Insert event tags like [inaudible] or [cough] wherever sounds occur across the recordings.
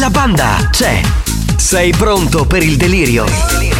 La banda c'è. Sei pronto per il delirio?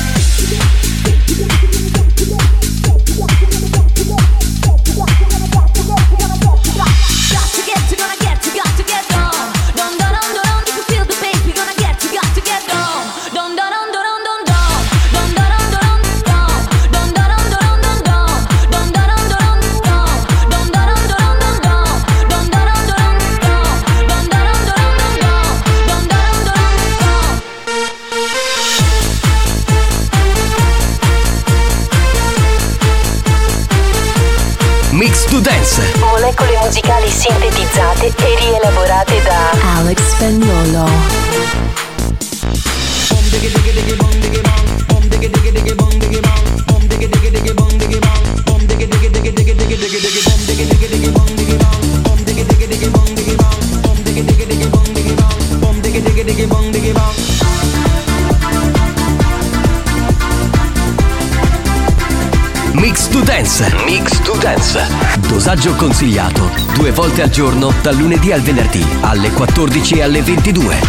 Dosaggio consigliato due volte al giorno dal lunedì al venerdì alle 14 e alle 22.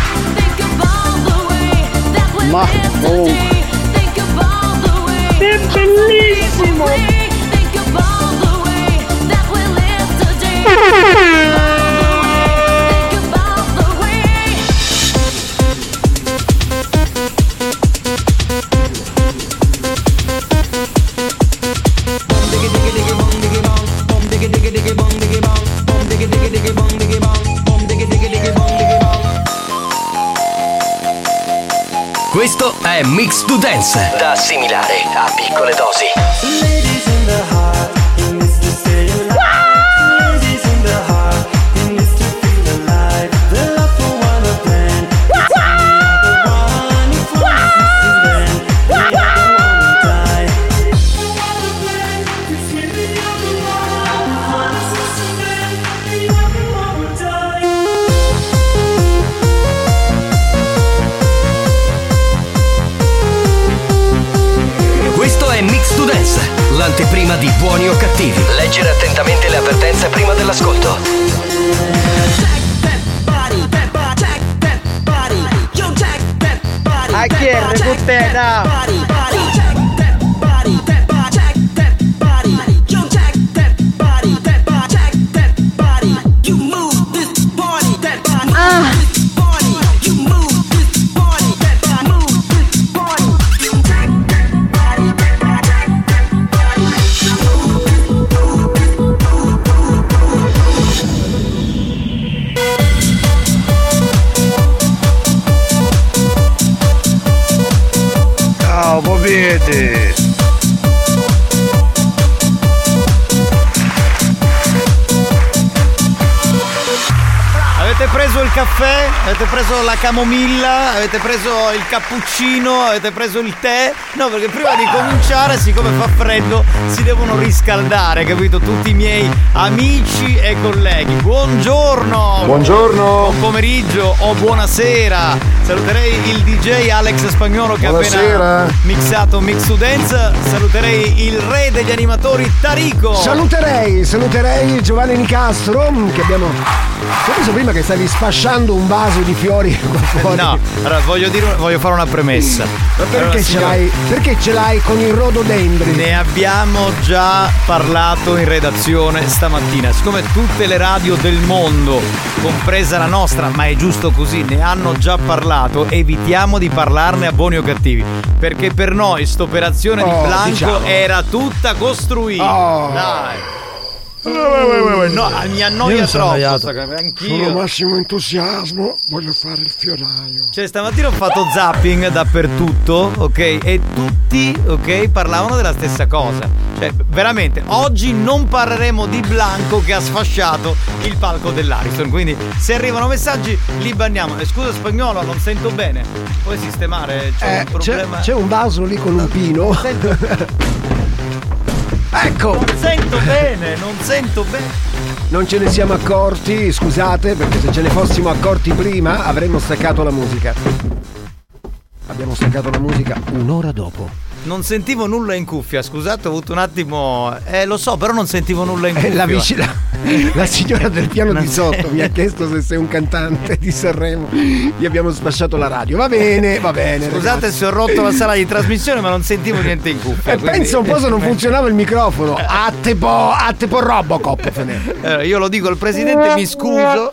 Ma oh, È bellissimo! È Mix to Dance, da assimilare a piccole dosi. Buoni o cattivi. Leggere attentamente le avvertenze prima dell'ascolto. A chi la camomilla? Avete preso il cappuccino? Avete preso il tè? No, perché prima di cominciare, siccome fa freddo, si devono riscaldare, capito? Tutti i miei amici e colleghi. Buongiorno! Buongiorno! Buon pomeriggio o buonasera! Saluterei il DJ Alex Spagnolo che ha appena mixato Mix to Dance. Saluterei il re degli animatori Tarico. Saluterei, saluterei Giovanni Nicastro che abbiamo. Ho visto prima che stavi sfasciando un vaso di fiori. [laughs] No, allora voglio, dire, voglio fare una premessa. Ma perché, Allora, ce l'hai, perché ce l'hai con il rododendri? Ne abbiamo già parlato in redazione stamattina. Siccome tutte le radio del mondo, compresa la nostra, ma è giusto così, ne hanno già parlato, evitiamo di parlarne a buoni o cattivi. Perché per noi sta operazione Oh, di Blanco diciamo. era tutta costruita. Oh. Dai. No, mi annoia mi sono troppo. sta cosa, Sono Anch'io. massimo entusiasmo, voglio fare il fioraio. Cioè, stamattina ho fatto zapping dappertutto, ok? E tutti, ok, parlavano della stessa cosa. Cioè, veramente, oggi non parleremo di Blanco che ha sfasciato il palco dell'Ariston. Quindi, se arrivano messaggi, li banniamo. Eh, scusa, spagnolo, non sento bene. Puoi sistemare? C'è Eh, un c'è, problema. c'è un vaso lì con un pino. [laughs] ecco, Non sento bene, non sento bene. non ce ne siamo accorti, scusate, perché se ce ne fossimo accorti prima avremmo staccato la musica. Abbiamo staccato la musica un'ora dopo. Non sentivo nulla in cuffia, scusate, ho avuto un attimo. Eh, lo so, però non sentivo nulla in E cuffia. la, vicina, [laughs] la signora del piano di [laughs] sotto mi ha chiesto se sei un cantante di Sanremo. Gli abbiamo sfasciato la radio. Va bene, va bene. Scusate ragazzi. se ho rotto la sala di trasmissione, ma non sentivo niente in cuffia. E quindi- pensa un po' se non [laughs] funzionava il microfono. A tipo, a tipo Robocop. Fede. Eh, io lo dico al presidente, mi scuso.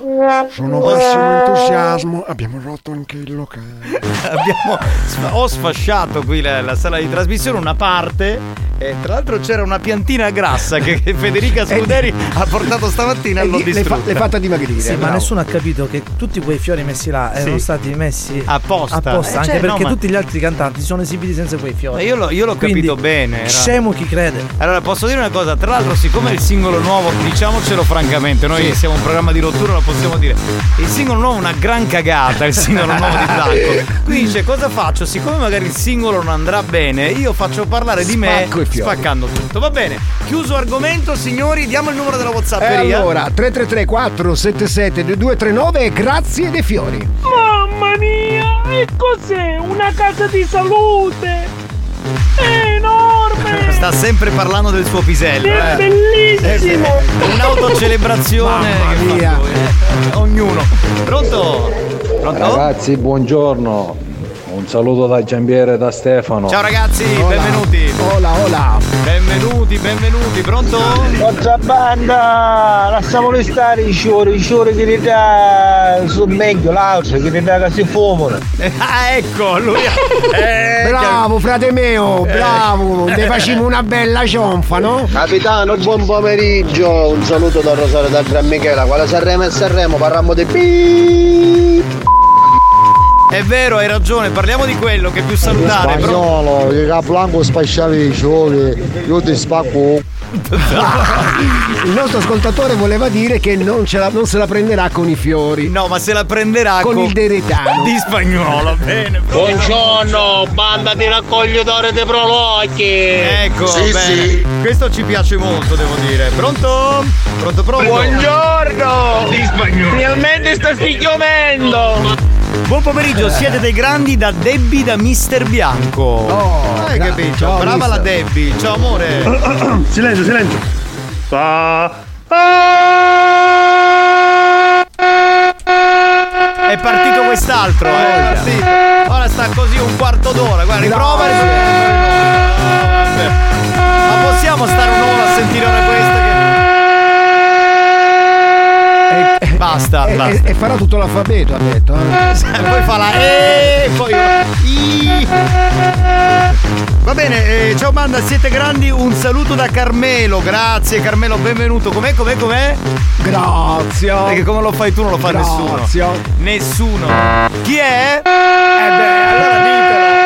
Sono massimo entusiasmo, abbiamo rotto anche il locale. Abbiamo, ho sfasciato qui la, la sala di trasmissione, una parte. E tra l'altro c'era una piantina grassa che Federica [laughs] Scuderi ha portato stamattina l'ho distrutta. l'hai fatta dimagrire. Sì, ma nessuno ha capito che tutti quei fiori messi là erano Sì. stati messi Apposta. apposta, Eh, anche cioè, perché no, tutti gli altri cantanti si sono esibiti senza quei fiori. Ma io, l'ho- io l'ho Quindi, capito bene. era- Scemo chi crede. Allora, posso dire una cosa? Tra l'altro, siccome il singolo nuovo, diciamocelo francamente, noi siamo un programma di rottura, lo possiamo dire. Il singolo nuovo è una gran cagata, il singolo nuovo di Blanco. [laughs] Quindi dice, cosa faccio? Siccome magari il singolo non andrà bene, io faccio parlare di me spaccando tutto. Va bene, chiuso argomento, signori, diamo il numero della E Whatsapperia. allora, 333 477 2239 e grazie dei fiori. Mamma mia, e cos'è? Una casa di salute! È enorme! [laughs] Sta sempre parlando del suo pisello. È eh. bellissimo! Un'autocelebrazione. Mamma mia. eh. Ognuno. Pronto? Pronto? Ragazzi, buongiorno. Un saluto da Giambiere e da Stefano. Ciao ragazzi, Hola. benvenuti. Hola, hola. Benvenuti, benvenuti, pronto? Forza banda! Lasciamoli stare i fiori, i fiori che li dà sono meglio, l'altro che li dà che si fumano. [laughs] Ah, ecco, lui. [laughs] Eh, Bravo, frate mio, bravo. Ne facciamo una bella cionfa, no? Capitano, buon pomeriggio. Un saluto da Rosario da Gran Michela. Quale Sanremo e Sanremo parliamo di. È vero, hai ragione, parliamo di quello che è più salutare. Però... Spagnolo, che a Blanco spacciavi i fiori, io ti spacco. Il nostro ascoltatore voleva dire che non, ce la- non se la prenderà con i fiori. No, ma se la prenderà Con il deretano. Di spagnolo, bene. Buongiorno, banda di raccoglitori di prologhi! Ecco, Sì, bene. sì. Questo ci piace molto, devo dire. Pronto? Pronto, pronto? Buongiorno! Finalmente sta schiomendo! Buon pomeriggio, siete dei grandi da Debbie da Mister Bianco. Oh, Hai capito? ciao, Brava mister. la Debbie. Ciao amore. [coughs] silenzio, silenzio. Ah, È partito quest'altro, eh. È partito. Ora sta così un quarto d'ora. Guarda, riprova. riprova. Ma possiamo stare un'ora a sentire ora questa Basta, E, e- e farà tutto l'alfabeto, ha detto. eh. [laughs] poi fa la E, poi [laughs] I. Va bene, eh, ciao banda, siete grandi, un saluto da Carmelo, grazie Carmelo, benvenuto. Com'è, com'è, com'è? Grazie. Perché come lo fai tu non lo fa nessuno. Grazie. Nessuno. Chi è? Eh beh, allora ditelo.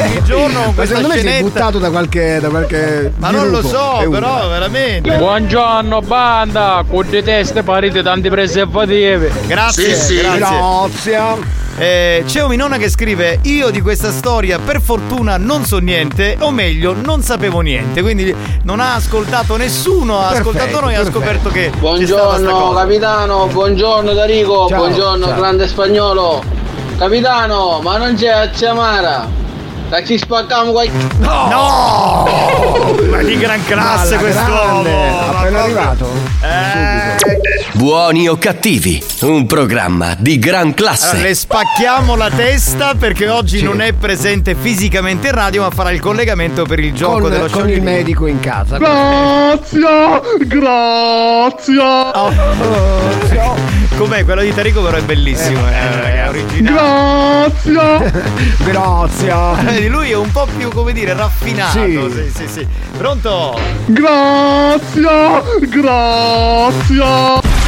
Ogni giorno con questa secondo me si è scenetta. buttato da qualche. Da qualche Ma non lo so, però veramente. Buongiorno banda, con le teste parite tanti preservativi. Grazie, grazie. Eh, c'è un minona che scrive: Io di questa storia per fortuna non so niente, o meglio, non sapevo niente. Quindi non ha ascoltato nessuno, ha Perfetto, ascoltato noi, ha perfetto. scoperto che. Buongiorno capitano, buongiorno Darico, Ciao, buongiorno ciao. grande spagnolo. Capitano, ma non c'è a La ci spacchiamo qua. No! [laughs] Ma di gran classe quest'uomo! appena arrivato. Buoni o cattivi, un programma di gran classe. Allora, le spacchiamo la testa perché oggi non è presente fisicamente in radio, ma farà il collegamento per il gioco Con, dello con il medico in casa. Grazie, grazie. Com'è quello di Tarico però è bellissimo, eh, è originale. Grazie. [laughs] Grazie. Lui è un po' più, come dire, raffinato. Sì. Sì, sì, sì. Pronto? Grazie, grazie.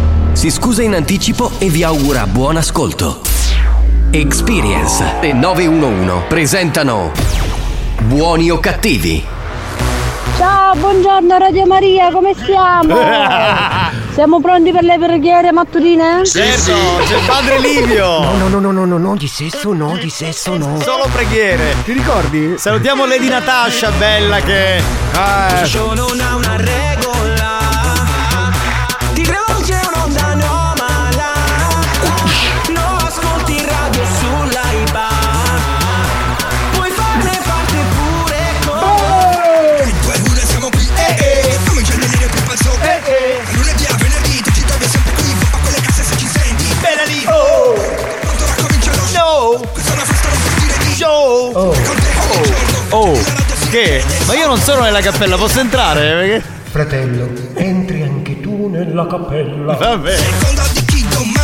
si scusa in anticipo e vi augura buon ascolto. Experience e 911 presentano Buoni o cattivi? Ciao, buongiorno Radio Maria, come stiamo? [laughs] Siamo pronti per le preghiere mattutine? Certo, c'è il padre [laughs] Livio. No, no, no, no, no, no, no, di sesso no, di sesso no. Solo preghiere. Ti ricordi? Salutiamo Lady Natasha, bella che. Eh. Show non ha una regola Che? Ma io non sono nella cappella, posso entrare? Perché? Fratello, entri anche tu nella cappella. Vabbè. Seconda di chi domanda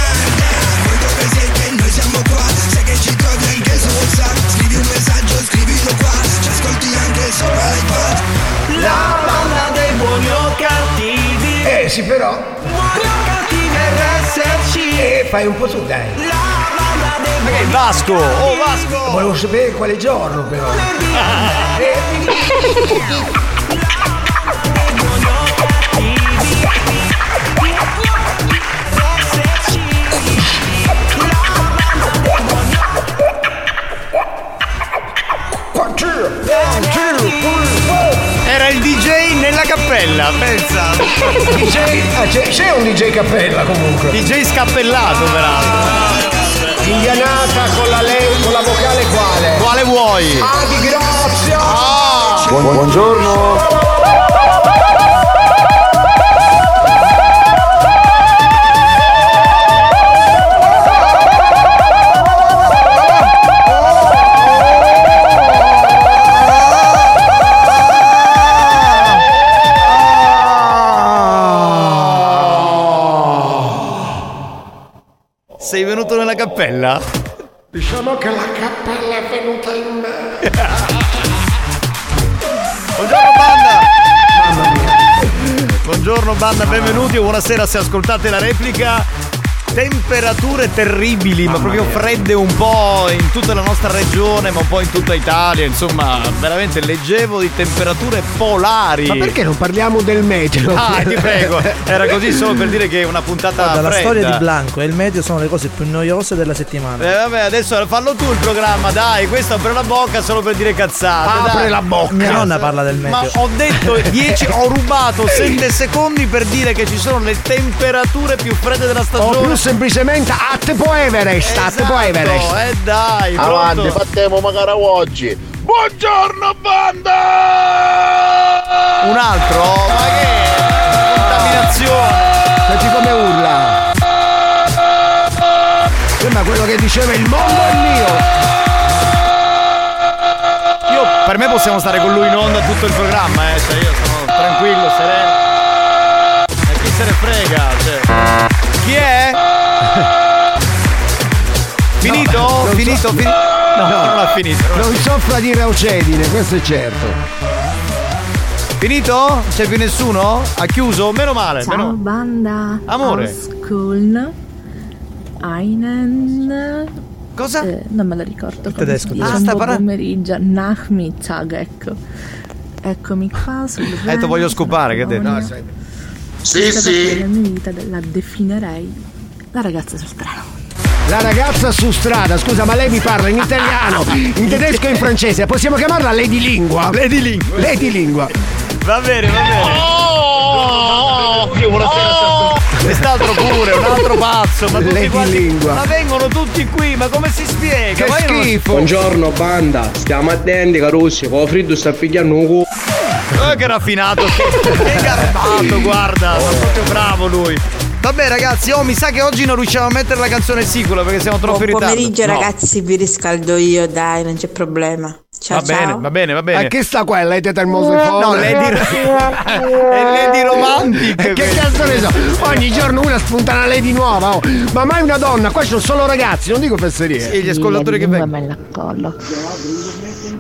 Voi dove siete? Noi siamo qua Sai che ci trovi anche su WhatsApp Scrivi un messaggio, scrivilo qua Ci ascolti anche sopra l'iPad La banda dei buoni o cattivi Eh sì però. Buoni o cattivi RSC E fai un po' su dai. La banda dei Ma che è Vasco? Oh Vasco! Volevo sapere quale giorno però. Era il DJ nella cappella, pensa. [laughs] DJ, ah, c'è, c'è un DJ cappella comunque. DJ scappellato, peraltro. Indianata con la, le- con la vocale quale? Quale vuoi? Ah, di grazia! Ah! buongiorno! Sei venuto nella cappella? Diciamo che la cappella è venuta in me. Buongiorno banda, benvenuti buonasera se ascoltate la replica. Temperature terribili, ma proprio fredde un po' in tutta la nostra regione, ma un po' in tutta Italia. Insomma, veramente leggevo di temperature polari. Ma perché non parliamo del meteo? Ah, ti prego, [laughs] era così solo per dire che è una puntata Guarda, la fredda. storia di Blanco e il medio sono le cose più noiose della settimana. Eh, vabbè, adesso fallo tu il programma, dai, questo apre la bocca solo per dire cazzate. Apre dai. la bocca. Mia nonna parla del Ma meteo. ho detto 10, ho rubato [laughs] 7 secondi per dire che ci sono le temperature più fredde della stagione. più semplicemente a Tepo Everest, a Tepo Everest. Eh dai, Avanti, pronto? fattiamo magari oggi. Buongiorno banda! Un altro? Ma che? Contaminazione. Senti come urla. Sembra quello che diceva il mondo è mio. per me possiamo stare con lui in onda tutto il programma, eh. Cioè io sono tranquillo, sereno. E chi se ne frega, Finito? non finito? so- Finito? No, non ha finito. Non soffra di reucedine, questo è certo. Finito? C'è più nessuno? Ha chiuso? Meno male. Ciao meno- banda. Amore. School. Einen. Cosa? non me la ricordo. come Tedesco. Ah, sta buon parlando- pomeriggio. Nachmittag, ecco. Eccomi qua sul Ha detto voglio scopare, che ha detto? No, Sì, sì. La mia vita la definirei la ragazza sul treno. La ragazza su strada, scusa, ma lei mi parla in italiano, in tedesco e in francese. Possiamo chiamarla Lady Lingua? Lady Lingua. Lady Lingua. Va bene, va bene. Quest'altro pure, un altro pazzo. Ma tutti Lady quanti- Lingua. Ma vengono tutti qui, ma come si spiega? Che Ma io non- schifo. Buongiorno banda, stiamo attenti carusi, con freddo sta pigliando un culo. Oh, che raffinato, che, [laughs] che garbato, guarda, ma proprio bravo lui. Vabbè ragazzi, oh mi sa che oggi non riusciamo a mettere la canzone sicula perché siamo troppo in Buon ritardo. pomeriggio No. ragazzi, vi riscaldo io, dai, non c'è problema. Ciao Va bene, ciao. va bene, va bene. Ma che sta qua? Il mose fuori? No, Lady [laughs] È Lady Romantic. Che cazzo ne so? Ogni giorno una spunta una lady nuova, oh. Ma mai una donna, qua ci sono solo ragazzi, non dico fesserie. Sì, gli ascoltatori che vengono. me la collo.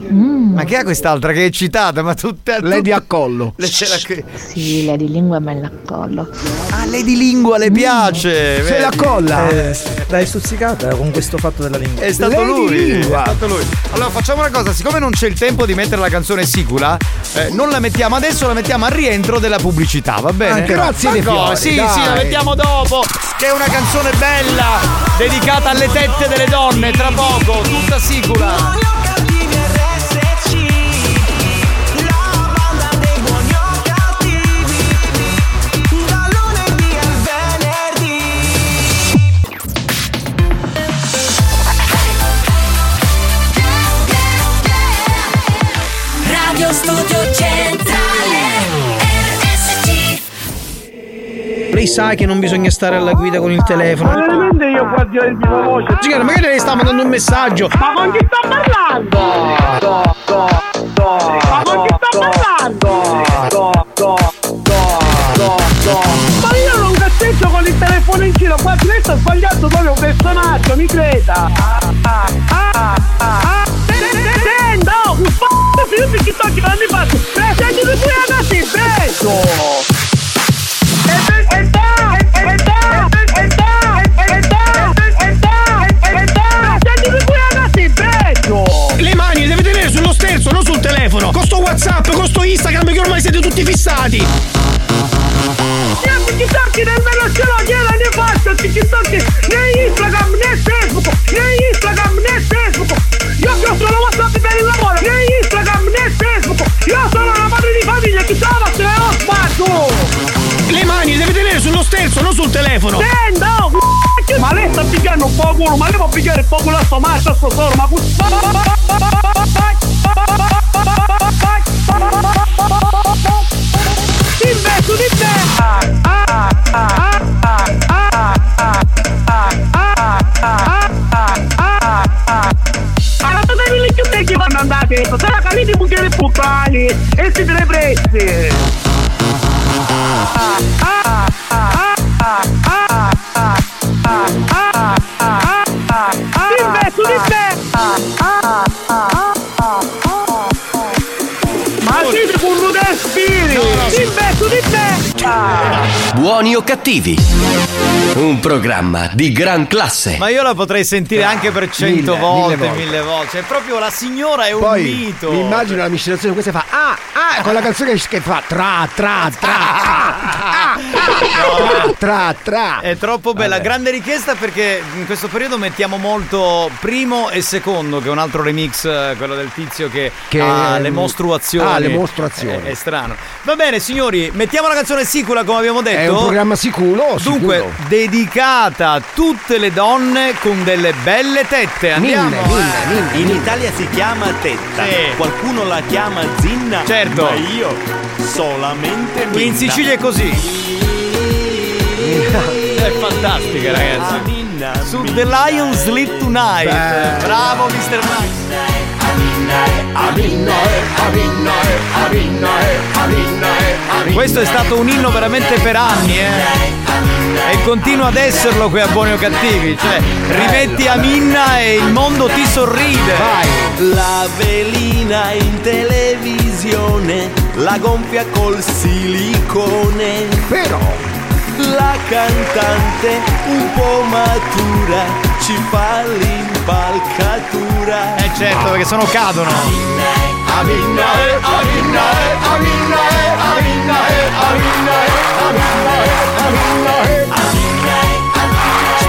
Ma che ha quest'altra che è eccitata? Ma tutte. Lady a collo. Le c'è la... Sì, la di lingua me la collo. Ah, Lady Lingua le piace. Se la colla. Eh, l'hai stuzzicata con questo fatto della lingua. È stato Lady lui. Lingua. È stato lui. Allora facciamo una cosa, siccome non c'è il tempo di mettere la canzone sicula, eh, non la mettiamo adesso, la mettiamo al rientro della pubblicità, va bene? Anche grazie no, fiori, Sì, dai. sì, la mettiamo dopo. Che è una canzone bella, dedicata alle tette delle donne, tra poco, tutta sicula. Radio Studio Centrale RSC Lei sa che non bisogna stare alla guida con il telefono. Veramente io qua di viva voce. Signora, magari lei sta mandando un messaggio. Ma con chi sta parlando? Ma con chi sta parlando? Ma io non cazzeggio con il telefono in giro, qua lei sta sbagliando proprio un personaggio, mi creda. Ah, ah, ah. Io ti sto chiamando in faccia. Presenti di qui ragazzi, preso. E da, e da, e da, e da, e da, e da, presenti di qui preso. Le mani le deve tenere sullo sterzo, non sul telefono. Con sto WhatsApp, con sto Instagram che ormai siete tutti fissati. Io TikTok nemmeno ce l'ho, gliela ne faccio TikTok né Instagram né Facebook né Instagram né Facebook Io che ho solo WhatsApp Io sono una madre di famiglia, chi trova se ho spazio Le mani le deve tenere sullo sterzo, non sul telefono. Senta, oh, c***o, ma lei sta pigliando un po' culo, ma lei può pigliare un po' culo a sto marcio, a sto solo, ma Investo di te! Allora se la calite bucchiere puttani e si te prezzi! Investo Buoni o cattivi? Un programma di gran classe. Ma io la potrei sentire anche per cento Mille, volte, mille mille volte. volte. Cioè, proprio la signora è un Poi mito. mi immagino la miscelazione questa fa ah ah con la canzone che fa tra tra tra ah, ah, ah, tra tra È troppo bella, grande richiesta perché in questo periodo mettiamo molto primo e secondo, che è un altro remix, eh, quello del tizio che, Che- ha le mostruazioni. Ah, le mostruazioni. È, è strano. Va bene, signori, mettiamo la canzone sicula come abbiamo detto. È un programma sicuro, Dunque, sicuro. dedicata a tutte le donne con delle belle tette. Andiamo. eh. In Italia si chiama tetta. Sì. Qualcuno la chiama zinna. Certo. Ma io solamente Qui in minna. Sicilia è così. È fantastica, ragazzi. Su The Lion Sleep Tonight. Beh. Bravo, Mr. Mike. Questo è stato un inno veramente per anni, eh. E continua ad esserlo qui a Buoni o Cattivi. Cioè, rimetti Aminna e il mondo ti sorride. Vai. La velina in televisione, la gonfia col silicone. Però la cantante un po' matura ci fa l'impalcatura. Eh certo, perché sono cadono. Aminna,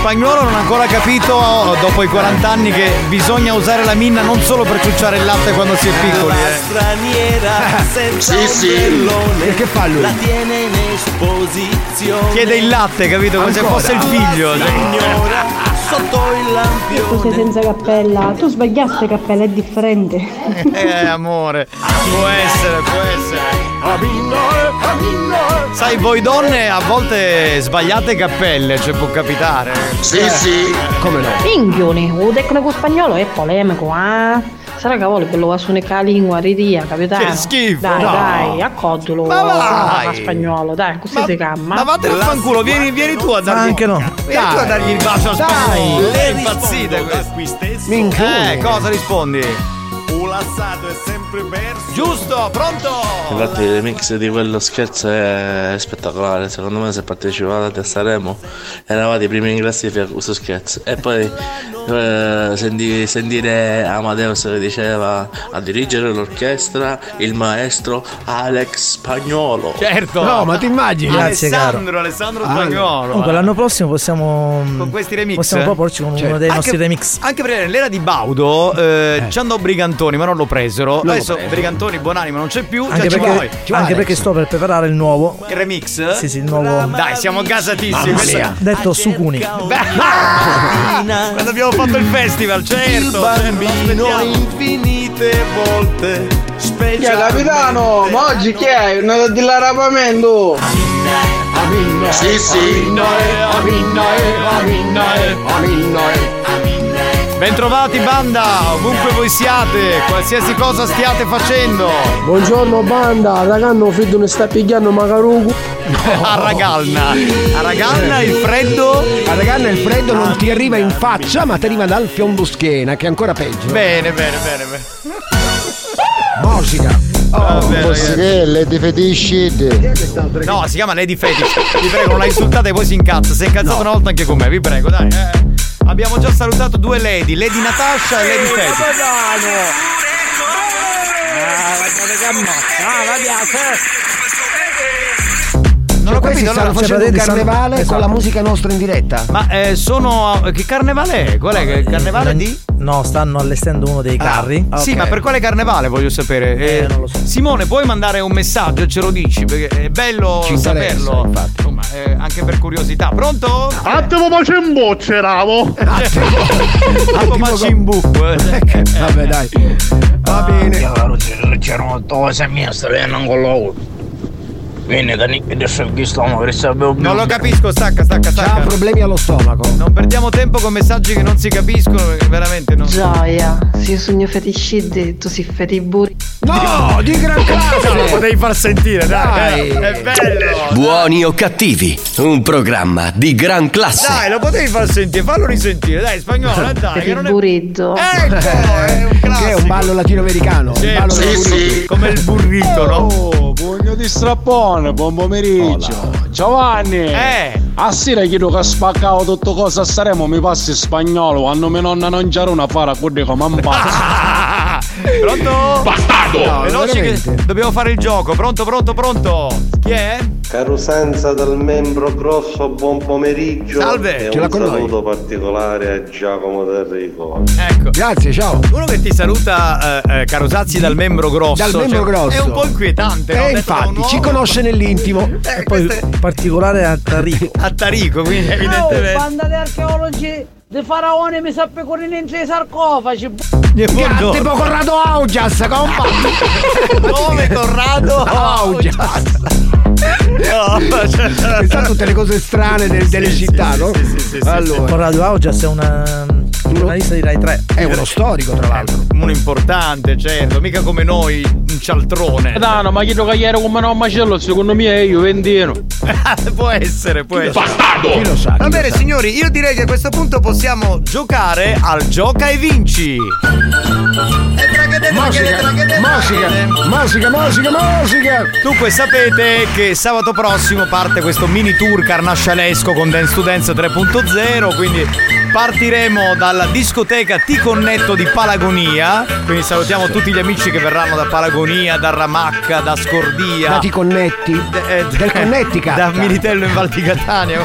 Spagnolo non ha ancora capito, oh, dopo i 40 anni, che bisogna usare la minna non solo per ciucciare il latte quando si è piccoli. La Eh. straniera [laughs] senza Sì, sì. E che fa lui? La tiene in esposizione. Chiede il latte, capito? Come se Ancora? fosse il figlio. La signora sotto il lampione. Tu sei senza cappella, tu sbagliaste cappella, è differente. Eh, amore, può essere, può essere. Sai, voi donne a volte sbagliate cappelle, cioè può capitare. Sì, sì. Come no? Minchioni, il tecnico spagnolo è polemico, eh? Sarà che vuole quello va su una lingua ridia, capitano? Che schifo, Dai, no. dai, accoddolo. Ma vai. a spagnolo, dai, così si calma. Ma vattene a fanculo, vieni, vieni tu a dargli. Anche no. Vieni tu a dargli il bacio al Dai. spagnolo. Le È impazzite rispondo da queste. qui stesso. Minchione. Eh, cosa rispondi? Un lassato è sempre verso. Giusto, pronto? Infatti il remix di quello scherzo è spettacolare, secondo me se partecipate a Sanremo eravate i primi in classifica con questo scherzo e poi eh, senti- sentire Amadeus che diceva a dirigere l'orchestra il maestro Alex Spagnolo. Certo. No, ma ti immagini? Grazie, caro. Alessandro, Alessandro Ah, Spagnolo. Comunque l'anno prossimo possiamo. Con questi remix? Possiamo proporci con Cioè, uno dei anche- nostri remix. Anche perché nell'era di Baudo eh, ci andò Brigantoni, ma non lo presero. l'ho Adesso preso. Brigantoni, Buonanima non c'è più. Anche, cioè, ci perché, vuoi? anche perché sto per preparare il nuovo. Il remix? Sì, sì, il nuovo. Dai, siamo gasatissimi. Questo-. Detto Sukuni. Quando abbiamo fatto il festival, certo. Certo, bambino infinite volte Chi è capitano? Ma oggi chi è? L'arrabamento? Sì, sì. Bentrovati banda, ovunque voi siate, qualsiasi cosa stiate facendo. Buongiorno banda, ragazzi, figlio mi sta pigliando Magarugu. A Ragalna. A Ragalna il freddo. A Raganna il freddo non ti arriva in faccia, ma ti arriva dal fiondoschiena, che è ancora peggio. Bene, bene, bene, bene. Musica. Va bene, Forse ragazzi. che le difetisci No, si chiama Lady Fetish. Vi prego, non la insultate e poi si incazza. Si è incazzato una volta anche con me, vi prego, dai. eh. Abbiamo già salutato due lady, Lady Natasha e Lady Fetish. Non ho Cioè, capito, allora, facendo un carnevale con esatto. la musica nostra in diretta. Ma eh, sono. Che carnevale è? Qual è? che- Carnevale di? No, stanno allestendo uno dei carri. Sì, ma per quale carnevale voglio sapere? Eh, Simone, puoi mandare un messaggio e ce lo dici? Perché è bello Ci interessa, saperlo. infatti. Insomma, eh, anche per curiosità. Pronto? Attimo ma c'è un bocceravo. Tipo Macimbu. Vabbè, dai. Va bene. C'erano cose mie, stavano con loro. Quindi da Nick adesso che stiamo per sapere Non lo capisco, stacca, stacca, Ha stacca. problemi allo stomaco. Non perdiamo tempo con messaggi che non si capiscono, perché veramente non. Gioia, se io sogno fetisci, tu si feti buri. No, di gran [laughs] classe. Lo potevi far sentire, dai. Dai. È bello. Buoni o cattivi, un programma di gran classe. Dai, lo potevi far sentire, fallo risentire, dai, spagnolo, dai. Che non è... burrito. Ecco, è un Che è un ballo latinoamericano. un ballo Sì, sì, come il burrito, no? Oh, pugno di strappone, buon pomeriggio. Giovanni! Eh! A sera chiedo che spaccavo tutto cosa saremo, mi passi spagnolo, quando mia nonna non c'era una fara, quelli come un pazzo. [laughs] Pronto? Bastardo! No, veloci che dobbiamo fare il gioco. Pronto, pronto, pronto. Chi è? Carusenza del membro grosso, buon pomeriggio. Salve. E Ce un con noi. saluto particolare a Giacomo D'Enrico. Ecco. Grazie, ciao. Uno che ti saluta, eh, eh, caro Sazzi, dal membro grosso. Dal membro cioè, grosso. È un po' inquietante, no? E da un infatti, ci conosce nell'intimo. Eh, Poi questo è particolare a Tarico. a [laughs] Tarico, quindi Oh, evidentemente. banda di archeologi di faraone mi sappe correre entro i sarcofagi. Tipo Corrado Augias, compa. [laughs] Come Corrado [laughs] Augias. No, ma cioè, Sa tutte le cose strane del- delle città, no? sì, sì, sì, sì, allora. Con Radio Augias è una, Giornalista di Rai 3. È uno storico, tra l'altro. Uno importante, certo, mica come noi, un cialtrone. No, no, ma chiedo che ieri come no macello, secondo me è Juventino. [laughs] può essere, può essere. Bastardo! Chi lo sa? Va bene, signori, io direi che a questo punto possiamo giocare al gioca e vinci. Musica, musica, musica, musica, musica. Dunque sapete che sabato prossimo parte questo mini tour carnascialesco con Dance to Dance 3.0, quindi partiremo dalla discoteca Ti Connetto di Palagonia, quindi salutiamo tutti gli amici che verranno da Palagonia, da Ramacca, da Scordia. Da ti connetti? del Connecticut. Da Militello in Val di Catania.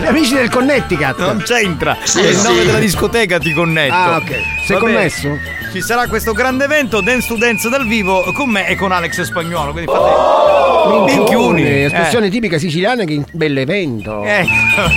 Gli amici del Connecticut. Non c'entra. Sì, è il sì. nome della discoteca Ti Connetto. Ah, ok. Sei Va bene. connesso? Ci sarà questo grande evento Dance to Dance dal vivo con me e con Alex Spagnuolo. Quindi fate Minchioni, minchioni. espressione Eh. tipica siciliana che bell'evento. Ecco,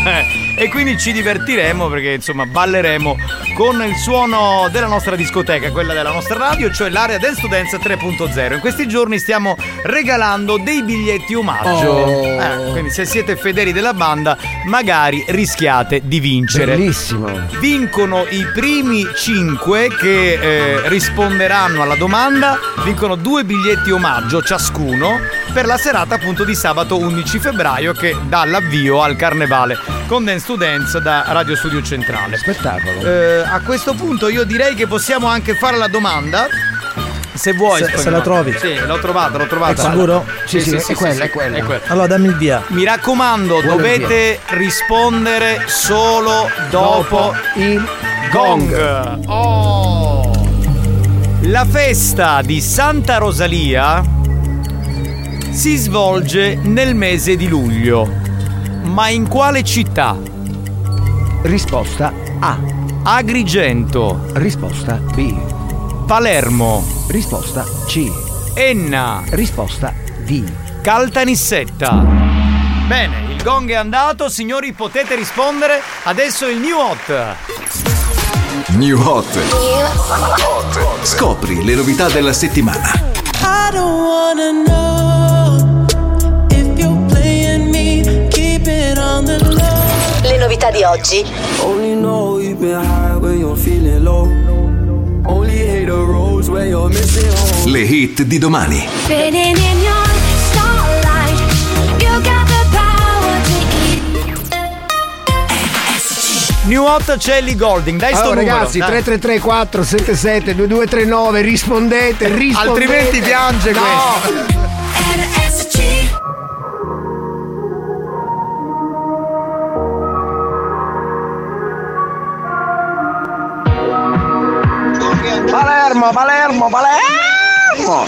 [laughs] e quindi ci divertiremo perché insomma balleremo con il suono della nostra discoteca, quella della nostra radio, cioè l'area Dance to Dance 3.0. In questi giorni stiamo regalando dei biglietti omaggio. Oh. Eh, quindi se siete fedeli della banda, magari rischiate di vincere. Bellissimo. Vincono i primi 5 che eh, risponderanno alla domanda, vincono due biglietti omaggio ciascuno per la serata appunto di sabato 11 febbraio che dà l'avvio al carnevale con Dance Dance da Radio Studio Centrale. Spettacolo. Eh, a questo punto io direi che possiamo anche fare la domanda. Se vuoi, Se- se la trovi. Sì, l'ho trovata, l'ho trovata. È sicuro? Sì, sì, è quella, è quella. Allora dammi il via. Mi raccomando, Buona dovete rispondere solo dopo il gong. Oh. La festa di Santa Rosalia si svolge nel mese di luglio. Ma in quale città? Risposta A. Agrigento. Risposta B. Palermo. Risposta C. Enna. Risposta D. Caltanissetta. Bene, il gong è andato, signori potete rispondere. Adesso il new hot. New Hot. Scopri le novità della settimana. I don't wanna know if you're playing me, keep it on the low. Le novità di oggi. Only know you've been high when you're feeling low. Only hate the roads where you're missing home. Le hit di domani. Spinning in your New hot c'è Ellie Golding, dai sto Allora numero. ragazzi, dai. 3334 477 2239 rispondete, rispondete. Altrimenti piange no. questo. Palermo, Palermo, Palermo!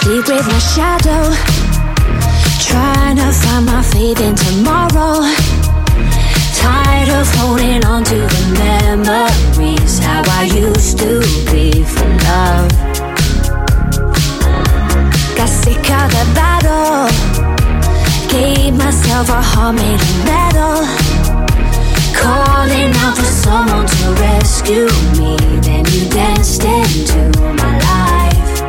Sleep with my shadow, trying to find my faith in tomorrow. Tired of holding on to the memories, how I used to be for love. Got sick of the battle, gave myself a heart made of metal. Calling out for someone to rescue me, then you danced into my life.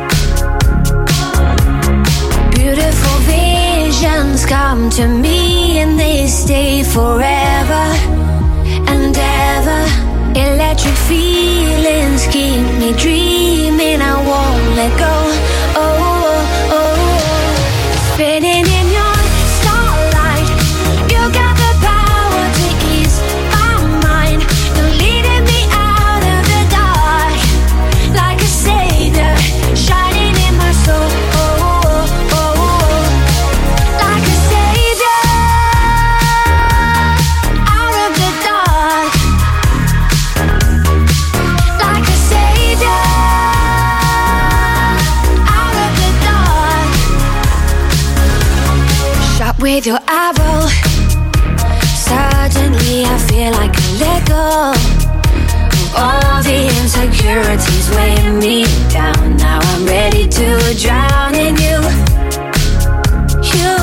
Beautiful visions come to me and they stay forever. Electric feelings keep me dreaming, I won't let go. With your arrow. Suddenly I feel like a let go. All the insecurities weighing me down. Now I'm ready to drown in you. You,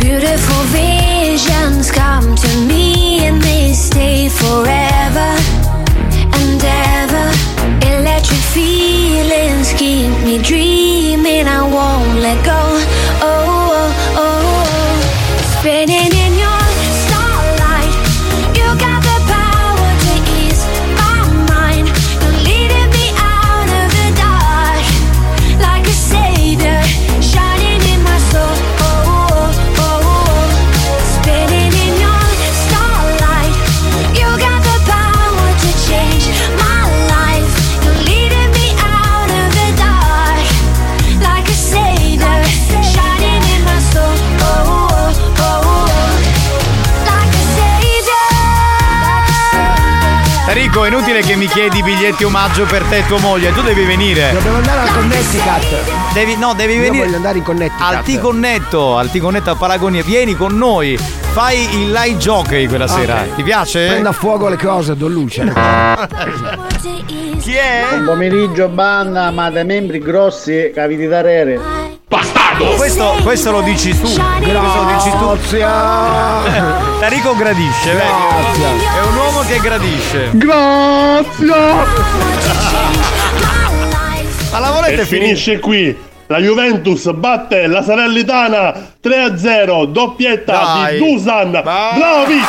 beautiful visions come to me and they stay forever and ever. Electric feelings keep me dreaming. I won't let go. Biglietti omaggio per te e tua moglie, tu devi venire. Dobbiamo andare al Connecticut. Devi, no, devi Io venire. voglio andare in Connecticut. Al T-Connetto, al T-Connetto a Palagonia, vieni con noi, fai il light jockey quella sera. Ok. Ti piace? Prenda a fuoco le cose, do luce. [laughs] Chi è? Buon pomeriggio banda, ma dei membri grossi capiti da rere. Bastardo! Questo, questo lo dici tu. Questo lo dici tu. [laughs] Enrico gradisce, vedi? È un uomo che gradisce. Ma la volete finire? finisce qui. La Juventus batte la Salernitana 3-0, doppietta Dai. di Dusan Vlahovic.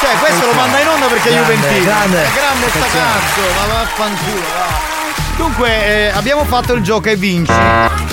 Cioè, questo lo manda in onda perché è Grande, Juventino. grande. È grande sta cazzo, ma vaffanculo, va. Dunque, eh, abbiamo fatto il gioco e vinci.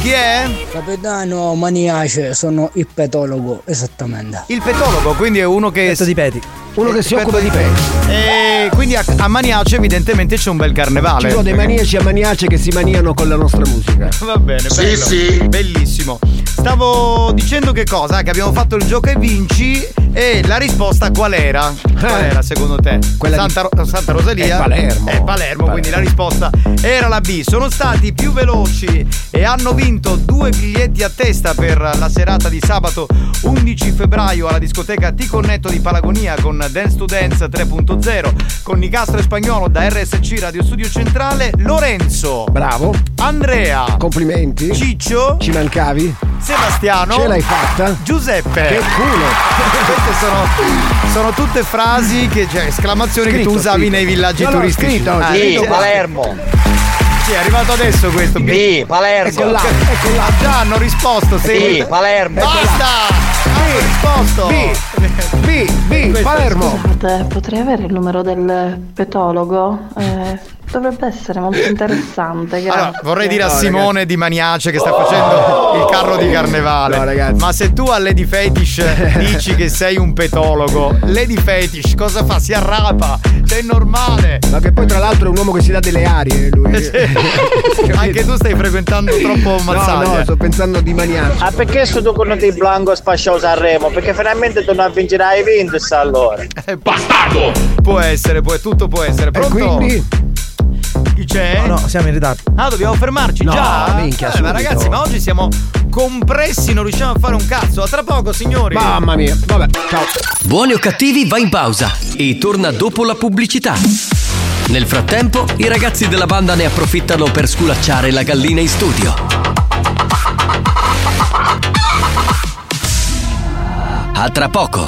Chi è? Capitano Maniace, sono il petologo, esattamente. Il petologo, quindi è uno che. di peti. Uno che si occupa di peti. E quindi a, a Maniace evidentemente c'è un bel Ci carnevale. sono dei maniaci e maniace che si maniano con la nostra musica. Va bene, Sì, bello. sì. Bellissimo. Stavo dicendo che cosa? Che abbiamo fatto il gioco e vinci e la risposta qual era? Qual era secondo te? Quella di- Santa, Ro- Santa Rosalia? È Palermo. È Palermo, quindi la risposta era la B. Sono stati più veloci e hanno vinto due biglietti a testa per la serata di sabato 11 febbraio alla discoteca T-Connetto di Palagonia con Dance to Dance 3.0 con Nicastro e Spagnolo da RSC Radio Studio Centrale Lorenzo Bravo. Andrea Complimenti. Ciccio Ci mancavi? Sebastiano Ce l'hai fatta? Giuseppe Che culo. [laughs] Queste sono, sono tutte frasi che, cioè, esclamazioni che tu Scritto, usavi scritto. nei villaggi No, no, turistici. scritto, Ah, scritto, sì, Palermo. Sì, è arrivato adesso questo. Sì, Palermo. Ecco là, ecco là. Già hanno risposto. Sì, seguite. Palermo. Basta! Hanno risposto. B, B, Palermo. Scusate, potrei avere il numero del petologo? Eh, dovrebbe essere molto [laughs] interessante. Grazie. Allora, vorrei dire a No, Simone di Maniace che sta facendo il carro di carnevale. No, ragazzi. Ma se tu a Lady Fetish [laughs] dici che sei un petologo, Lady Fetish cosa fa? Si arrapa. Cioè, è normale. Ma che poi tra l'altro è un uomo che si dà delle arie lui. [laughs] Anche tu stai frequentando troppo No, mazzaglia. no, sto pensando di maniaci. Ah perché sto tu con il Blanco spasciato Sanremo? Perché finalmente torna a vincere ai Vintus allora. Bastardo! Può essere, può, tutto può essere. E Pronto? quindi? Chi c'è? No, no, siamo in ritardo. Ah, dobbiamo fermarci No, già? minchia, Eh, ma ragazzi, ma oggi siamo compressi, non riusciamo a fare un cazzo. A tra poco, signori. Mamma mia. Vabbè, ciao. Buoni o cattivi va in pausa e torna dopo la pubblicità. Nel frattempo, i ragazzi della banda ne approfittano per sculacciare la gallina in studio. A tra poco.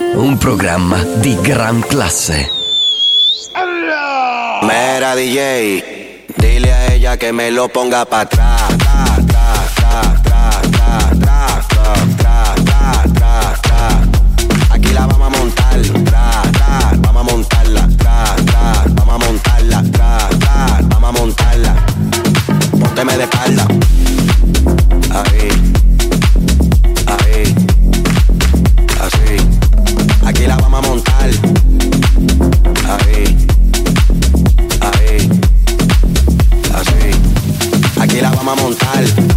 un programma di gran classe. Mera DJ, dile a ella que me lo ponga para atrás. Aquí la vamos a montar, vamos a montarla, vamos a montarla, vamos a montarla. Pónteme de espalda. Ahí. vamos a montar.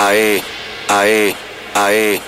Ahí, ahí, ahí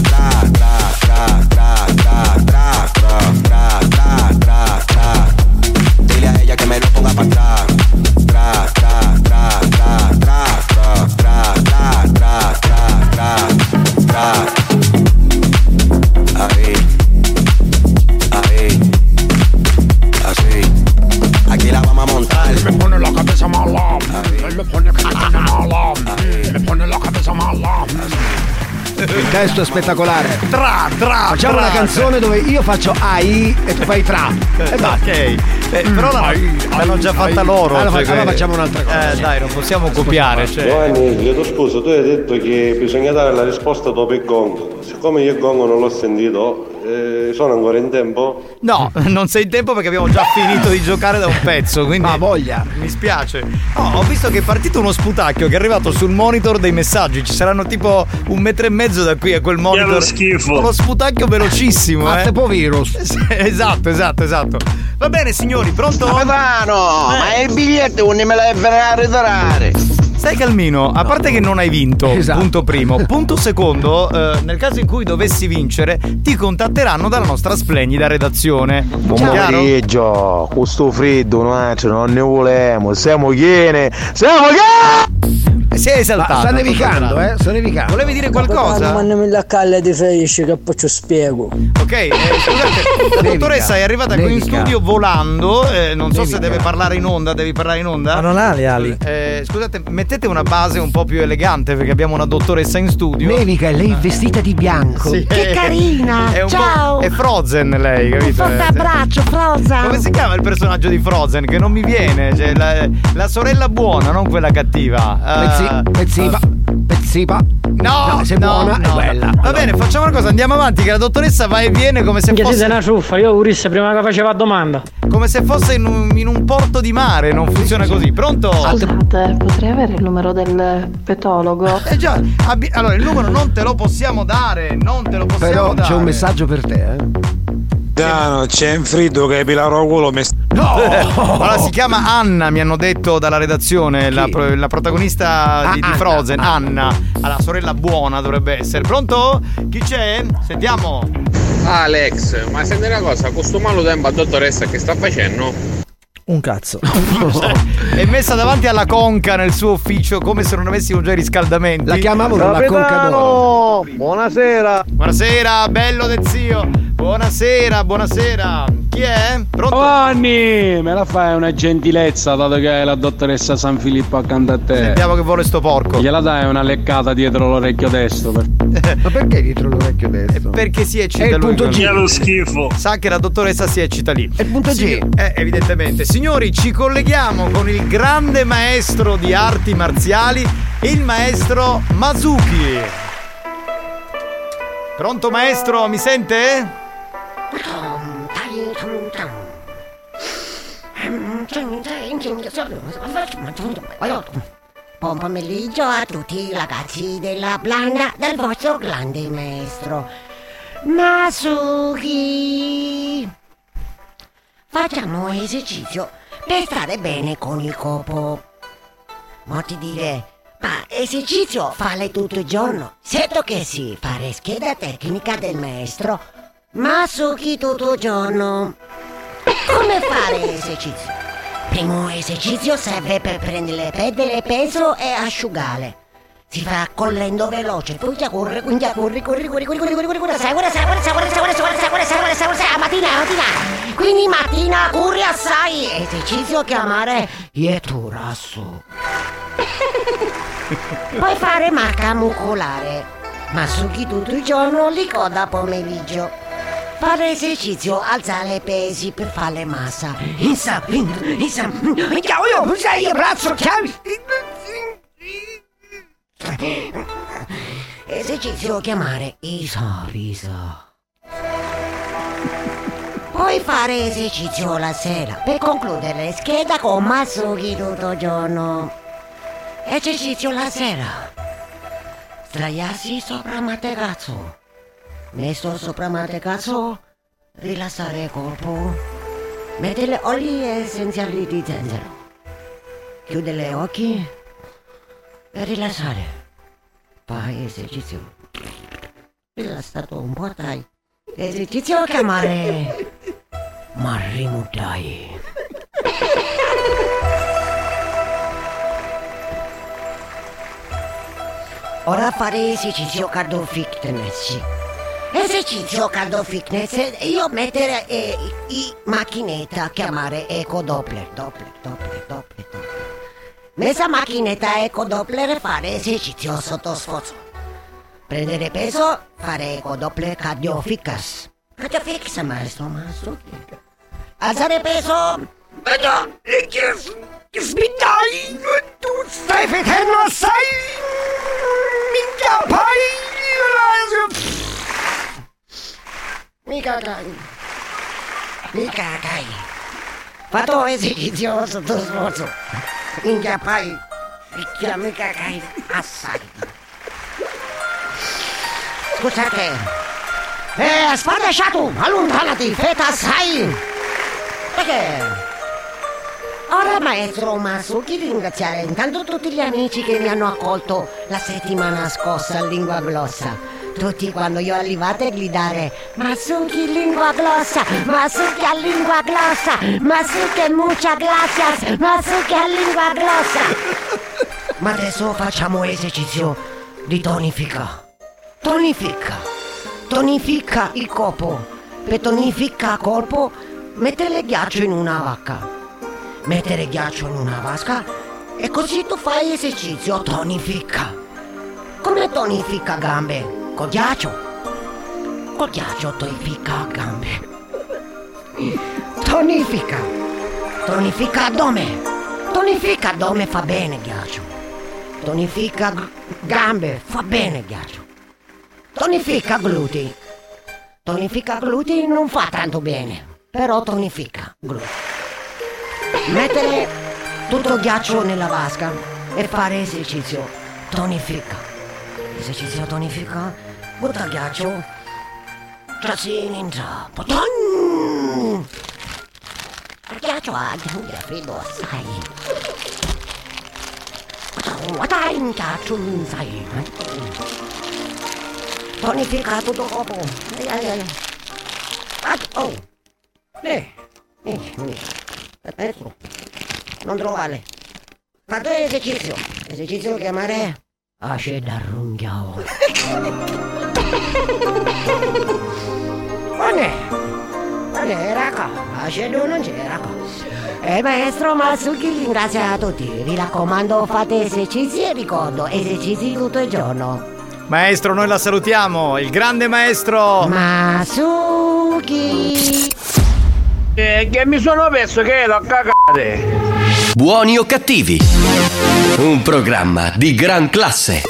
testo è spettacolare. Tra, tra. Facciamo tra, una canzone tra. dove io faccio AI e tu fai tra. E basta. ok. Eh, però l'hanno, l'hanno già fatta ai. loro. Allora, cioè, allora facciamo un'altra cosa. Eh, dai, non possiamo copiare. Cioè. Giovanni, chiedo scusa, tu hai detto che bisogna dare la risposta dopo il gong. Siccome io il gong non l'ho sentito, eh, sono ancora in tempo? No, [laughs] non sei in tempo perché abbiamo già finito di giocare da un pezzo. Quindi. Ma voglia. Mi spiace. No, ho visto che è partito uno sputacchio che è arrivato sul monitor dei messaggi. Ci saranno tipo un metro e mezzo da qui a quel monitor. lo schifo. Uno sputacchio velocissimo, Ma eh. tipo virus. [laughs] esatto, esatto, esatto. Va bene, signori, pronto? Capitano, Eh. ma il biglietto non me l'hai a ritirare. Stai calmino, a parte che non hai vinto, [laughs] Esatto. punto primo. [laughs] Punto secondo, eh, nel caso in cui dovessi vincere, ti contatteranno dalla nostra splendida redazione. Buon pomeriggio, questo freddo noi non ne volemo, siamo chiene, siamo chiene! Si è esaltato. Ma sta nevicando, eh? Sta nevicando. Volevi dire Ma qualcosa? non la calle di ferisce che poi ci spiego. Ok, eh, scusate, [laughs] la dottoressa è arrivata qui in studio volando. eh, non so se deve parlare in onda. Devi parlare in onda? Ma non ha le ali. Eh, scusate, mettete una base un po' più elegante perché abbiamo una dottoressa in studio. Nevica e lei vestita di bianco. Sì. Che carina! È un Ciao! Po', è Frozen lei, capito? Un forte Eh, abbraccio, Frozen! Come si chiama il personaggio di Frozen? Che non mi viene. Cioè, la, la sorella buona, non quella cattiva. Pezzi, Eh, pezzipa, pezzipa. No, No, se è no, buona no. è bella. Va bene, facciamo una cosa, andiamo avanti, che la dottoressa va e viene come se Minchia, fosse. una ciuffa, io urisse prima che faceva domanda. Come se fosse in un, in un porto di mare, non funziona così. Pronto? Scusate, potrei avere il numero del petologo? Eh già, abbi- allora il numero non te lo possiamo dare, non te lo possiamo Però dare. c'è un messaggio per te, eh. No, c'è un freddo che pilaro culo mi No! [laughs] allora si chiama Anna, mi hanno detto dalla redazione, la, pro- la protagonista di, di Anna, Frozen, Anna. la sorella buona dovrebbe essere. Pronto? Chi c'è? Sentiamo. Alex, ma senti una cosa, questo malo tempo a dottoressa che sta facendo? Un cazzo. [laughs] È messa davanti alla conca nel suo ufficio come se non avessimo già i riscaldamenti. La chiamavano la conca d'oro. Buonasera! Buonasera, bello del zio. Buonasera, buonasera. Chi è? Pronto? Giovanni, me la fai una gentilezza dato che hai la dottoressa San Filippo accanto a te. Sentiamo che vuole sto porco. Gliela dai una leccata dietro l'orecchio destro. Per... [laughs] Ma perché dietro l'orecchio destro? Perché si eccita È il punto G. Lo schifo. Sa che la dottoressa si eccita lì. È il punto Sì, G. eh, evidentemente. Signori, ci colleghiamo con il grande maestro di arti marziali, il maestro Mazuki. Pronto maestro, mi sente? Buon pomeriggio a tutti i ragazzi della blanda del vostro grande maestro Masuki. Facciamo esercizio per stare bene con il corpo. Molti dire, ma esercizio fare tutto il giorno? Certo che sì, fare scheda tecnica del maestro Masuki tutto giorno. Come fare esercizio? Primo esercizio serve per prendere perdere peso e asciugare. Si fa correndo veloce, poi già corre, quindi corri, corri, corri, corri, corri, corri, corri, corri, segura, segura, segura, segura, segura, segura, segura, segura, segura, mattina, mattina. Quindi mattina corri assai. Esercizio chiamare Ieturasu. [laughs] Puoi fare marca muscolare. Masuki tutto il giorno, ricorda pomeriggio. Fare esercizio, alzare pesi per fare massa. Insa, insa, minchia, io sei il braccio, chiami. Esercizio chiamare Isa, Isa. Puoi fare esercizio la sera per concludere scheda con Masuki tutto il giorno. Esercizio la sera. Sdraiarsi sopra materasso. Messo sopra materasso, rilassare il corpo. Mettere oli essenziali di zenzero. Chiude gli occhi e rilassare. Fai esercizio. Rilassato un po', dai. Esercizio chiamare Marrimu dai. Ora fare esercizio cardio fitness. Esercizio cardio fitness, io mettere eh, i macchinetta, chiamare eco doppler, doppler, doppler, doppler, doppler. Macchinetta eco doppler fare esercizio sotto sforzo. Prendere peso, fare quadruple cardiofix. Cardiofix, maestro Masuki. Alzare peso. Vedo, che sbindai, tu stai facendo assai. Minchia, poi. Mica cagai. Mica cagai. Fatto esercizio sotto sforzo. Minchia, poi. Minchia, mica cagai. Assai. Scusate. Eh, spadasciato, allontanati, feta assai. Perché? Ora maestro Masuki ringraziare intanto tutti gli amici che mi hanno accolto la settimana scorsa a Lingua Glossa. Tutti quando io arrivate gridare Masuki Lingua Glossa, Masuki a Lingua Glossa, Masuki muchas gracias, Masuki a Lingua Glossa. [laughs] Ma adesso facciamo esercizio di tonifica. Tonifica. Tonifica il corpo. Per tonifica il corpo, mettere ghiaccio in una vacca mettere ghiaccio in una vasca e così tu fai esercizio tonifica. Come tonifica gambe? Col ghiaccio. Col ghiaccio tonifica gambe. Tonifica. Tonifica addome. Tonifica addome fa bene ghiaccio. Tonifica g- gambe fa bene ghiaccio. Tonifica glutei. Tonifica glutei non fa tanto bene, però tonifica glutei mettere tutto il ghiaccio nella vasca e fare esercizio tonifica esercizio tonifica butta ghiaccio trassini in trappo ton il ghiaccio ha grande freddo assai guarda in ghiaccio sai tonifica tutto il corpo ai, ai, ai. Ah, oh eh, eh, eh. Adesso, non trovare. Fate esercizio. Esercizio chiamare Asce da runghiao. [laughs] Ma ne? Ma ne era qua? Asce non c'era qua. Eh maestro Masuki ringrazia tutti. Vi raccomando fate esercizi e ricordo esercizi tutto il giorno. Maestro, noi la salutiamo, il grande maestro. Masuki. Eh, che mi sono perso che l'ho cagate. Buoni o cattivi? Un programma di gran classe.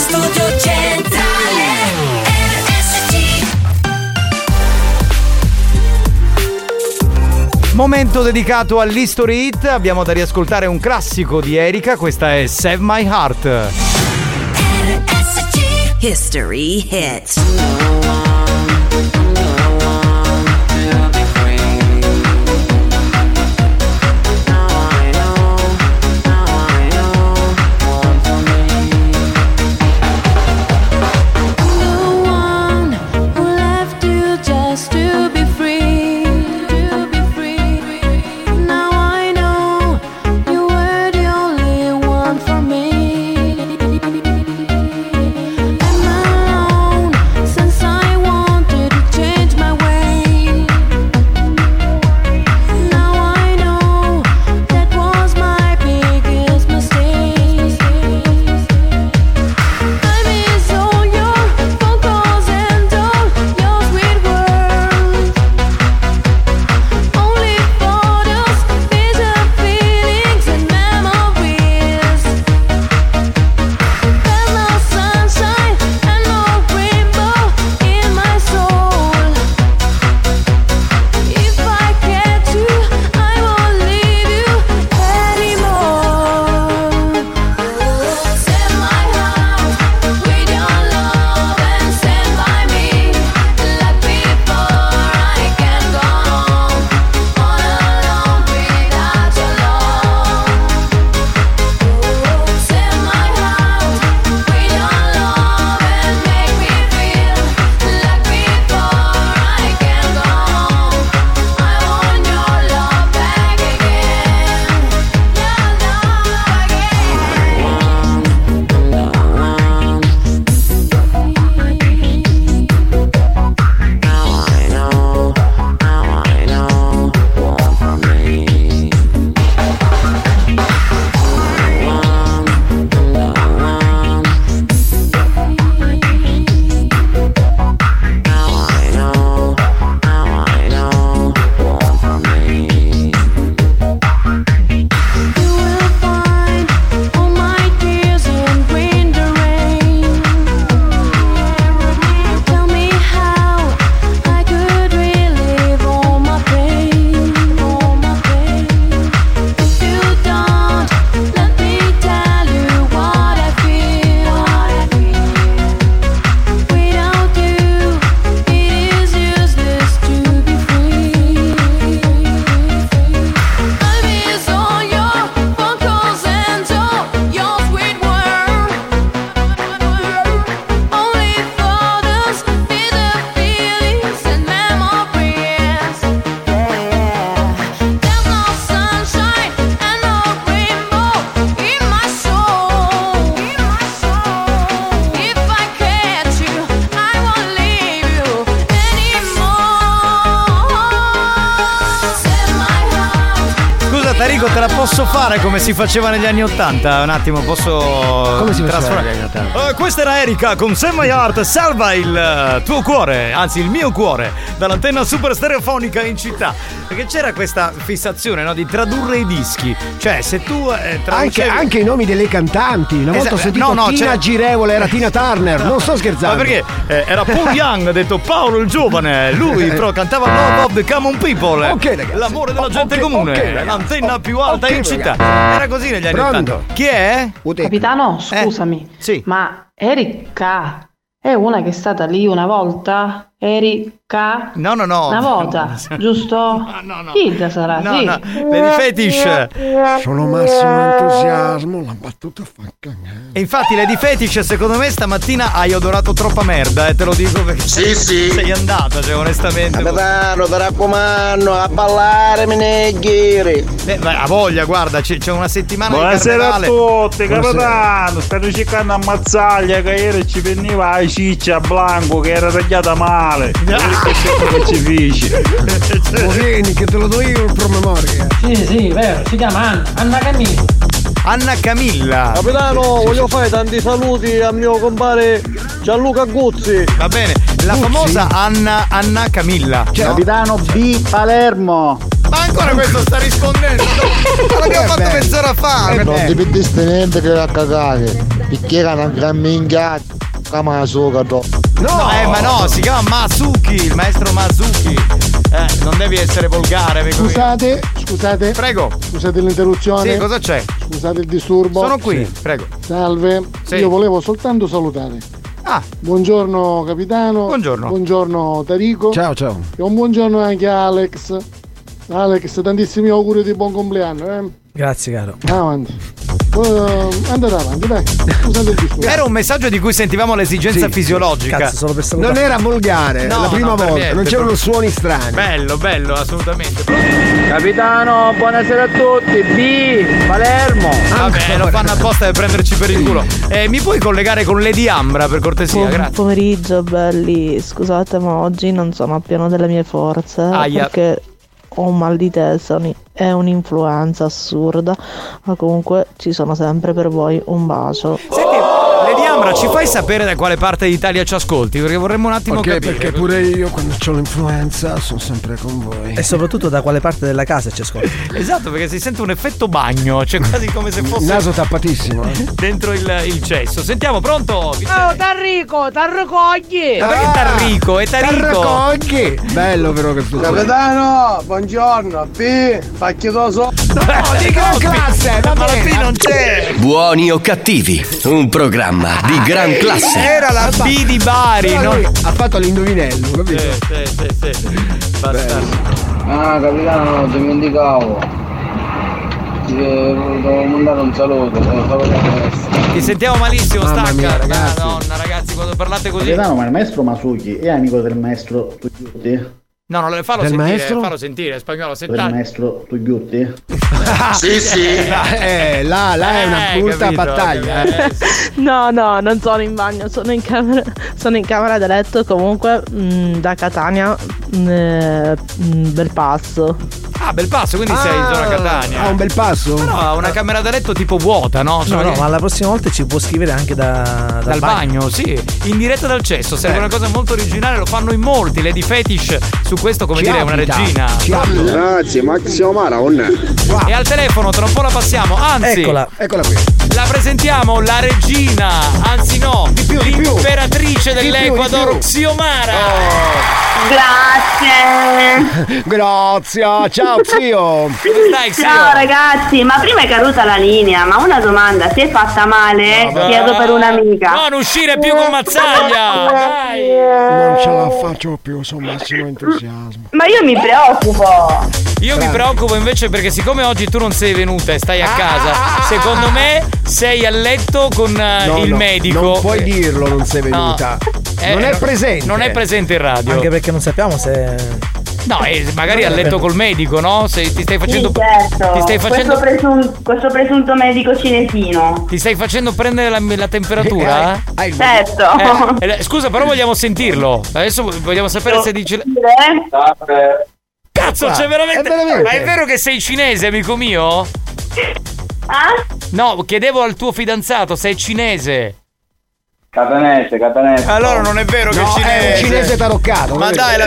Studio Centrale RSC Momento dedicato all'History Hit, abbiamo da riascoltare un classico di Erika, questa è Save My Heart. History Hits si faceva negli anni Ottanta? Un attimo, posso. Come si trasformare- negli anni Ottanta? Eh, questa era Erika con Sam My Heart. Salva il eh, tuo cuore, anzi il mio cuore, dall'antenna super stereofonica in città. Perché c'era questa fissazione no, di tradurre i dischi. Cioè, se tu eh, Anche, traducevi. anche i nomi delle cantanti. Una volta ho sentito no, no, Tina c'è- Girevole, era Tina Turner. [laughs] Non sto scherzando. Ma perché eh, era Paul Young, ha detto Paolo il giovane, lui [laughs] però cantava Love of the Common People. Ok, ragazzi. L'amore della gente Ok, comune, ok, ragazzi. l'antenna più alta in città. ragazzi. Era così negli anni Pronto? 80. Chi è? Capitano, scusami. sì. Ma Erika è una che è stata lì una volta? Erika? No, no, no. Una volta, [laughs] giusto? No, no, no. Hilda sarà, No, sì. no, Lady Fetish. Sono massimo entusiasmo, la battuta fa cagare. E infatti Lady Fetish secondo me stamattina hai odorato troppa merda, eh, te lo dico perché Sì, [laughs] sì. sei andata, cioè onestamente. Capitano, ti raccomando, a ballare me ne ghiri. Eh, ma ha voglia, guarda, c'è, c'è una settimana Buonasera di a tutti, capitano. Stanno cercando ammazzaglia che ieri ci veniva la ciccia a Blanco che era tagliata male. Che sempre che ci. Oh, vieni che te lo do io il promemoria. Sì, sì, vero, si chiama Anna, Anna Camilla. Anna Camilla. Capitano, voglio fare tanti saluti a mio compare Gianluca Guzzi. Va bene, la famosa Anna, Anna Camilla. Capitano B Palermo. Ma ancora questo sta rispondendo? [laughs] Ma l'abbiamo fatto mezz'ora fa. Non ti perdiste niente che a cagare. Perché era una gran. Suga, do. No, eh, ma no, si chiama Masuki, il maestro Masuki. Eh, non devi essere volgare. Scusate, scusate. Prego. Scusate l'interruzione. Sì, cosa c'è? Scusate il disturbo. Sono qui, prego. Salve. Sì. Io volevo soltanto salutare. Ah. Buongiorno capitano. Buongiorno. Buongiorno Tarico. Ciao, ciao. E un buongiorno anche a Alex. Alex, tantissimi auguri di buon compleanno, eh. Grazie, caro. Avanti. Eh, andate avanti, dai. Scusate il disturbo. Era un messaggio di cui sentivamo l'esigenza Sì, fisiologica. Cazzo, solo per salutare. Non era volgare, No, la prima no, volta, niente, non c'erano suoni strani. Bello, bello, assolutamente. Capitano, buonasera a tutti. B Palermo. Vabbè, lo fanno apposta per prenderci per il culo. Eh, mi puoi collegare con Lady Ambra per cortesia? Buon Grazie. pomeriggio belli, scusate ma oggi non sono a pieno delle mie forze Aia. perché ho un mal di testa, è un'influenza assurda, ma comunque ci sono sempre per voi un bacio. Senti, Ambra, ci fai sapere da quale parte d'Italia ci ascolti? Perché vorremmo un attimo Ok, capire. perché pure io quando ho l'influenza sono sempre con voi. E soprattutto da quale parte della casa ci ascolti. [laughs] Esatto, perché si sente un effetto bagno, cioè quasi come se fosse Naso tappatissimo. eh. [laughs] dentro il, il cesso. Sentiamo, pronto? Oh, Tarrico, t'arricogli! Ma perché Tarrico? È Tarico! Tarracogli! Bello però che tu Capitano, buongiorno. B, pacchetoso. No, di gran classe, Ma la. P non c'è! Buoni o cattivi, un programma di gran classe. Era la B di Bari, lui ha fatto l'indovinello, capito? Sì, sì, sì, sì. Bastardo. Ah, capitano, dimenticavo. Ti devo mandare un saluto. salutare Ti sentiamo malissimo, Mamma stacca. mia, ragazzi. Madonna, ragazzi, quando parlate così. Capitano, ma il maestro Masuki è amico del maestro Tugliutti? No, no, fallo Del sentire, maestro? fallo sentire, spagnolo, Del sentate. maestro Tugliutti? [laughs] Sì, sì. [laughs] Eh, là, là è una Eh, brutta capito, battaglia. eh. [laughs] No, no, non sono in bagno, sono in camera, sono in camera da letto comunque mm, da Catania mm, eh, mm, Bel Passo. Ah, bel passo, quindi sei in zona Catania. Ha un bel passo? Però ha una camera da letto tipo vuota, no? No, Cioè, no, ma la prossima volta ci può scrivere anche da, dal, Dal bagno, sì, in diretta dal cesso, serve una cosa molto originale, lo fanno in molti, Lady Fetish su questo come Ci dire è una regina. ci abita. Grazie, Maximo Maron. E al telefono tra un po' la passiamo, anzi Eccola. Eccola qui. la presentiamo la regina, anzi no, Di più, di più. l'imperatrice Di più, di dell'Ecuador, più. Xiomara. Grazie. [laughs] Grazie, ciao zio. Come stai, Xio? Ciao ragazzi, ma prima è caduta la linea, ma una domanda, si è fatta male? Chiedo per un'amica. Non uscire più con Mazzaglia! Dai! Non ce la faccio più, sono massimo entusiasmo. Ma io mi preoccupo. Io mi preoccupo invece perché siccome oggi tu non sei venuta e stai a casa, secondo me sei a letto con eh, No, il no, medico. Non puoi dirlo, non sei venuta. Eh, non è presente. Non è presente in radio. Anche perché non sappiamo se. No, eh, magari a letto col medico, no? Se ti stai facendo. Sì, certo. Ti stai facendo. questo, presun- questo presunto medico cinesino. Ti stai facendo prendere la, la temperatura? Eh, hai Certo. Eh, eh, scusa, però vogliamo sentirlo. Adesso vogliamo sapere se dice. Dire? Cazzo, c'è veramente. È veramente. Ma è vero che sei cinese, amico mio? Ah? No, chiedevo al tuo fidanzato, sei cinese. Catanese, catanese. Allora non è vero che No, è cinese. è un cinese taroccato. Ma è dai, la...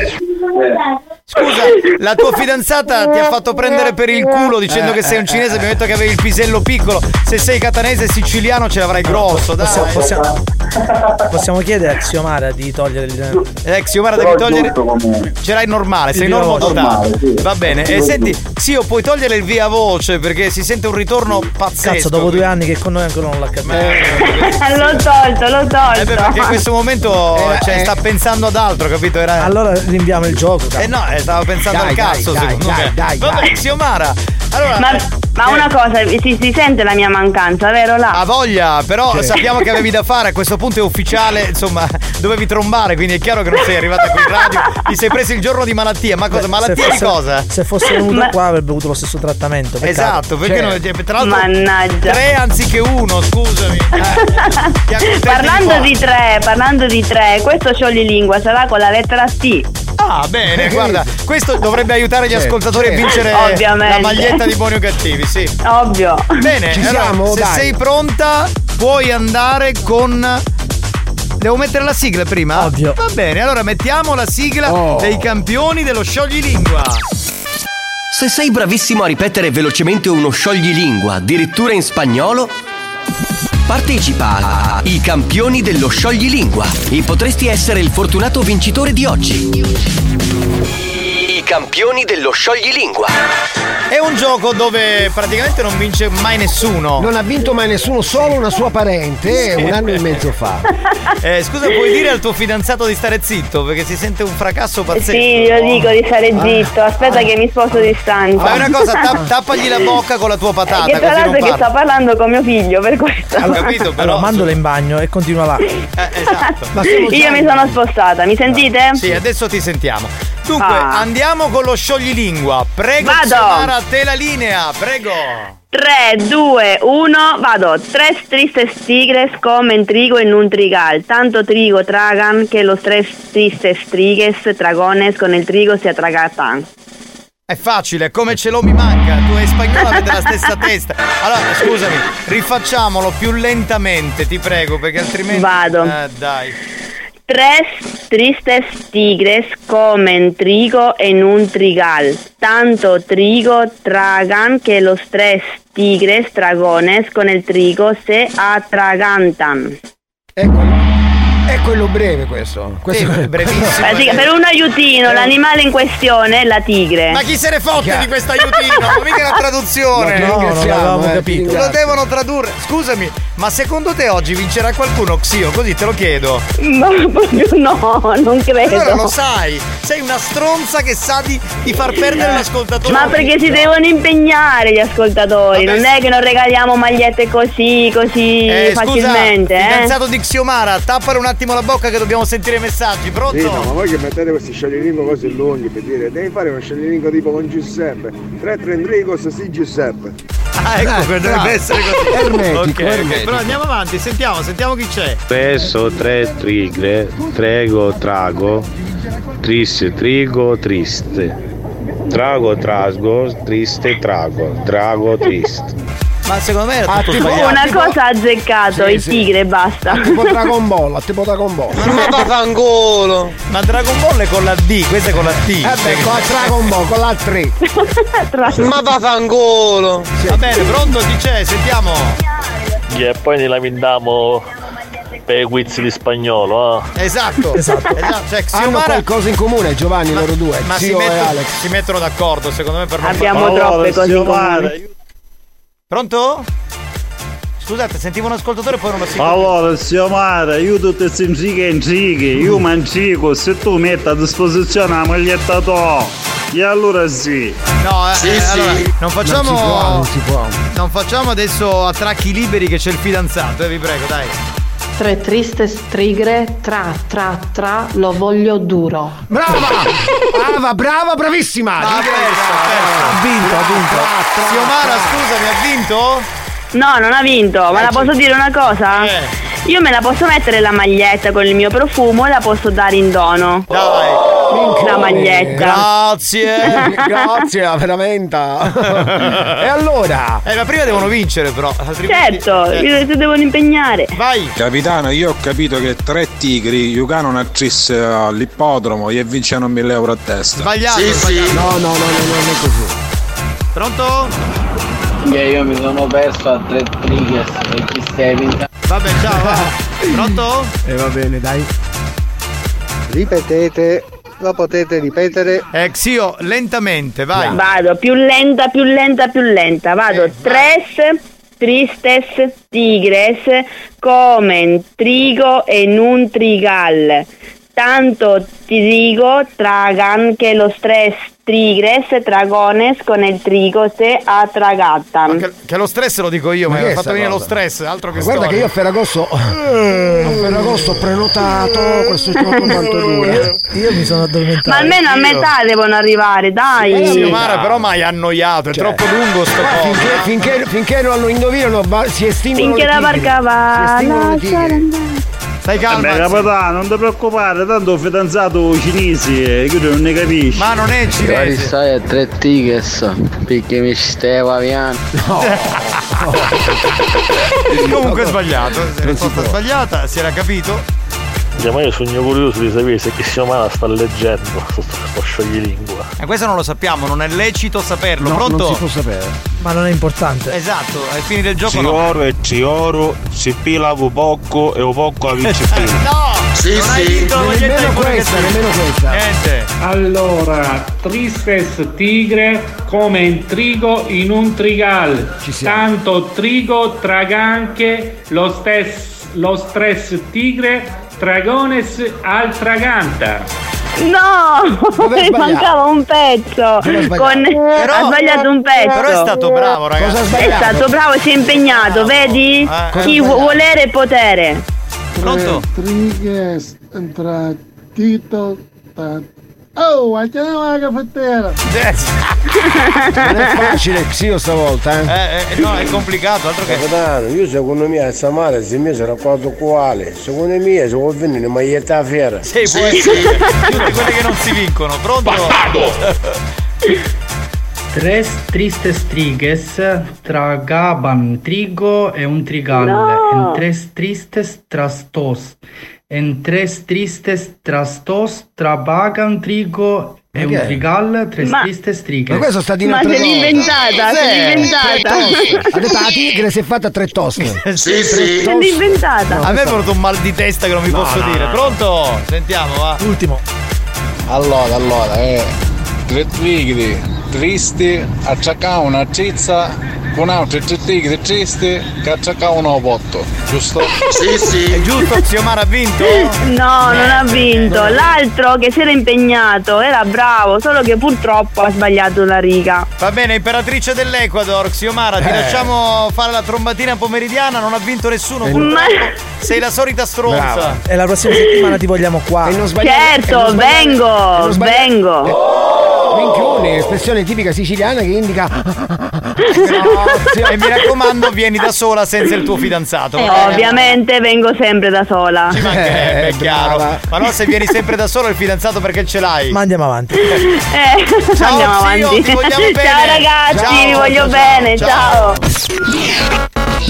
scusa, la tua fidanzata ti ha fatto prendere per il culo dicendo Eh, che sei un eh, cinese, eh. mi ha detto che avevi il pisello piccolo. Se sei catanese e siciliano ce l'avrai grosso, dai. Possiamo, possiamo, possiamo chiedere a Xiomara di togliere il. Eh, Xiomara devi togliere. Ce l'hai normale, sei normodotato. sì. Va bene. E senti, sì, o puoi togliere il via voce perché si sente un ritorno pazzesco. Cazzo, dopo due anni che con noi ancora non l'ha capito. [laughs] l'ho tolto, l'ho tolto. Eh beh, perché in questo momento cioè, sta pensando ad altro, capito? Era... Allora rinviamo il gioco. Eh no, eh, stavo pensando Dai, al cazzo, dai, secondo dai, me. dai, Vabbè, dai. Xiomara. Allora, Ma, eh, ma una cosa, si, si sente la mia mancanza, vero là? ha voglia, però Sì. sappiamo che avevi da fare, a questo punto è ufficiale, insomma, [laughs] dovevi trombare, quindi è chiaro che non sei arrivata qui in radio, ti sei preso il giorno di malattia, ma cosa? Malattia di cosa? Se fosse venuto Ma- qua avrebbe avuto lo stesso trattamento. peccato. Esatto, perché Cioè, non tra l'altro Mannaggia. tre anziché uno, scusami. [laughs] Eh, Parlando di di tre, parlando di tre, questo scioglilingua sarà con la lettera T. Ah, bene, guarda, questo dovrebbe aiutare gli Certo, ascoltatori a certo. vincere Ovviamente. la maglietta di buoni o cattivi, sì. Ovvio. Bene, Ci allora, siamo? se Dai. sei pronta, puoi andare con. Devo mettere la sigla prima? Ovvio. Va bene, allora mettiamo la sigla Oh. dei campioni dello scioglilingua. Se sei bravissimo a ripetere velocemente uno scioglilingua, addirittura in spagnolo, partecipa a I campioni dello scioglilingua e potresti essere il fortunato vincitore di oggi. I campioni dello scioglilingua. È un gioco dove praticamente non vince mai nessuno. Non ha vinto mai nessuno, solo una sua parente un anno e mezzo fa. [laughs] Eh, scusa, puoi dire al tuo fidanzato di stare zitto? Perché si sente un fracasso pazzesco. Sì, lo dico di stare zitto. Aspetta che mi sposo di stanza. Fai una cosa, tapp- [laughs] tappagli la bocca con la tua patata. che tra l'altro che sto parlando con mio figlio, per questo. Ho capito, [laughs] però. Allora, mandola in bagno e continua là. Eh, esatto. Io mi sono spostata, mi sentite? Sì, adesso ti sentiamo. Dunque, Ah. andiamo con lo scioglilingua. Prego, Vado. Xiomara, te la linea, prego. 3, 2, 1, vado. Tres tristes tigres comen trigo en un trigal. Tanto trigo tragan que los tres tristes trigues dragones con el trigo se atragatan. È facile, come ce l'ho mi manca. Tu hai spagnolo avete la stessa testa. Allora, scusami, rifacciamolo più lentamente, ti prego, perché altrimenti. Vado. Eh, dai. Tres tristes tigres comen trigo en un trigal. Tanto trigo tragan que los tres tigres dragones con el trigo se atragantan. È quello breve questo. questo è brevissimo. [laughs] Eh sì, per un aiutino, l'animale in questione è la tigre. Ma chi se ne fotte di questo aiutino? Ma mica la traduzione. No, non l'avevamo eh, capito. Lo devono tradurre. Scusami, ma secondo te oggi vincerà qualcuno, Xio? Così te lo chiedo. Ma [laughs] proprio no, non credo. Allora lo sai, sei una stronza che sa di, di far perdere l'ascoltatore. Ma perché si devono impegnare gli ascoltatori, non è che non regaliamo magliette così, così Eh, facilmente, scusa, eh? fidanzato di Xiomara, tappare un attimo la bocca che dobbiamo sentire i messaggi, pronto? Sì, no, ma voi che mettete questi scioglilingua così lunghi per dire devi fare uno scioglilingua tipo con Giuseppe. Tre Trendrigos, sì Giuseppe. Ah, ecco, Eh, dovrebbe bravo. essere così. [laughs] Ermetico, Ok, ok, ermetico. Però andiamo avanti, sentiamo, sentiamo chi c'è. Spesso tre trigre, trego, trago, triste, trigo, triste. Trago, trasgo, triste, trago, trago, triste. Ma secondo me era Ah, tutto tipo- sbagliato. Una cosa ha azzeccato, Sì, il sì. tigre e basta. Tipo [laughs] Dragon Ball, tipo Dragon Ball. Ma vaffanculo! Ma Dragon Ball è con la D, questa è con la T. Eh beh, con la Dragon Ball, con la 3. Ma vaffanculo! Va bene, pronto chi c'è? Sentiamo. E poi ne lamentiamo per i quiz di spagnolo, eh. Esatto, [laughs] esatto. esatto. Cioè, Hanno Xiomara qualcosa in comune, Giovanni, loro due. ma si, Alex. si mettono d'accordo, secondo me per non Abbiamo far- troppe cose in comune. Pronto? Scusate, sentivo un ascoltatore e poi non lo sento. Allora, Xiomara, io tutte queste intrighe intrighe, io mancico, se tu metti a disposizione la maglietta tua, e allora sì. No, eh, eh, allora, non facciamo. Non si può, non si può. non facciamo adesso attracchi liberi che c'è il fidanzato, eh, vi prego, dai. Tre triste strigre, tra tra tra, lo voglio duro. Brava! Brava, brava, bravissima! Ha perso, ha vinto, ha vinto. Xiomara, scusami, ha vinto? No, non ha vinto, ma Eh, la c'è- posso dire una cosa? Eh. Io me la posso mettere la maglietta con il mio profumo e la posso dare in dono. Dai. La maglietta. Grazie. Grazie, [laughs] veramente. e allora? Eh, ma prima devono vincere, però. altrimenti- Certo, Eh, si devono impegnare. Vai. Capitano, io ho capito che tre tigri giocano una tris all'ippodromo e vincono 1000 euro a testa. Sbagliato, sbagliato. No, no, no, no, non è così. Pronto? Che io mi sono perso a tre trigger e chi stai vincendo. Vabbè, ciao, va. Pronto? E Eh, va bene, dai. Ripetete, lo potete ripetere. Eh, Xio, lentamente, vai. Vado, più lenta, più lenta, più lenta. Vado, tres, tristes, tigres, comen trigo en un trigal. Tanto trigo tragan que los tres tigres, dragones, con el trigo se atragatan. Che, che lo stress lo dico io, Ma mi che ha è fatto venire lo stress, altro che Guarda storia. che io a Ferragosto [laughs] a Ferragosto ho prenotato questo gioco [laughs] quanto dura. Io mi sono addormentato. Ma almeno a metà devono arrivare, dai. Sì, Mara, però mi hai annoiato, è troppo lungo sto coso. Finché, finché, finché non lo indovinano si estinguono Finché le la barca va, lasciare andare. Stai calmo. Vabbè, capitano, non ti preoccupare, tanto ho fidanzato cinese, io non ne capisci. Ma non è Ora stai a tre tigers perché mi stava piano. [laughs] Comunque è sbagliato, è risposta sbagliata, si era capito. Ma io sono curioso di sapere se chi sia umana sta leggendo sto, scioglilingua. E questo non lo sappiamo, non è lecito saperlo. No, Pronto? non si può sapere. Ma non è importante. Esatto, ai fini del gioco Ci no. oro e ci oro, si pila un poco e un poco a vince più. No! Sì, non hai sì. vinto la maglietta Nemmeno questa, nemmeno questa. Niente. Allora, tristes tigre come in trigo in un trigal. Tanto trigo traganche lo stesso lo stress tigre dragones al traganta. No, mi mancava un pezzo. Con... Però- ha sbagliato un pezzo. Però è stato bravo, ragazzi. È stato bravo, si è impegnato, vedi? Eh, Chi vu- volere e potere. Pronto? Trigas tra Tito. Oh, andiamo alla caffettiera. Non è facile Xio stavolta, eh? Eh, eh, no, è complicato, altro che. Capitano, io secondo me a Samara se mi sarà quattro uguale. Secondo me se vuol venire maglietta a fiera. Sì, può essere. Tutte quelle che non si vincono. Pronto? [laughs] Tres tristes triges tragaban trigo e un trigal. No. En tres tristes trastos. En tres tristes trastos trabagan trigo e Ma un trigal. Tres Ma- tristes Ma triges. questo sta di Ma un'altra se l'è cosa. inventata, se l'è Tre inventata. [laughs] Ha detto la tigre si è fatta tre toste. Sì, sì. Se l'è inventata. A me è venuto un mal di testa che non vi posso dire. Pronto? Sentiamo, va. Ultimo. Allora, allora, eh, tre tigri tristi acciaccavano una cizza con altri tre tigri tristi che acciaccavano un botto, giusto? Sì, sì. È giusto, zio Mara ha vinto? No, non ha vinto. L'altro che si era impegnato era bravo, solo che purtroppo ha sbagliato la riga. Va bene, imperatrice dell'Ecuador, Xiomara, ti Eh. lasciamo fare la trombatina pomeridiana, non ha vinto nessuno, Eh. Ma- Sei la solita stronza. Brava. E la prossima settimana ti vogliamo qua. E non sbagliare- e Certo, non sbagliare- e vengo, non sbagliare- vengo. Minchione, espressione tipica siciliana che indica [laughs] E mi raccomando, vieni da sola senza il tuo fidanzato. Eh, ovviamente vengo sempre da sola. Ci mancherebbe, Eh, è chiaro. brava. Ma no, se vieni sempre da solo il fidanzato perché ce l'hai? Ma andiamo avanti. Eh, Ciao, [laughs] andiamo zio, avanti. ti vogliamo bene. Ciao ragazzi, Ciao, vi voglio ciao, bene, ciao. ciao.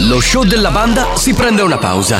Lo show della banda si prende una pausa.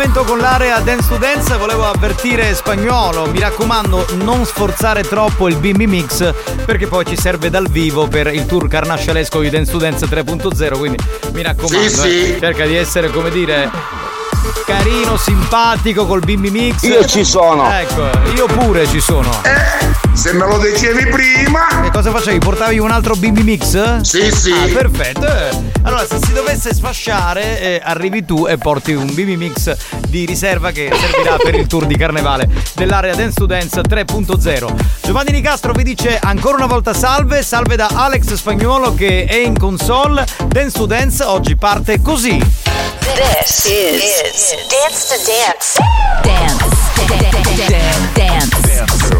Dance. L'appuntamento con l'area Dance to Dance volevo avvertire spagnolo, mi raccomando non sforzare troppo il bimbi mix perché poi ci serve dal vivo per il tour carnascialesco di Dance to Dance 3.0, quindi mi raccomando, Sì, sì. eh, cerca di essere come dire carino, simpatico col bimbi mix. Io ci sono. Ecco, io pure ci sono. Se me lo dicevi prima. E cosa facevi? Portavi un altro bimbi mix? Sì, sì. Ah, perfetto. Allora, se si dovesse sfasciare, eh, arrivi tu e porti un bimbi mix di riserva che servirà per il tour di carnevale dell'area Dance to Dance 3.0. Giovanni Nicastro vi dice ancora una volta salve, salve da Alex Spagnuolo che è in console. Dance to Dance oggi parte così. This is, Dance to Dance. Dance. Dance. Dance. Dance. Dance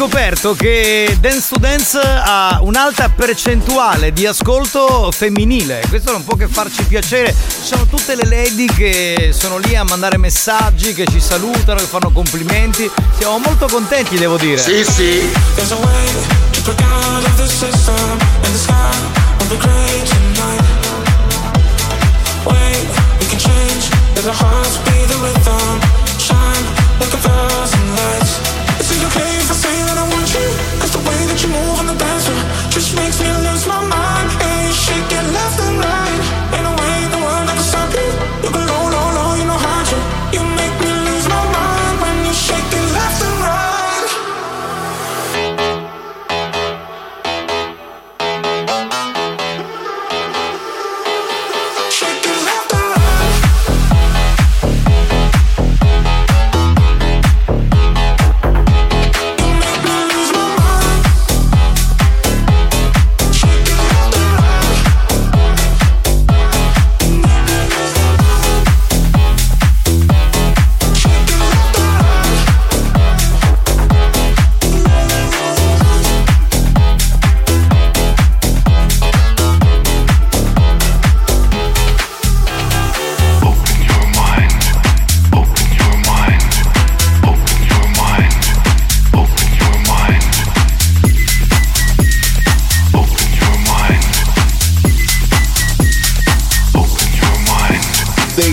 Scoperto che Dance to Dance ha un'alta percentuale di ascolto femminile. Questo non può che farci piacere. Ci sono tutte le lady che sono lì a mandare messaggi, che ci salutano, che fanno complimenti. Siamo molto contenti, devo dire. Sì, sì. There's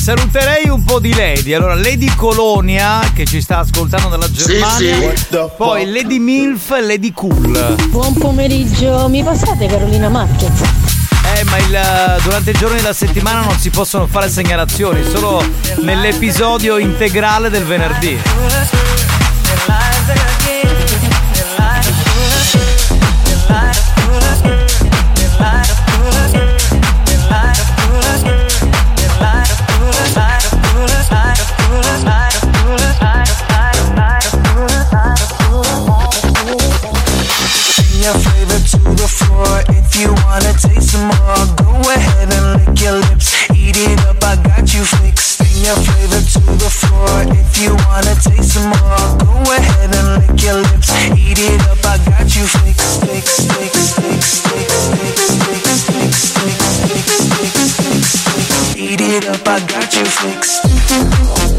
Saluterei un po' di Lady. Allora, Lady Colonia, che ci sta ascoltando dalla Germania. sì. Poi Lady Milf e Lady Cool. Buon pomeriggio, mi passate Carolina Marquez? Eh, ma il, durante i giorni della settimana non si possono fare segnalazioni, solo nell'episodio integrale del venerdì. More, go ahead and lick your lips. Eat it up, I got you fixed. Bring your flavor to the floor. If you wanna taste some more, go ahead and lick your lips. Eat it up, I got you fixed. Fixed, fixed, fixed, fixed, fixed, fixed, fixed, fixed, fixed, fixed, fixed, fixed. Eat it up, I got you fixed.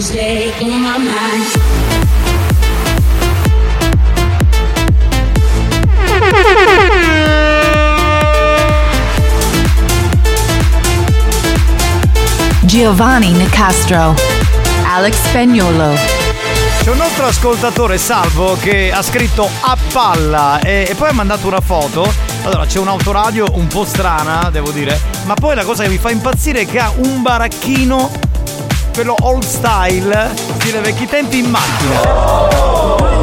Stay in my mind. Giovanni Nicastro. Alex Spagnolo. C'è un nostro ascoltatore, Salvo, che ha scritto a palla e, e poi ha mandato una foto. Allora, c'è un'autoradio un po' strana, devo dire, ma poi la cosa che mi fa impazzire è che ha un baracchino, quello old style, stile vecchi tempi in macchina.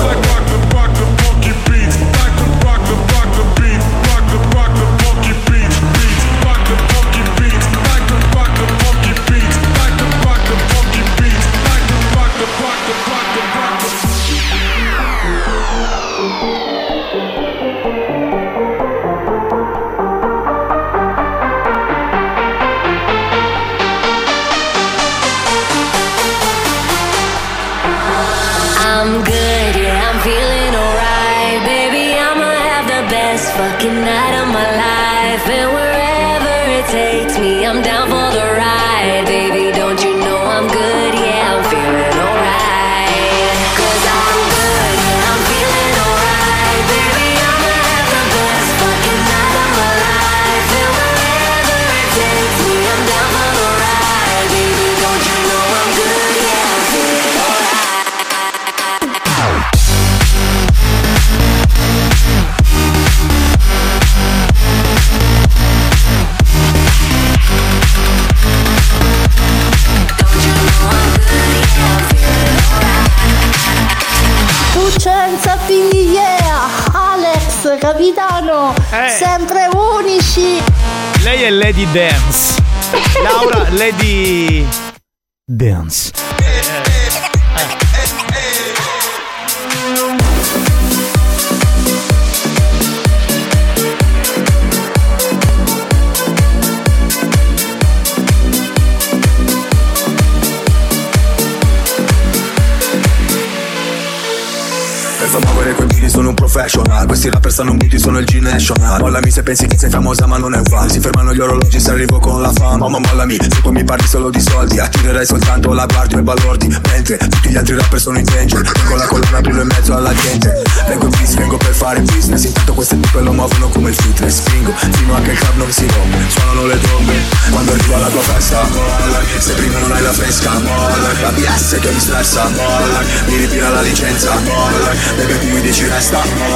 Capitano! Eh. Sempre unici! Lei è Lady Dance. [laughs] Laura, Lady Dance. Professional. Questi rapper stanno muti, sono il G-National Mollami se pensi che sei famosa ma non è un fan. Si fermano gli orologi se arrivo con la fama. Mamma mollami, se poi mi parli solo di soldi Attirerai soltanto la guardia e balordi Mentre tutti gli altri rapper sono in danger. Con la colonna blu in mezzo alla gente. Vengo in peace, vengo per fare business. Intanto queste tipe lo muovono come il fitness. Spingo fino a che il club non si rompe. Suonano le trombe. Quando arriva la tua festa molla. Se prima non hai la fresca molla. La BS che mi stressa molla. Mi ritira la licenza molla. Baby tu mi dici resta molla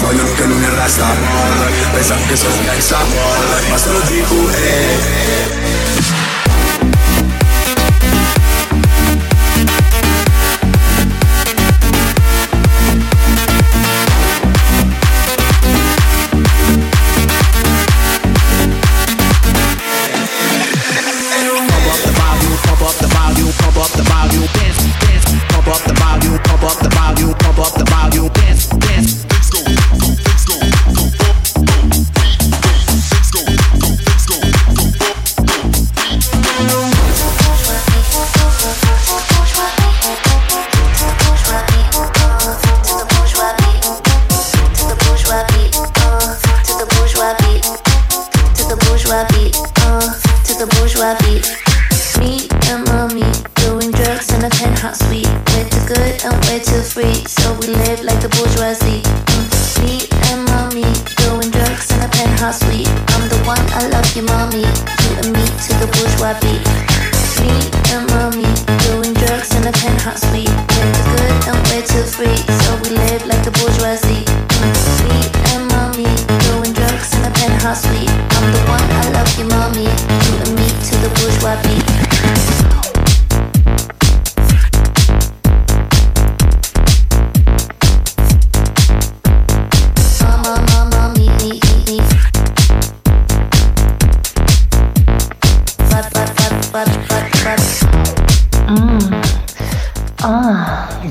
Vogliono che lui ne resta molla Pensano che sono gangsta molla Ma sono GQE Pump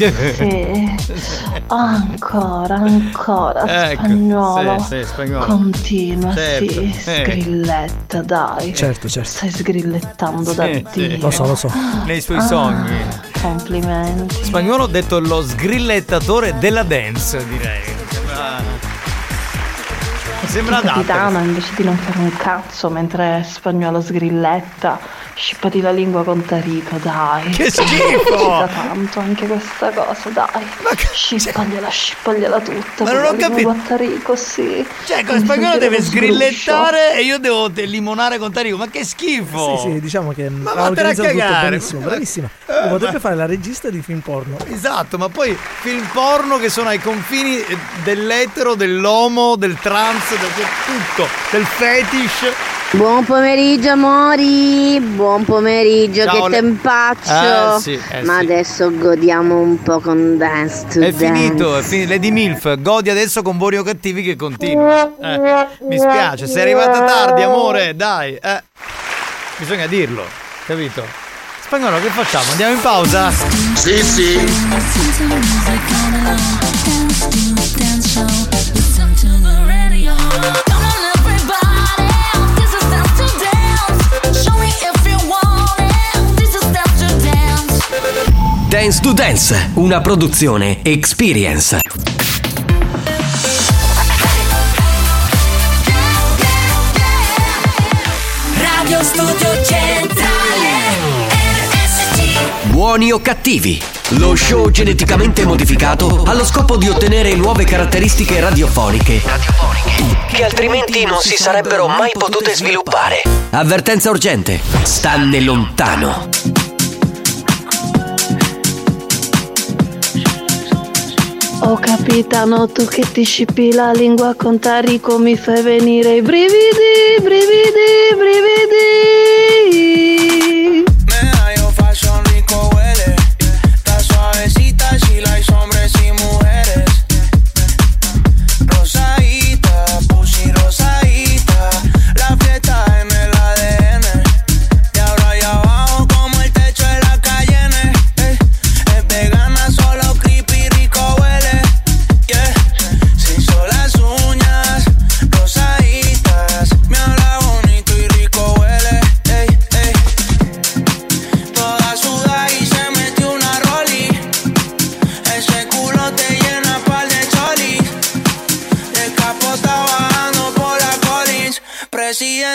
sì. Ancora, ancora. Ecco, spagnolo. sì, sì, spagnolo. Continua, Certo, sì. eh. Sgrilletta, dai. Certo, certo. Stai sgrillettando da. Dio. Lo so, lo so. Nei suoi Ah, sogni. Complimenti. Spagnolo detto lo sgrillettatore della dance, direi. Sembra, adatto. Capitano, invece di non fare un cazzo mentre spagnolo sgrilletta, scippati la lingua con Tarico, dai. Che schifo! Ci da tanto anche questa cosa, dai. Scippagliela, scippagliela tutta. Ma non ho capito. con Tarico, sì. Cioè, con spagnolo deve sgrillettare e io devo limonare con Tarico. Ma che schifo! Sì, sì, diciamo che Ma ha vattene a organizzato tutto benissimo, bravissima. Eh, Potrebbe ma- fare la regista di film porno. Esatto, ma poi film porno che sono ai confini eh, dell'etero, dell'omo, del trans, del del tutto, del fetish. Buon pomeriggio amori, buon pomeriggio, Ciao, che Le- tempaccio. Eh, sì, eh, Ma sì. adesso godiamo un po' con Dance to È Dance. finito, è finito. Lady Milf, godi adesso con Buoni o Cattivi che continua. Eh, mi spiace, sei arrivata tardi, amore, dai. Eh. Bisogna dirlo, capito? Spagnolo, che facciamo? Andiamo in pausa? Sì, sì. Dance to Dance, una produzione Experience. Radio Studio Centrale RSC Buoni o cattivi? Lo show geneticamente modificato allo scopo di ottenere nuove caratteristiche radiofoniche che altrimenti non si sarebbero mai potute sviluppare. Avvertenza urgente. Stanne lontano. Oh capitano, tu che ti scippi la lingua con Tarico mi fai venire i brividi, brividi, brividi.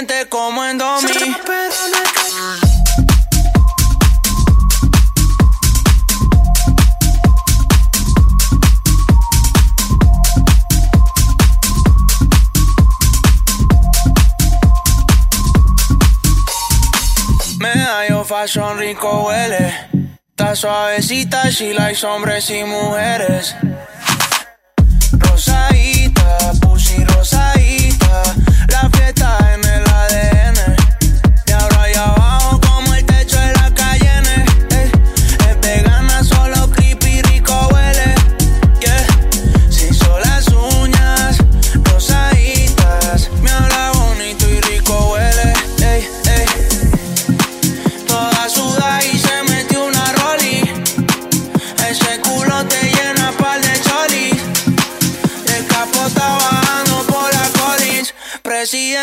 Presidente como en Domi. Medallo fashion rico huele. Está suavecita, she likes hombres y mujeres. Rosadita.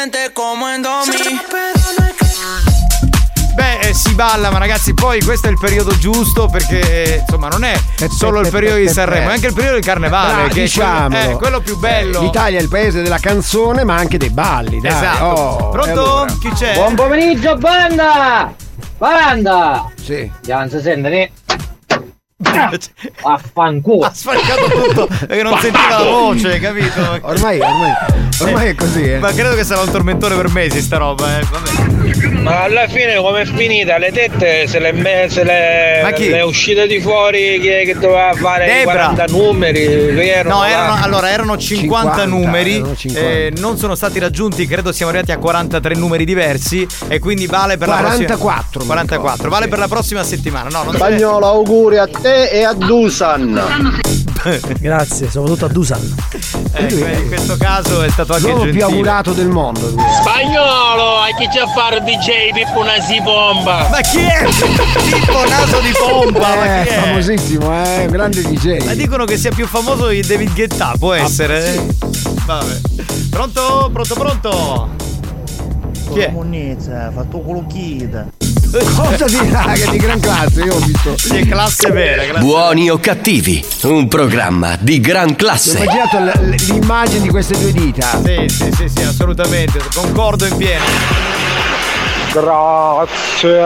Presidente como en Domi. Beh, eh, si balla, ma ragazzi, poi questo è il periodo giusto perché, eh, insomma, non è solo il periodo di Sanremo, è anche il periodo del carnevale, che è diciamolo. quello, eh, quello più bello. Eh, L'Italia è il paese della canzone, ma anche dei balli, dai. Esatto. Oh, Pronto? allora? Chi c'è? Buon pomeriggio, banda! Banda! Sì. Già non si sente né? [laughs] Affanculo! Ha sfalcato tutto perché non sentiva la voce, capito? Ormai, ormai, ormai è così, eh. Ma credo che sarà un tormentone per mesi sta roba, eh. Vabbè. Ma alla fine come è finita? Le tette se le, me- se le, Ma chi? le uscite di fuori chi è che doveva fare Debra. 40 numeri? Che erano No, erano, allora erano 50, 50, numeri, erano 50. eh, non sono stati raggiunti, credo siamo arrivati a 43 numeri diversi e quindi vale per la 44, prossima 44, vale per la prossima settimana. No, non Spagnolo, auguri a te e a Dusan. Grazie, soprattutto a Dusan. Ecco, in questo caso è stato anche L'uomo più augurato del mondo. lui. Spagnolo, a chi c'è a fare DJ Pippo Nasi Bomba? Ma chi è? Pippo Naso di ma Eh, chi è? famosissimo, eh, grande DJ. Ma dicono che sia più famoso di David Guetta, può essere? Vabbè. Pronto? Pronto, pronto? Chi è? Monnezza, fatto quello chida. Cosa dirà che di gran classe, io ho visto. Sì, è classe vera, classe Buoni o cattivi, un programma di gran Ho classe. immaginato l- l'immagine di queste due dita. Sì, sì, sì, sì, assolutamente, concordo in pieno. Grazie.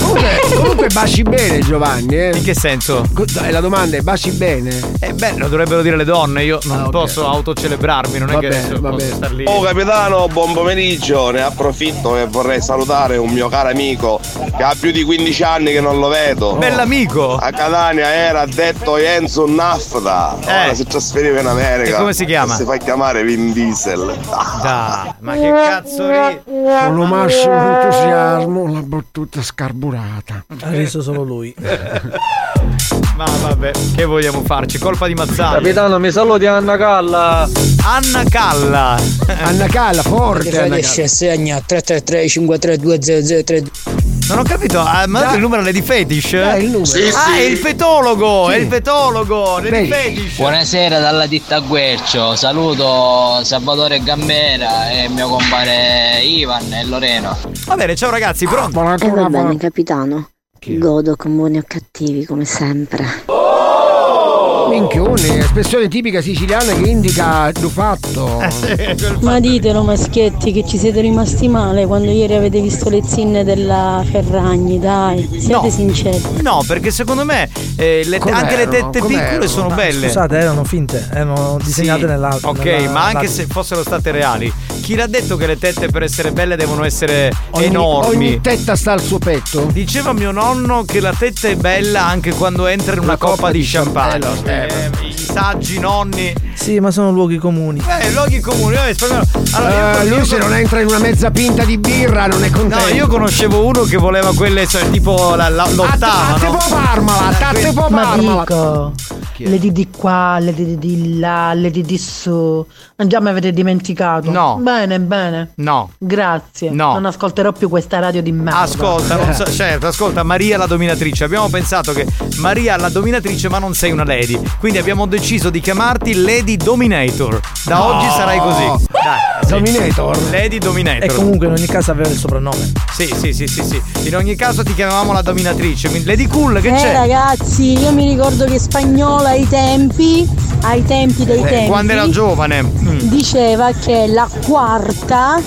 Comunque, comunque baci bene Giovanni, eh. In che senso? La domanda è baci bene? Eh beh, lo dovrebbero dire le donne, io non Ah, ok. posso autocelebrarmi, non è Va che posso bene. star lì. Oh capitano, buon pomeriggio, ne approfitto e vorrei salutare un mio caro amico che ha più di 15 anni che non lo vedo. Bell'amico! A Catania era detto Enzo Nafta, ora si trasferiva in America. Eh. E come si chiama? Si fa chiamare Vin Diesel. Dai, ma che cazzo ri... Con lo massimo entusiasmo, la battuta scarburata. Ha riso solo lui. [laughs] Ma vabbè, che vogliamo farci? Colpa di Mazzaglia. Capitano, mi saluti Anna Calla. Anna Calla. Anna Calla, forte Anna Calla. segna 333 532 Non ho capito, ha mandato il numero Lady Fetish? Eh, il numero. Sì, ah, sì. è il fetologo, è il fetologo, Lady? Fetish. Buonasera dalla ditta Guercio, saluto Salvatore Gambera e mio compare Ivan e Loreno. Va bene, ciao ragazzi, pronto? E va bene, capitano. Godo con buoni o cattivi, come sempre. Minchione, espressione tipica siciliana che indica il fatto. Ma ditelo, maschietti, che ci siete rimasti male quando ieri avete visto le zinne della Ferragni, dai. Siete No. sinceri. No, perché secondo me eh, le- anche le tette Com'erano? piccole sono belle. Scusate, erano finte, erano disegnate Sì, nell'altro. Ok, nella- ma anche se fossero state reali, chi l'ha detto che le tette per essere belle devono essere Ogni, enormi? ogni tetta sta al suo petto. Diceva mio nonno che la tetta è bella anche quando entra in una, coppa, di champagne. Eh, I saggi nonni. Sì, ma sono luoghi comuni. Eh, luoghi comuni. vabbè. Allora, Eh, io- lui io se con- non entra in una mezza pinta di birra non è contento. No, io conoscevo uno che voleva quelle, cioè, tipo la, la, l'ottava. A te no? può parmala, a te può Ma parmala. dico, le di di qua, le di di là, le di di su. Non già mi avete dimenticato. No. Bene, bene. No. Grazie. No. Non ascolterò più questa radio di merda. Ascolta, non so- [laughs] certo, ascolta, Maria la dominatrice. Abbiamo pensato che Maria la dominatrice, ma non sei una lady. Quindi abbiamo deciso di chiamarti Lady Dominator. Da No. oggi sarai così. Dai, sì. Dominator. Lady Dominator. E comunque in ogni caso aveva il soprannome. Sì, sì, sì, sì, sì. In ogni caso ti chiamavamo la dominatrice. Quindi Lady Cool, che eh c'è? ragazzi, io mi ricordo che Spagnola ai tempi, ai tempi dei Eh, tempi, quando era giovane. Mm. diceva che la quarta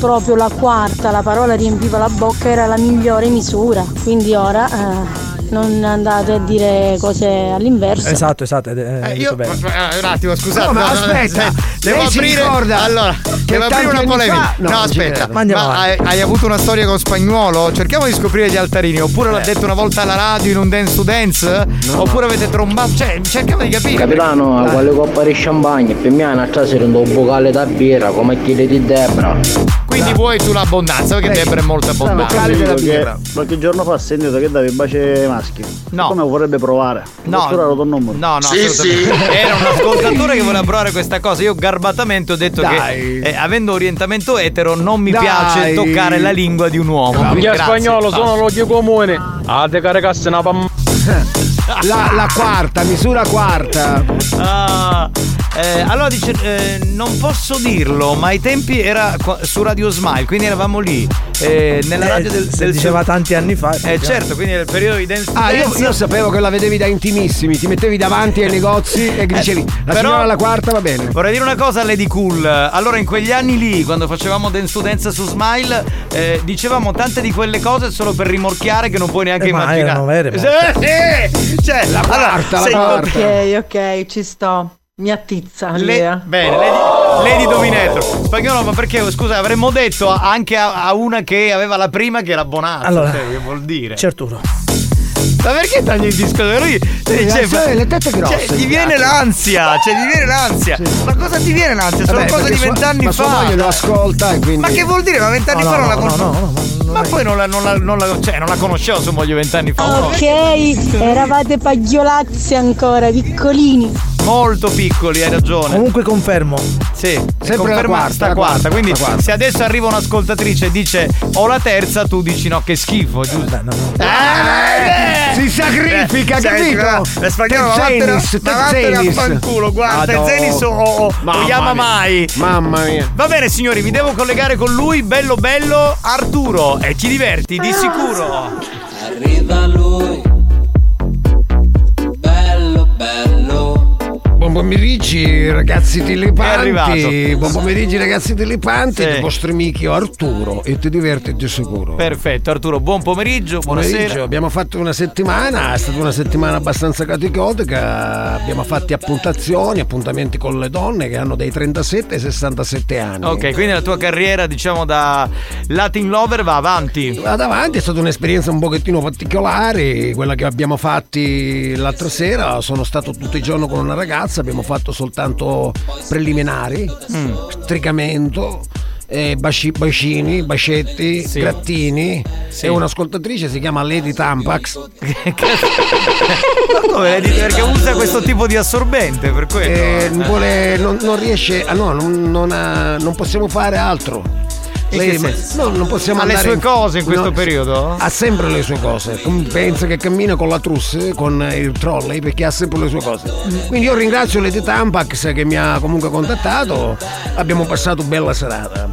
proprio la quarta, la parola riempiva la bocca, era la migliore misura. Quindi ora eh, non andate a dire cose all'inverso. Esatto, esatto. è- Eh, io, eh, un attimo, scusate. No, ma no, no, aspetta, eh, devo aprire. ricorda allora, devo aprire una polemica. fa- no, No, aspetta, ma hai, hai avuto una storia con spagnolo? Cerchiamo di scoprire gli altarini. Oppure l'ha detto una volta alla radio in un dance to dance? Oppure avete trombato? Cioè, cerchiamo di capire. Capitano, Dai. quale coppa di champagne, per me a trasera un vocale da birra come chiede di Debra. Quindi vuoi tu l'abbondanza? Perché Debra è molto abbondante. che qualche giorno fa ho sentito che davi baci maschi. No. Come vorrebbe provare? No. No, no, assolutamente. Era un [laughs] ascoltatore che voleva provare questa cosa. Io garbatamente ho detto Dai. che eh, avendo orientamento etero non mi Dai. piace toccare la lingua di un uomo. In Grazie. spagnolo sono loghi comuni. Ah, te caricasse una pam. [laughs] La, la quarta, misura quarta. Ah, eh, allora dice, eh, non posso dirlo, ma ai tempi era qua- su Radio Smile, quindi eravamo lì, eh, nella Eh, radio del, se del diceva tanti anni fa. Eh certo, quindi nel periodo di dance Ah, io, dance. io sapevo che la vedevi da intimissimi, ti mettevi davanti ai negozi e dicevi la Eh, però- signora alla quarta va bene. Vorrei dire una cosa a Lady Cool. Allora, in quegli anni lì, quando facevamo Dance to Dance su Smile, eh, dicevamo tante di quelle cose solo per rimorchiare che non puoi neanche Eh, ma immaginare. erano vere, ma- [laughs] Sì, sì. Cioè, la quarta, la quarta. Ok, ok, ci sto. Mi attizza Le- bene, Lady, Lady Dominator. Spagnolo, ma perché scusa, avremmo detto anche a, a una che aveva la prima che era Bonazzo. Allora, cioè, che vuol dire? Certuro. Ma perché tagli il disco? Lui dice, Eh, le tette grosse, Cioè, ti mi viene l'ansia, cioè, ti viene l'ansia. Ma cosa ti viene l'ansia? Sono Vabbè, cose di sua- vent'anni ma sua fa. moglie lo ascolta e quindi. Ma che vuol dire? Ma vent'anni No, fa no, non la no, conoscevo. Ma poi non la, non, la, non, la, cioè, non la conoscevo sua moglie vent'anni fa. no? Ok, eravate pagliolazzi ancora, piccolini. Molto piccoli, hai ragione. Comunque confermo. Sì, Sempre conferma la quarta, sta la quarta. quarta, Quindi la quarta. se adesso arriva un'ascoltatrice e dice ho la terza, tu dici no, che schifo, giusto? Eh, Si sacrifica, eh, capito? senti, ma- spagnolo, Te ma vattene- Zenis, te ma vattene a fanculo, guarda. Zenis o, o, o Mamma chiama mia. mai. Mamma mia. Va bene signori, mi devo collegare con lui, bello bello Arturo e ti diverti di sicuro. Arriva lui, pomeriggio ragazzi tilipanti. Buon pomeriggio ragazzi tilipanti. Sì. Il vostro amico Arturo e ti diverti di sicuro. Perfetto Arturo, buon pomeriggio, Pomeriggio, buonasera. abbiamo fatto una settimana, è stata una settimana abbastanza caticotica, abbiamo fatti appuntazioni, appuntamenti con le donne che hanno dai 37 ai 67 anni. Ok, quindi la tua carriera, diciamo, da Latin Lover va avanti. Vado avanti, è stata un'esperienza un pochettino particolare, quella che abbiamo fatti l'altra sera, sono stato tutto il giorno con una ragazza, abbiamo fatto soltanto preliminari, Mm. stricamento. eh, baci- bacini, bacetti, Sì. grattini Sì. e un'ascoltatrice si chiama Lady Tampax [laughs] Ma come detto? Perché usa questo tipo di assorbente, per quello. Eh, Eh. vuole- non, non riesce, ah no, non, non ha- non possiamo fare altro. In Lei- senso? no, non possiamo Ha le sue cose in questo no, periodo? Ha sempre le sue cose. Pensa che cammina con la trusse, con il trolley, perché ha sempre le sue cose. Quindi io ringrazio Lady Tampax che mi ha comunque contattato. Abbiamo passato bella serata.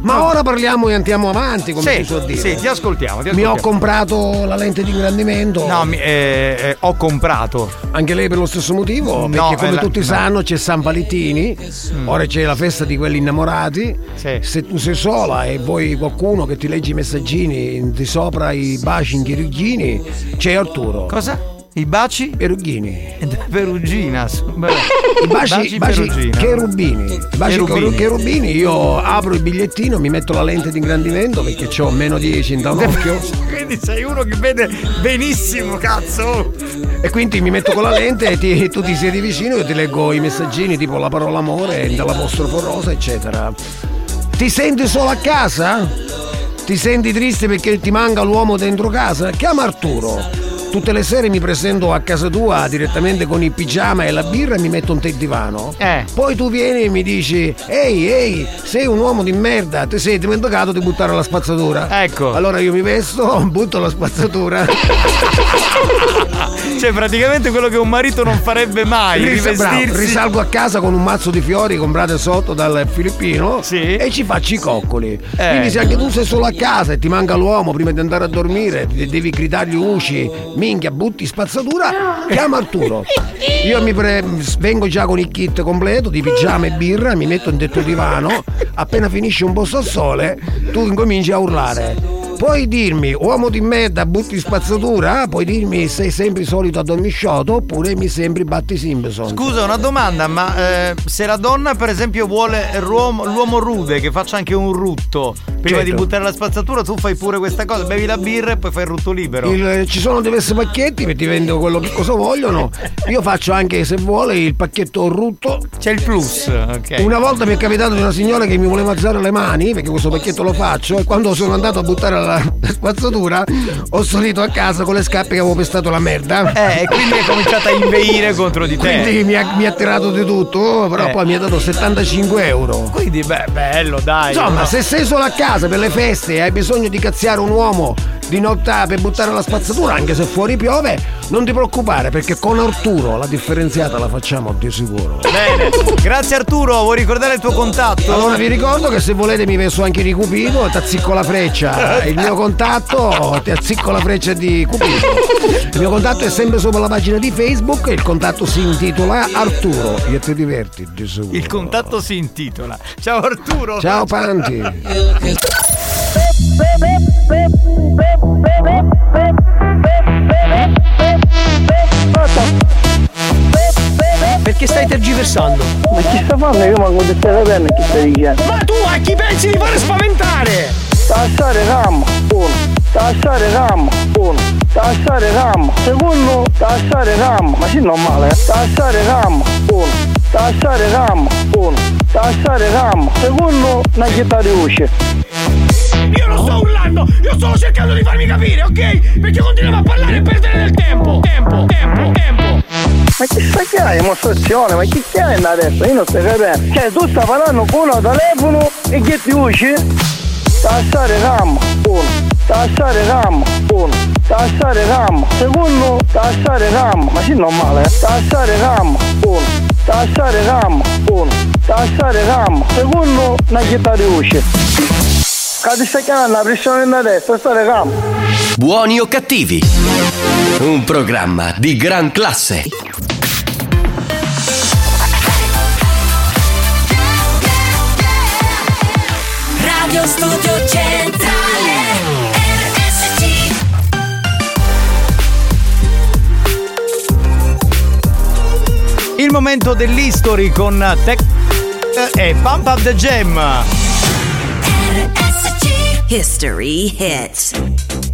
Ma ora parliamo e andiamo avanti, come Mm. Sì, si suol dire. sì, ti ascoltiamo, ti Mi ho ascoltiamo. comprato la lente di ingrandimento. No, mi- eh, eh, ho comprato. Anche lei per lo stesso motivo, perché No, come eh, la- tutti no. sanno c'è San Valentini, ora c'è la festa di quelli innamorati. Sì. Se tu sei sola e vuoi qualcuno che ti leggi i messaggini di sopra i baci in chirurghini, c'è Arturo. Cosa? I baci? Perugghini. [laughs] Perugina. I baci, baci perugina. cherubini. Baci Cherubini. cherubini. io apro il bigliettino, mi metto la lente di ingrandimento perché ho meno 10 in da un [laughs] occhio. Quindi sei uno che vede benissimo, cazzo. E quindi mi metto con la lente e ti- tu ti siedi vicino e ti leggo i messaggini tipo la parola amore, dall'apostrofo rosa, eccetera. Ti senti solo a casa? Ti senti triste perché ti manca l'uomo dentro casa? Chiama Arturo. Tutte le sere mi presento a casa tua direttamente con il pigiama e la birra e mi metto un te divano. Eh. Poi tu vieni e mi dici: Ehi, ehi, sei un uomo di merda, ti sei dimenticato di buttare la spazzatura. Ecco. Allora io mi vesto, [laughs] butto la spazzatura. [laughs] Cioè, praticamente quello che un marito non farebbe mai. Ris- bravo, rivestirsi. risalgo a casa con un mazzo di fiori comprate sotto dal filippino e ci faccio i coccoli. Eh. Quindi se anche tu sei solo a casa e ti manca l'uomo prima di andare a dormire, de- devi gridargli usci, minchia, butti spazzatura, chiama Arturo. [laughs] Io mi pre- vengo già con il kit completo di pigiama e birra, mi metto in tetto divano, appena finisce un posto al sole, tu incominci a urlare. Puoi dirmi, uomo di merda, butti spazzatura? Puoi dirmi sei sempre solito a dormisciotto oppure mi sembri Batti Simpson? Scusa, una domanda, ma eh, se la donna, per esempio, vuole l'uomo, l'uomo rude che faccia anche un rutto prima Certo. di buttare la spazzatura, tu fai pure questa cosa, bevi la birra e poi fai il rutto libero. Il- ci sono diversi pacchetti che ti vendono quello che cosa vogliono. Io faccio anche, se vuole, il pacchetto rutto. C'è il plus, ok. Una volta mi è capitato di una signora che mi voleva alzare le mani, perché questo pacchetto lo faccio, e quando sono andato a buttare la, la spazzatura, ho salito a casa con le scarpe che avevo pestato la merda. Eh, e quindi è cominciata a inveire contro di te. Quindi mi ha, mi ha tirato di tutto, però Eh. poi mi ha dato 75 euro. Quindi, beh, bello, dai. Insomma, no? se sei solo a casa per le feste e hai bisogno di cazziare un uomo di notte per buttare la spazzatura, anche se fuori piove, non ti preoccupare perché con Arturo la differenziata la facciamo di sicuro. Bene, grazie Arturo, vuoi ricordare il tuo contatto? Allora vi ricordo che se volete mi messo anche di Cupido, ti azzicco la freccia. Il mio contatto, ti azzicco la freccia di Cupido. Il mio contatto è sempre sopra la pagina di Facebook e il contatto si intitola Arturo. Io ti diverti, di sicuro. Il contatto si intitola. Ciao Arturo. Ciao Panti. Perché stai tergiversando? Ma chi sta fanno? Io manco di stare bene chi stai dicendo. Ma tu a chi pensi di fare spaventare? Tassare RAM, uno. Tassare RAM, uno. Tassare RAM, secondo. Tassare RAM, ma sì normale, eh. Tassare RAM, uno. Tassare RAM, uno. Tassare RAM, secondo. Una chitarra di usce. Io non sto urlando, io sto cercando di farmi capire, ok? Perché continuiamo a parlare e perdere del tempo. Tempo, tempo, tempo. Ma che sta che hai dimostrazione? Ma chi hai adesso? Io non stai capendo. Cioè tu stai parlando con uno telefono e che ti usci? Tassare RAM, uno. Tassare RAM, uno. Tassare RAM, secondo. Tassare RAM, ma sì normale, eh. Tassare RAM, uno. Tassare RAM, uno. Tassare RAM, secondo. Una chitarra di usci. Stai chiamando la pressione da destra, stare RAM. Buoni o cattivi? Un programma di gran classe. Radio Studio Centrale RSC Il momento dell'history con Tech e Pump Up the Jam. History hit.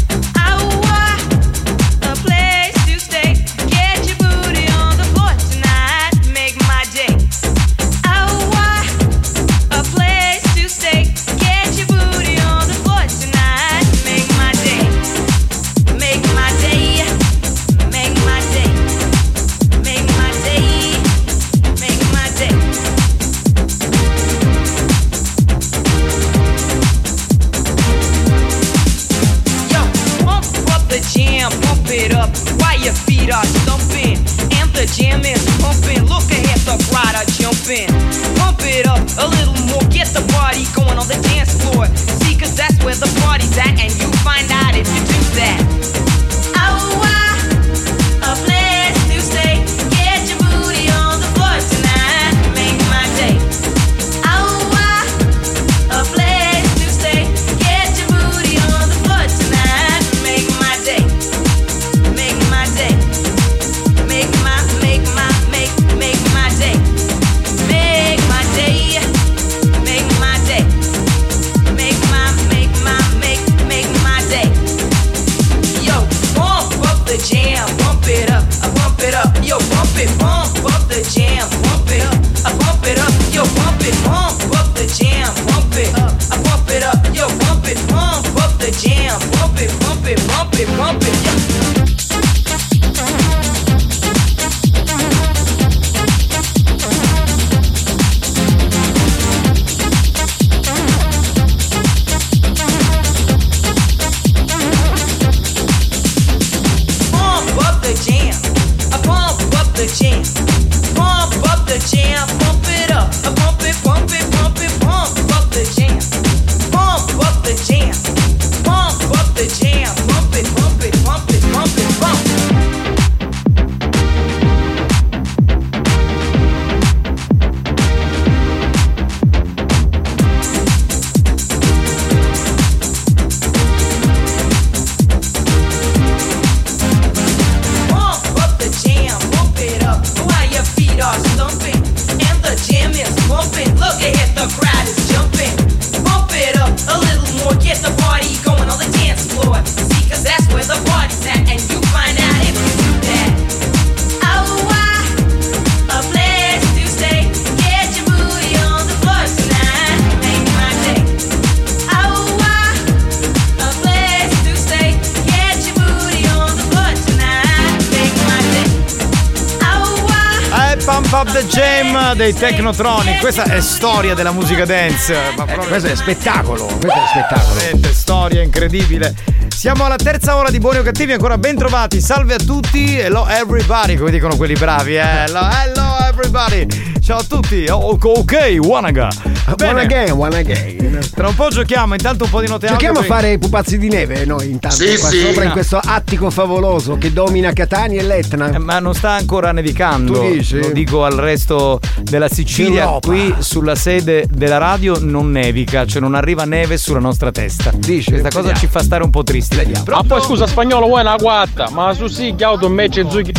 Technotronic. Questa è storia della musica dance. Ma proprio- Eh, questo è spettacolo, questo è spettacolo. Veramente, storia incredibile. Siamo alla terza ora di Buoni o Cattivi, ancora ben trovati. Salve a tutti, hello everybody, come dicono quelli bravi. Eh. Hello, hello everybody. Ciao a tutti. Oh, ok, Wanaga. Bene. One again, one again. Tra un po' giochiamo, intanto un po' di note Giochiamo a fare i pupazzi di neve noi intanto Sì, qua sì. sopra in questo attico favoloso che domina Catania e l'Etna. Eh, ma non sta ancora nevicando. Tu dici? Lo dico al resto della Sicilia. D'Europa. Qui sulla sede della radio non nevica, cioè non arriva neve sulla nostra testa. Questa cosa vediamo. ci fa stare un po' tristi. Ah poi scusa spagnolo vuoi una quatta Ma su sì che auto invece zucchi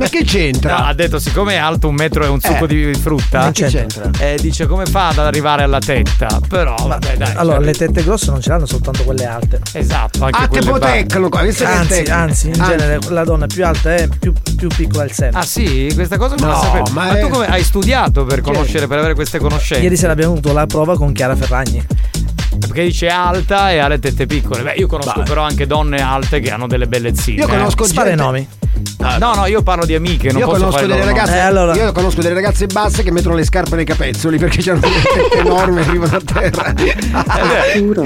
Ma che c'entra? No, ha detto siccome è alto un metro e un succo Eh, di frutta. non c'entra. Eh, dice come fa ad arrivare alla tetta. Però vabbè dai. Allora, cioè- le tette grosse non ce l'hanno soltanto quelle alte. Esatto, anche ah, quelle che è Anzi, tecno. anzi, in Anzi. genere la donna più alta è più, più piccola il seno. Ah sì, questa cosa non No, la sapevo. ma Ma, è- tu come hai studiato per conoscere, per avere queste conoscenze? Ieri sera abbiamo avuto la prova con Chiara Ferragni. Perché dice alta e ha le tette piccole. Beh, io conosco però anche donne alte che hanno delle belle zine. Io conosco Spara i gente- nomi. No, no, io parlo di amiche, non Io posso conosco delle loro nomi. ragazze, io conosco delle ragazze basse che mettono le scarpe nei capezzoli perché hanno delle tette enormi e arrivano a terra. Arturo,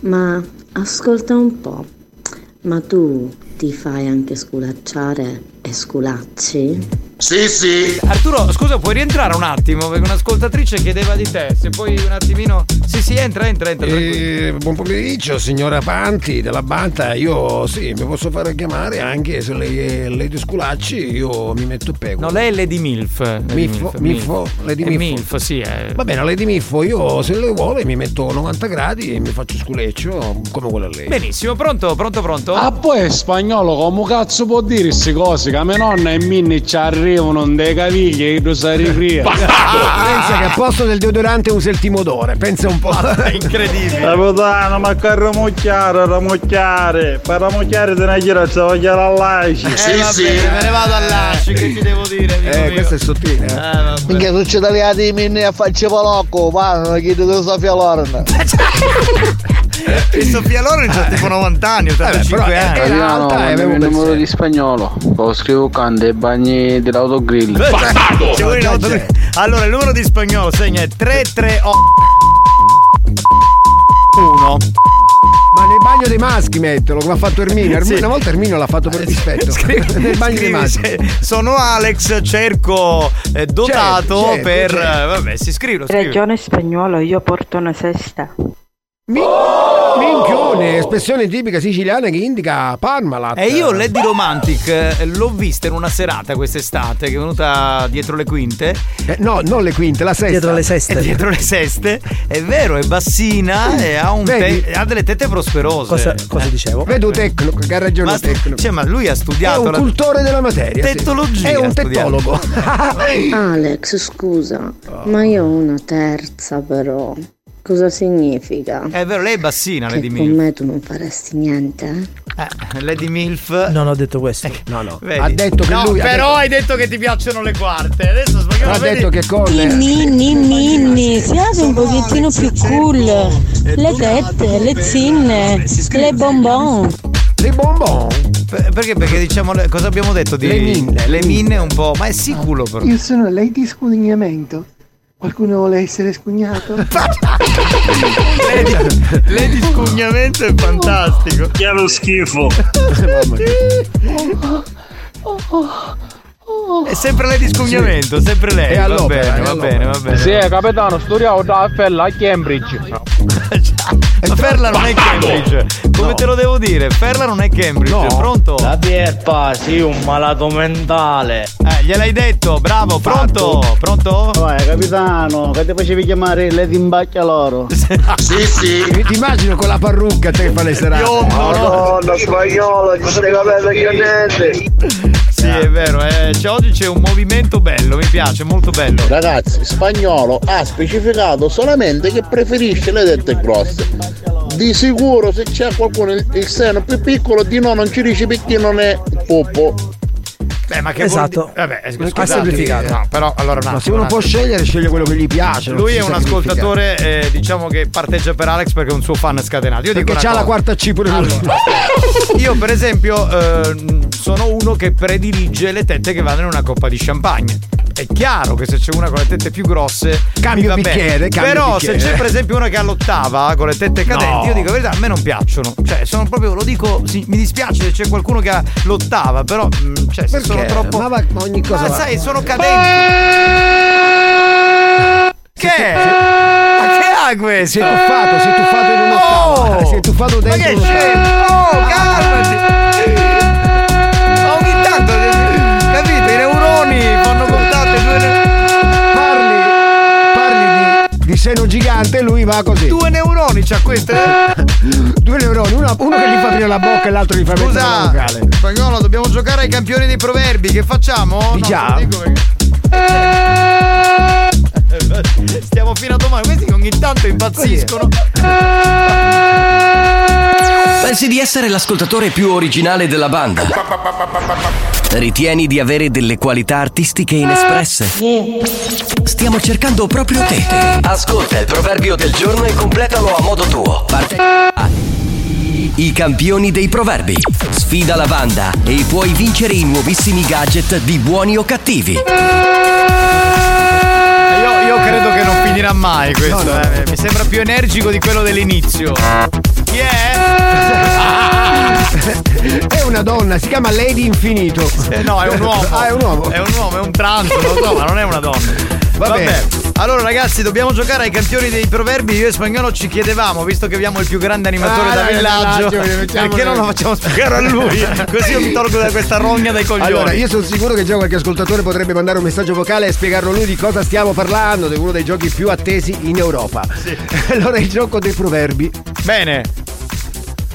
ma ascolta un po', ma tu ti fai anche sculacciare e sculacci? Sì, sì. Arturo, scusa, puoi rientrare un attimo? Perché un'ascoltatrice chiedeva di te. Se puoi un attimino. Sì, sì, entra, entra, entra. Eh, buon pomeriggio signora Panti della Banta, io sì, mi posso fare chiamare anche se lei è Lady Sculacci, io mi metto pego. No, lei è Lady Milf. Lady Miffo, Miffo, Lady È Miffo. Milf, sì, è. Va bene, Lady Miffo, io se lei vuole mi metto 90 gradi e mi faccio sculeccio come vuole lei. Benissimo, pronto, pronto, pronto? Ah poi spagnolo come cazzo può dire queste cose Che a mia nonna e minni ci arrivano dei cavigli che tu sai rifria [laughs] Pensa che a posto del deodorante usa il timodore, pensa un po'. [laughs] È incredibile. Capitano, ma che ramucchiare, ramucchiare. Per ramucchiare te ne gira, se voglio la laici. Eh, va bene, me ne vado all'asci, che ti devo dire? Eh, mio? questo è sottile. Eh, vabbè. Minchia, succede le adimini a faccia palocco, ma non chiede di Sofia Loren. [laughs] E Sofia Loren c'ha tipo 90 anni, 85 anni. Italiano, mandami il numero di spagnolo. Lo scrivo cante i bagni dell'autogrill. L'auto- Allora, il numero di spagnolo segna è 338 1. Ma nel bagno dei maschi mettelo, come ha fatto Erminio. Erminio- Sì. Una volta Erminio l'ha fatto per dispetto. [laughs] nel bagno dei Scrivi, maschi. se- Sono Alex, cerco eh, dotato Certo, certo, per. certo. eh, Vabbè, si scrive. Regione spagnolo, io porto una sesta. Minchione, espressione tipica siciliana che indica Parmalat. E io Lady Romantic eh, l'ho vista in una serata quest'estate che è venuta dietro le quinte. Eh, no, non le quinte, la sesta. Dietro le seste. È [laughs] dietro le seste. È vero, è bassina e ha, te- ha delle tette prosperose. Cosa, cosa dicevo? Vedo tecnico, che ha ragione Ma, tecnico. cioè, ma lui ha È studiato un la cultore della materia. sì. tettologia. È un tettologo. [laughs] Alex, scusa, ma io ho una terza però. Cosa significa? È vero, lei è bassina, Che Lady con Milf. me tu non faresti niente? Eh, Lady Milf. Non ho detto questo. No, no. Vedi? Ha detto che no, lui però detto- hai detto che ti piacciono le quarte. Adesso spagnolo Ha vedi? detto che con Ninni, ninni, siate un pochettino più cool. Le tette, le zinne, le bonbon. Le bonbon. Per- Perché? Perché diciamo le- cosa abbiamo detto di Le minne, le minne un po', ma è siculo però. Io sono lei di scugnamento. Qualcuno vuole essere scugnato? Lei, lei di scugnamento è fantastico. Che è lo schifo. È sempre lei di scugnamento, sempre lei. Va bene, va bene, va bene. Sì, capitano, studiavo da Fella a Cambridge [laughs] Ma Ferla non è Cambridge. Come te lo devo dire? Ferla non è Cambridge, pronto? La Pierpa, sì, un malato mentale. Eh, gliel'hai detto, bravo, pronto? Pronto? Vai, capitano, che ti facevi chiamare Lady Imbacchia loro? [laughs] Sì, sì. Ti immagino con la parrucca te che fa le serate. Madonna, spagnolo, ci stai capendo che niente. Sì, è vero, eh, cioè, oggi c'è un movimento bello, mi piace, molto bello. Ragazzi, spagnolo ha specificato solamente che preferisce le dette grosse. Di sicuro se c'è qualcuno il, il seno più piccolo di no non ci dici perché non è poppo. Beh, ma che Esatto. vuol Vabbè, Ha scusate, semplificato. No, però allora un Ma se attimo, uno un può attimo. scegliere, sceglie quello che gli piace. Lui è un ascoltatore, eh, diciamo che parteggia per Alex perché è un suo fan scatenato. Io Perché dico c'ha la quarta C pure lui. Allora, [laughs] io per esempio eh, sono uno che predilige le tette che vanno in una coppa di champagne. è chiaro che se c'è una con le tette più grosse va bicchiere, cambio Però bicchiere. se c'è per esempio una che ha l'ottava con le tette cadenti, No. io dico la verità, a me non piacciono. Cioè, sono proprio, lo dico, sì, mi dispiace se c'è qualcuno che ha l'ottava, però mm, cioè, se Perché? Sono troppo. Ma va- ma ogni cosa Ma va- sai, sono cadenti. Che? Ma che ha questo? Si è tuffato, si è tuffato in un'ottava. Oh! Si è tuffato Ma dentro che un'ottava. scemo! Seno gigante lui va così. Due neuroni c'ha queste. [laughs] Due neuroni, una- uno che gli fa aprire la bocca e l'altro gli fa mettere la Scusa, vocale. spagnolo, dobbiamo giocare ai campioni dei proverbi. Che facciamo? No, Già. [laughs] Stiamo fino a domani. Questi ogni tanto impazziscono. [laughs] Pensi di essere l'ascoltatore più originale della banda? Ritieni di avere delle qualità artistiche inespresse? Stiamo cercando proprio te. Ascolta il proverbio del giorno e completalo a modo tuo. Parte A. I campioni dei proverbi. Sfida la banda e puoi vincere i nuovissimi gadget di buoni o cattivi. Io, io credo che non finirà mai questo. No, no. eh. Mi sembra più energico di quello dell'inizio. Chi è? È una donna, si chiama Lady Infinito. Eh, no, è un uomo. Ah, è un uomo. È un uomo, è un trans, lo so, ma non è una donna. Vabbè. Allora ragazzi, dobbiamo giocare ai campioni dei proverbi. Io e Spagnolo ci chiedevamo, visto che abbiamo il più grande animatore Ah, da villaggio, perché non lo facciamo spiegare a lui? Così io mi tolgo da questa rogna dai coglioni. Allora, io sono sicuro che già qualche ascoltatore potrebbe mandare un messaggio vocale e spiegarlo lui di cosa stiamo parlando, di uno dei giochi più attesi in Europa. [laughs] Allora, il gioco dei proverbi. Bene.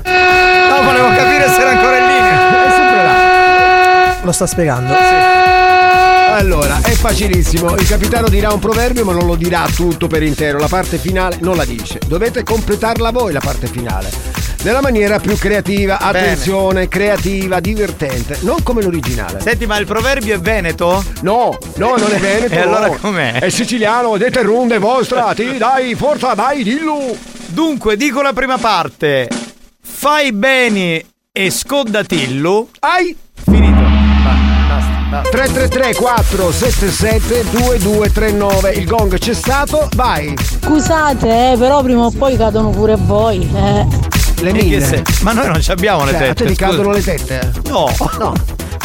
No, volevo capire se era ancora in linea. È sempre là. Lo sta spiegando. Allora, è facilissimo. Il capitano dirà un proverbio, ma non lo dirà tutto per intero. La parte finale non la dice. Dovete completarla voi la parte finale. Nella maniera più creativa, attenzione, creativa, divertente, non come l'originale. Senti, ma il proverbio è veneto? No, no, non è veneto. E allora no. com'è? È siciliano, dete runde vostra, ti dai, forza, vai, dillo. Dunque, dico la prima parte. Fai bene e scodatillo. Ai! Finito. Basta, basta. 333 477 2239 Il gong c'è stato, vai! Scusate, eh, però prima o poi cadono pure voi. Eh. Le mine. Ma noi non ci abbiamo le Cioè, tette. a te ti scusa. cadono le tette? No. No.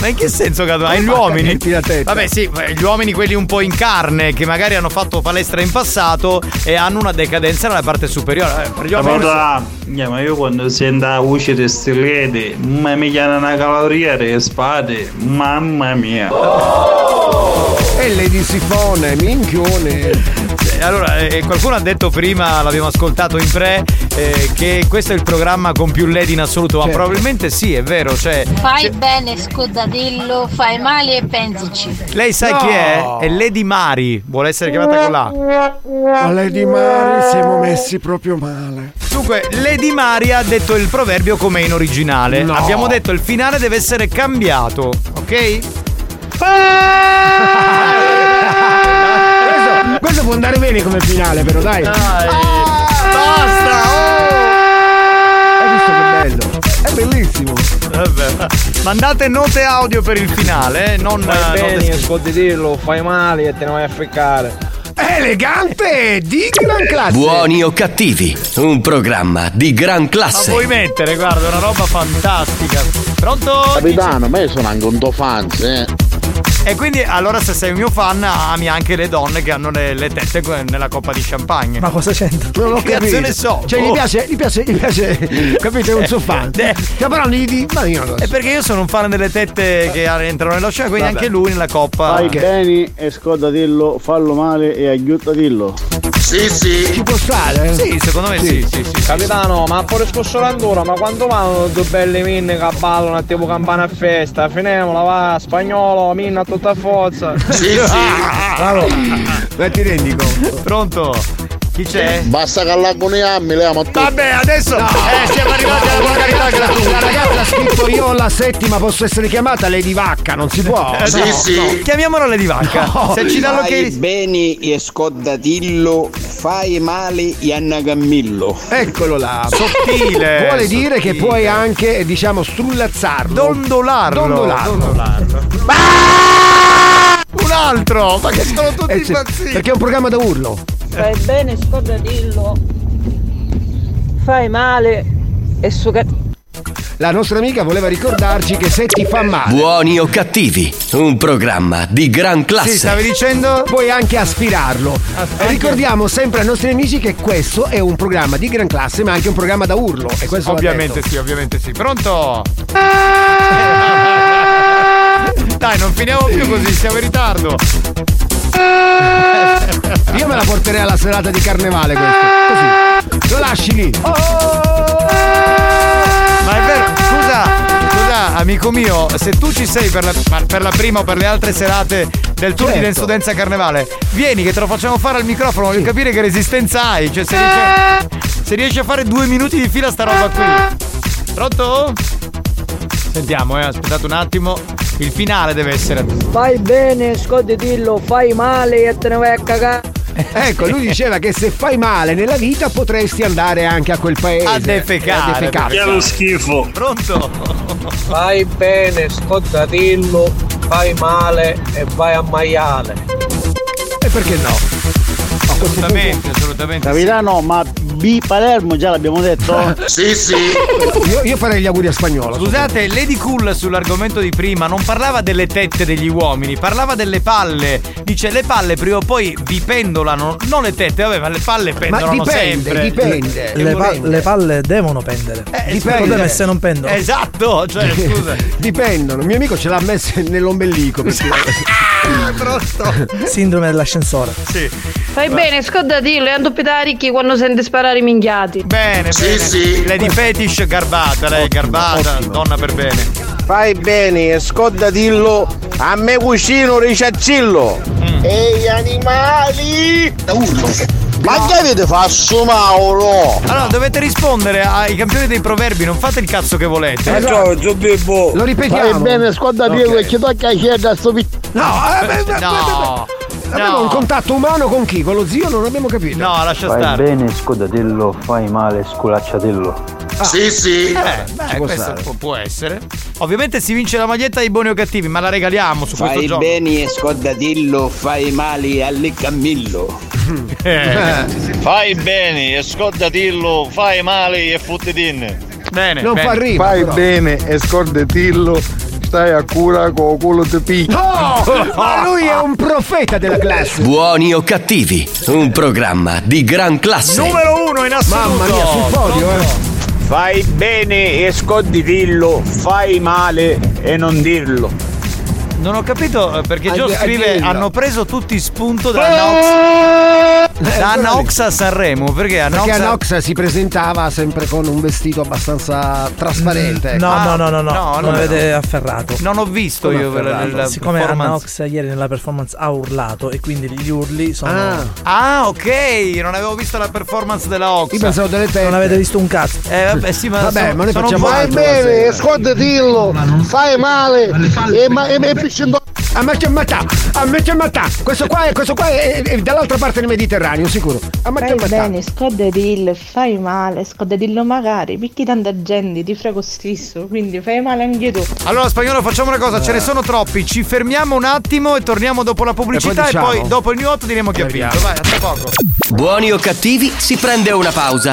Ma in che senso cadono? Ai gli Come fa a uomini? Vabbè, sì, gli uomini quelli un po' in carne, che magari hanno fatto palestra in passato e hanno una decadenza nella parte superiore. Eh, per gli uomini. Allora, yeah, ma io quando sento la voce di sti lady, ma mi chiama una caloriere e spade, mamma mia. E Lady Sifone, minchione. Allora, eh, qualcuno ha detto prima, l'abbiamo ascoltato in pre, eh, che questo è il programma con più LED in assoluto, ma Certo. probabilmente sì, è vero. Cioè, Fai bene, scodatillo, fai male e pensaci. lei sai No. chi è? È Lady Mari, vuole essere chiamata con la. Ma Lady Mari siamo messi proprio male. Dunque, Lady Mari ha detto il proverbio come in originale. No. Abbiamo detto il finale deve essere cambiato, ok? [laughs] Questo, può andare bene come finale, però dai. Dai. Basta! Hai visto che bello? È bellissimo. Vabbè. Mandate note audio per il finale, eh, non Fai eh, note bene, scritte. scodirlo, fai male e te ne vai a feccare. Elegante di gran classe. Buoni o cattivi, un programma di gran Ma classe. puoi mettere, guarda, una roba fantastica. Pronto? Capitano, ma io sono anche un tuo fan, eh. E quindi allora se sei un mio fan ami anche le donne che hanno le, le tette nella coppa di champagne. Ma cosa c'entra? Non ho Che cazzo capito. ne so? Cioè, Oh. gli piace, gli piace, gli piace. [laughs] Capite? È un suo fan. Eh. Cioè, però gli di. Ma io non lo È so. perché io sono un fan delle tette che entrano nello show, quindi Vabbè. anche lui nella coppa. Fai bene e scodatillo, fallo male e aiutatillo. Sì, sì. Ci può stare? eh? Sì, secondo me sì, sì, sì. Capitano, ma pure scorso ancora, ma quanto vanno due belle minne che ballano tipo campana a festa? Finiamola, va, spagnolo, minna a tutta forza. Sì, sì. [laughs] Bravo. Ma ti rendi conto? Pronto? Chi c'è? Basta che all'agoniammi, le amo a tutti. Vabbè, adesso No. eh, siamo arrivati alla volgarità gratuita. La ragazza ha scritto io la settima, posso essere chiamata Lady Vacca, non si può. Eh, Sì, no, sì. no. Chiamiamola Lady Vacca. No. Se ci Fai l'ok. bene e scodatillo, fai male e annagamillo. Eccolo là. Sottile. Vuole dire che puoi anche, diciamo, strullazzarlo. Dondolarlo. Dondolarlo. Dondolarlo. Un altro! Ma che sono tutti Eh, impazziti! Perché è un programma da urlo. Fai bene, scorda dillo. Fai male e suga... La nostra amica voleva ricordarci che se ti fa male. Buoni o cattivi, un programma di gran classe. Sì, stavi dicendo? Puoi anche aspirarlo. Ah, Ricordiamo sempre ai nostri amici che questo è un programma di gran classe, ma anche un programma da urlo. E questo Ovviamente sì, ovviamente sì. Pronto? [laughs] Dai, non finiamo più così, siamo in ritardo. Io me la porterei alla serata di carnevale questo. Così. Lo lasci lì. Ma è vero, scusa, scusa, amico mio, se tu ci sei per la, per la prima o per le altre serate del tour di Certo. Dance Studenza Carnevale, vieni che te lo facciamo fare al microfono, voglio capire che resistenza hai. Cioè, se riesci, se riesci a fare due minuti di fila sta roba qui. Pronto? Sentiamo, eh, aspettate un attimo. Il finale deve essere. Fai bene, scorda dillo, fai male e te ne vai a cagare. Ecco, lui diceva che se fai male nella vita potresti andare anche a quel paese. A defecare. A defecare. Che lo schifo. Pronto? Fai bene, scorda dillo, fai male e vai a maiale. E perché no? Assolutamente, assolutamente. Capitano, ma B Palermo già l'abbiamo detto? [laughs] Sì, sì. Io, io farei gli auguri a spagnolo. Scusate, Lady Cool sull'argomento di prima non parlava delle tette degli uomini, parlava delle palle. Dice le palle prima o poi vi pendolano, non le tette, vabbè, ma le palle pendolano sempre. dipende. Le, pa- le palle devono pendere. Eh, Il problema è se non pendono. Esatto, cioè [laughs] scusa. Dipendono. Mio amico ce l'ha messe nell'ombelico. perché- [laughs] Sindrome dell'ascensore. Sì. Fai bene, scorda dillo, e andoppiare ricchi quando sente sparare i minchiati. Bene, bene. Lady Fetish garbata, lei garbata, donna per bene. Fai bene, scorda dillo, a me cucino ricciaccillo. Mm. Ehi animali! Ma che avete fatto Mauro? Allora, dovete rispondere ai campioni dei proverbi, non fate il cazzo che volete. Lo ripetiamo. Fai bene, scorda dillo Ok. e ci tocca chiedere a sto pic- No, eh, beh, beh, No. Aveva un contatto umano con chi? Con lo zio? Non abbiamo capito. No, lascia Fai stare. bene, scodatello, fai male, sculacciatello. Sì, sì. Eh, beh, questo può, può essere. Ovviamente si vince la maglietta dei buoni o cattivi, ma la regaliamo su questo Fai gioco. bene e scordatillo, fai male alle cammillo. [laughs] Eh. Fai bene e scordatillo, fai male e futtitin. Bene, Non fa rima. Fai però. bene e scordatillo, stai a cura con culo di picco. No! Ma lui è un profeta della classe. Buoni o cattivi, un programma di gran classe. Numero uno in assoluto. Mamma mia, sul podio, eh. Fai bene e scordatillo, fai male e non dirlo. Non ho capito eh, perché Gio scrive hanno preso tutti spunto da Anna da Anna Ox a Sanremo perché Anna Perché a- Anox si presentava sempre con un vestito abbastanza trasparente. No, Ah, no, no, no, no, no, non no. avete afferrato. non ho visto io della Siccome. Ox ieri nella performance ha urlato e quindi gli urli sono. Ah, Ah, ok, non avevo visto la performance della Ox. io pensavo delle tette. Non avete visto un cazzo. Eh vabbè, sì, ma Vabbè, sono, ma noi facciamo Fai bene stasera. scordatillo, fai male e, ma, e, e piscendo- A me c'è matà, a me c'è matà. Questo qua, è, questo qua è, è dall'altra parte del Mediterraneo, sicuro. A me c'è Fai matà. bene, dillo, fai male, scorda dillo magari, perché tanta gente, ti frego stesso, quindi fai male anche tu. Allora, spagnolo, facciamo una cosa, ce ne sono troppi. Ci fermiamo un attimo e torniamo dopo la pubblicità e E poi, poi diciamo. dopo il new 8 diremo chi ha vinto. Vai, a tra poco. Buoni o cattivi, si prende una pausa.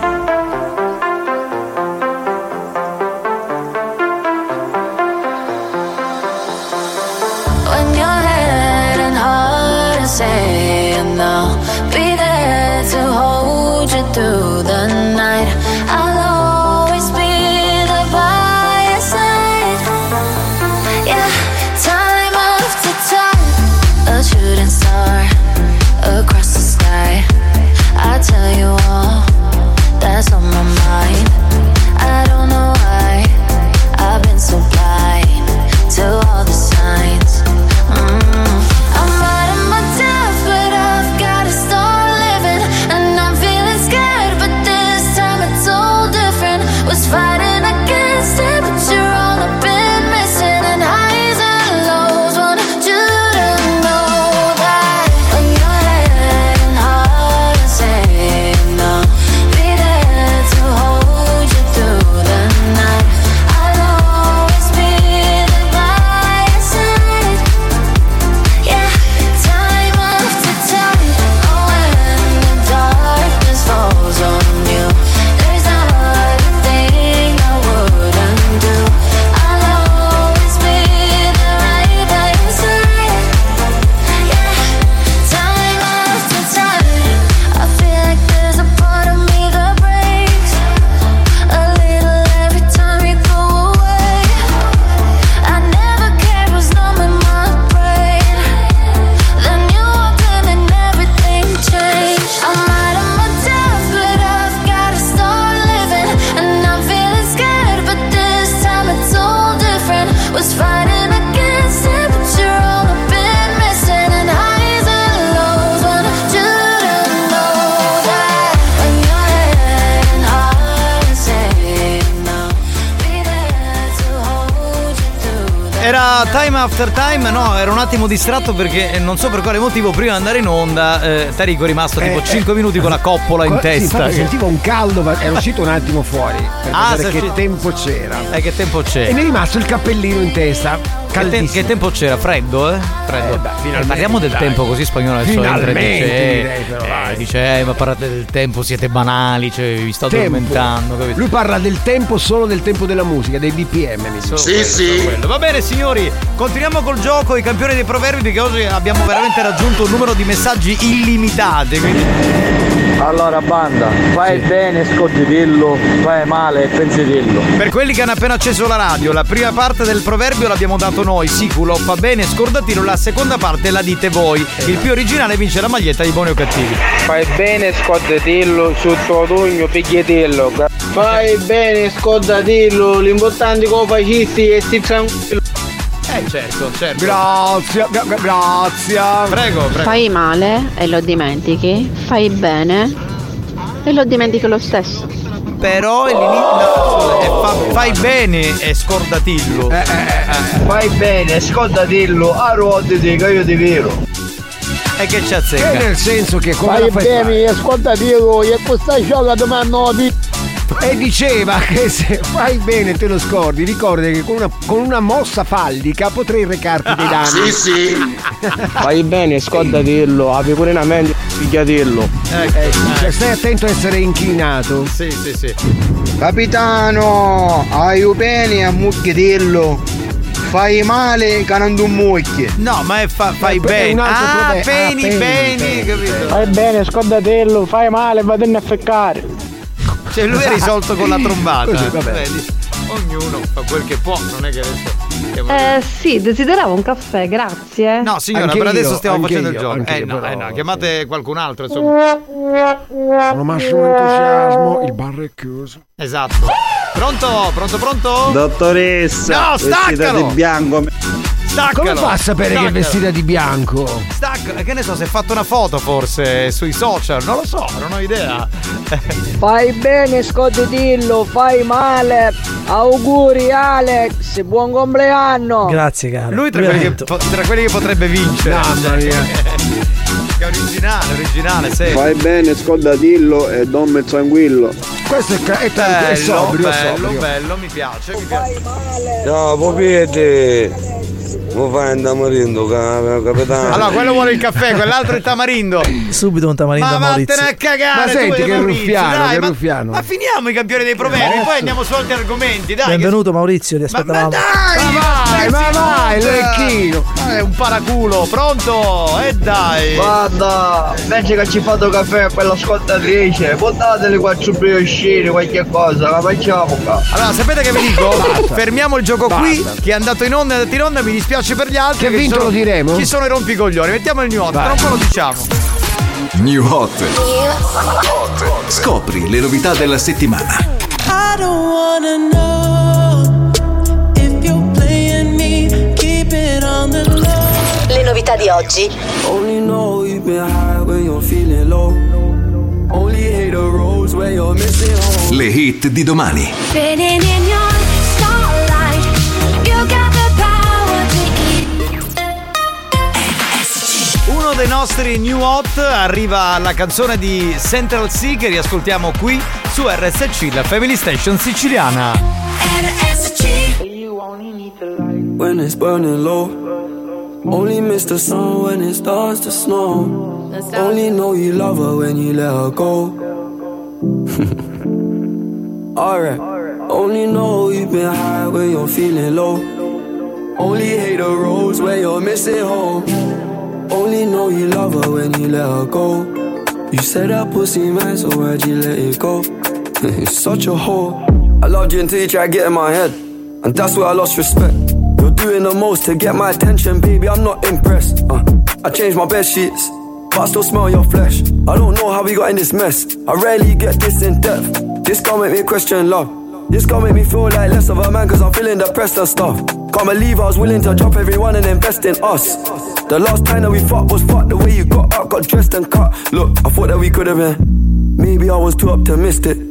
After time, no, ero un attimo distratto perché eh, non so per quale motivo prima di andare in onda, eh, Tarico è rimasto tipo Eh, 5 minuti con la coppola in Sì, testa. infatti sentivo un caldo, ma ero uscito un attimo fuori per Ah, che uscito- tempo c'era. Eh, che tempo c'è? E mi è rimasto il cappellino in testa. Che, te- che tempo c'era? Freddo, eh? Freddo. Eh, beh, Eh, parliamo del dai. tempo così spagnolo adesso entra Finalmente, dice, eh, direi, però, eh, vai. dice eh, ma parlate del tempo, siete banali, cioè vi sto Tempo. addormentando, capito? Lui parla del tempo solo del tempo della musica, dei BPM. Mi dice. Solo quello, solo quello. Va bene signori, continuiamo col gioco, i campioni dei proverbi perché oggi abbiamo veramente raggiunto un numero di messaggi illimitati. Quindi... Allora banda, fai bene scoddirillo, fai male pensirillo. Per quelli che hanno appena acceso la radio, la prima parte del proverbio l'abbiamo dato noi, siculo, fa bene, scordatilo, la seconda parte la dite voi. Il più originale vince la maglietta di buoni o cattivi. Fai bene scoddatillo, sotto tugno picchietillo. Fai bene scoddatillo, l'importante è che lo facessi e si tranquillo. Eh certo, certo. Grazie, gra- gra- grazie. Prego, prego. Fai male e lo dimentichi, fai bene e lo dimentichi lo stesso. Però è l'inizio. no, fa- fai bene e scordatillo. Eh, Fai bene scoddatillo, a ruote che io ti vero. E che ci Che azzecca? nel senso che come Fai fai bene, ascoltatelo, e questa gioca domani di... E diceva che se fai bene te lo scordi, ricordi che con una, con una mossa fallica potrei recarti dei danni. sì. Fai bene scoddatillo, apri pure una mente picchiatillo. Eh, cioè, stai attento a essere inclinato. Sì, sì, sì. Capitano, hai bene a mucchietillo. Fai male canando un mucchio. No, ma è fa- fai Eh, bene. un altro Ah, beni, Ah, beni, beni, capito? Fai bene, scordatello, fai male, vattene a feccare. Cioè lui è risolto con la trombata. Così, vabbè. Vedi? Ognuno fa quel che può, non è che adesso. stiamo- Eh sì, desideravo un caffè, grazie. No, signora, Anche per adesso io, stiamo anche facendo il io, gioco. anche Eh io, no, però, eh no, chiamate qualcun altro, insomma. Sono massimo entusiasmo, il bar è chiuso. Esatto. Pronto? Pronto, pronto? Dottoressa, No, staccalo! di bianco. Staccalo. Come fa a sapere che è Staccalo. vestita di bianco? Stacca, che ne so, si è fatto una foto forse sui social, non lo so, non ho idea. [laughs] Fai bene, scodditillo, fai male. Auguri Alex, buon compleanno. Grazie, caro. Lui tra quelli, che, tra quelli che potrebbe vincere. Mamma mia. [laughs] Che è originale, originale, sì. Fai bene, scoddatillo e dormi tranquillo. Questo è, ca- è, tanto- è Bello, sobrio, è bello, sobrio. bello, mi piace, mi piace. Ciao, Popiete. Come fai andare morendo, capitano? Allora, quello vuole il caffè, quell'altro è il tamarindo. Subito un tamarindo Ma a Maurizio. vattene a cagare! Ma senti che Maurizio, ruffiano, dai, che ma, ruffiano. ma finiamo i campioni dei proverbi, poi andiamo su altri argomenti, dai. che- Benvenuto Maurizio, ti Ma, ma aspettavamo. dai! Ma vai, ma vai, lecchino. È un paraculo, pronto? E dai! Guarda, invece che ci fate caffè per l'ascoltatrice, portatele quattro briochini, qualche cosa, la facciamo qua. Allora, sapete che vi dico? Fermiamo il gioco qui, che è andato in onda, è andato in onda, mi dispiace per gli altri. Che vinto sono- lo diremo? Ci sono i rompicoglioni, mettiamo il new hot, tra un po' lo diciamo. New Hot. Scopri le novità della settimana. I don't wanna know Le novità di oggi. Only know you've been high when you're feeling low. Only hate the roads where you're missing home. Le hit di domani. Spinning in your starlight. You got the power to eat. Uno dei nostri new hot arriva alla canzone di Central C che riascoltiamo qui su RSC, la Family Station siciliana. When it's burning low. Only miss the sun when it starts to snow. Only know you love her when you let her go. [laughs] Alright. Only know you've been high when you're feeling low. Only hate the roads where you're missing home. Only know you love her when you let her go. You said that pussy man, so why'd you let it go? [laughs] It's such a whore. I loved you until you tried to get in my head. And that's where I lost respect. You're doing the most to get my attention, baby. I'm not impressed. Uh, I changed my bed sheets, but I still smell your flesh. I don't know how we got in this mess. I rarely get this in depth. This can't make me question love. This can't make me feel like less of a man, cause I'm feeling depressed and stuff. Can't believe I was willing to drop everyone and invest in us. The last time that we fought was fucked. The way you got up, got dressed and cut. Look, I thought that we could have been. Maybe I was too optimistic.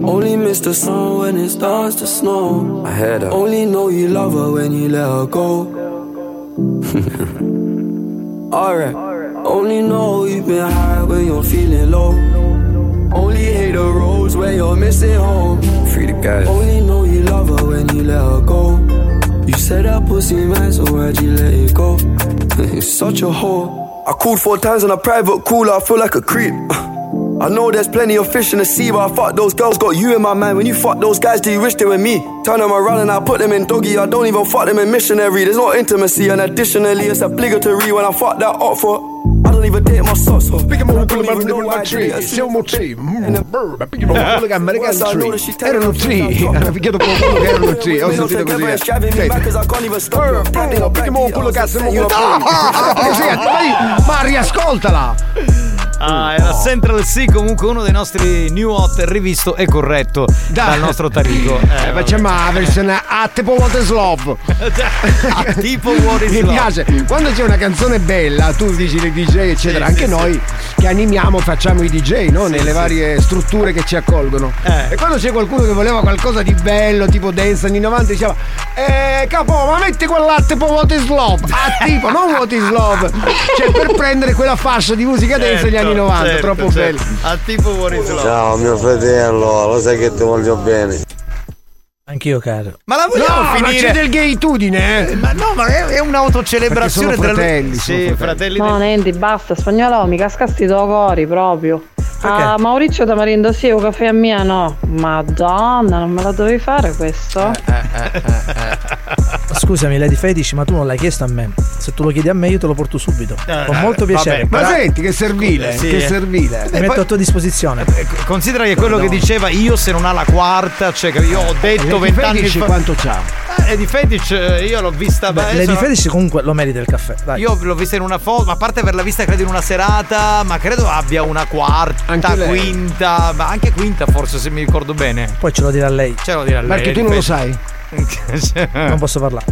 Only miss the sun when it starts to snow. I heard her. Only know you love her when you let her go. [laughs] Alright. Only know you've been high when you're feeling low. Only hate the roads where you're missing home. Free the guys. Only know you love her when you let her go. You said that pussy man, so why'd you let it go? [laughs] You're such a whore. I called four times on a private cooler, I feel like a creep. [laughs] I know there's plenty of fish in the sea, but I fuck those girls, got you in my mind. When you fuck those guys, do you wish they were me? Turn them around and I put them in doggy. I don't even fuck them in missionary. There's no intimacy, and additionally, it's obligatory when I fuck that up for. I don't even date my sauce. So. Pick 'em up, pull 'em up, ma tree, siamo tree. Pick 'em up, pull 'em up, American tree. Erano tree, hanno picchiato qualcuno che erano tree, ho sentito così. Senti. Brr, brr, pick 'em up, pull 'em up, siamo con la tree. Così, [laughs] vai, Ma riascoltala! Ah, era Central C, comunque uno dei nostri new hot rivisto e corretto dal nostro Tarico. Eh, facciamo la versione a tipo What is Love. [laughs] a tipo What is Mi Love. piace, quando c'è una canzone bella, tu dici le DJ, eccetera, Sì, anche sì, noi che animiamo, facciamo i DJ, no? Nelle varie strutture che ci accolgono. Eh. E quando c'è qualcuno che voleva qualcosa di bello, tipo dance anni 90, diceva Eh capo, ma metti quella tipo What is Love. Ah, tipo, non What is Love. Cioè per prendere quella fascia di musica dance degli anni 90, certo, troppo certo. bello. A tipo What is Love. Ciao mio fratello, lo sai che ti voglio bene. Anch'io, caro. Ma la vogliamo No, ma finire? c'è del gayitudine, eh? Ma no, ma è, è un'autocelebrazione sono tra fratelli, Sì, fratelli. fratelli. No, Nendi, basta, spagnolo, mi cascasti do cori proprio. Ah, Maurizio Tamarindo sì, un caffè a mia no. Madonna, non me la dovevi fare questo? Scusami, Lady Fetish, ma tu non l'hai chiesto a me. Se tu lo chiedi a me, io te lo porto subito. Con molto Eh, vabbè, piacere. Ma però- senti che servile, Sì, che eh. servile. Mi metto a tua disposizione. Considera che quello che diceva io se non ha la quarta, cioè che io ho detto Lady vent'anni fa. quanto c'ha? Eh, di Fetish eh, io l'ho vista. Beh, Lady adesso- Fetish comunque lo merita il caffè. Dai. Io l'ho vista in una foto, ma a parte averla vista credo in una serata, ma credo abbia una quarta, quinta, ma anche quinta forse se mi ricordo bene. Poi ce lo dirà lei. Ce lo dirà lei. Perché tu non lo sai? Non posso parlare.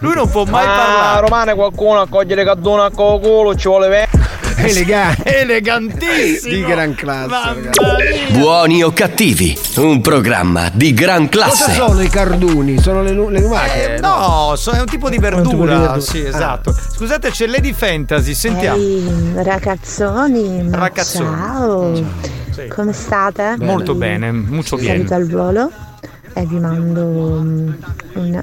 Lui non può mai Ma parlare. romane qualcuno a cogliere cadduna a culo ci vuole vedere. Elegante. Elegantissimo. Di gran classe. Buoni o cattivi, un programma di gran Cosa classe. sono i carduni? Sono le, le lumache? Eh, no, so- è un tipo di verdura. tipo di verdura. Sì, esatto. Scusate, c'è Lady Fantasy, sentiamo. Ehi, ragazzoni, Ragazzoni. ciao. Sì. Come state? Molto bene, molto bene. Saluto al volo e vi mando um, un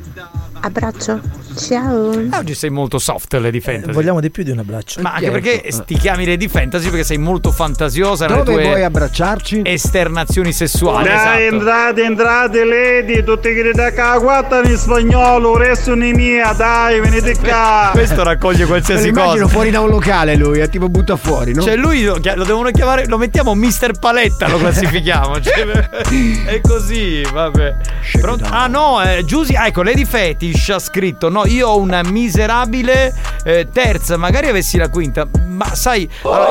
abbraccio. Ciao. Eh, Oggi sei molto soft, Lady Fantasy. Vogliamo di più di un abbraccio. Ma anche perché ti chiami Lady Fantasy perché sei molto fantasiosa nelle Dove tue vuoi abbracciarci? esternazioni sessuali. Dai, esatto. entrate, entrate, lady, tutti che da qua, guarda in spagnolo, resto in mia, dai, venite qua. Questo raccoglie qualsiasi lo immagino cosa. fuori da un locale lui, è tipo butta fuori, no? Cioè lui lo, lo devono chiamare, lo mettiamo Mister Paletta, lo classifichiamo. [laughs] Cioè, è così, vabbè. Pronto? Ah no, eh, Giusy, ah, ecco, Lady Fetish ha scritto, no, io ho una miserabile eh, terza, magari avessi la quinta, ma sai, allora,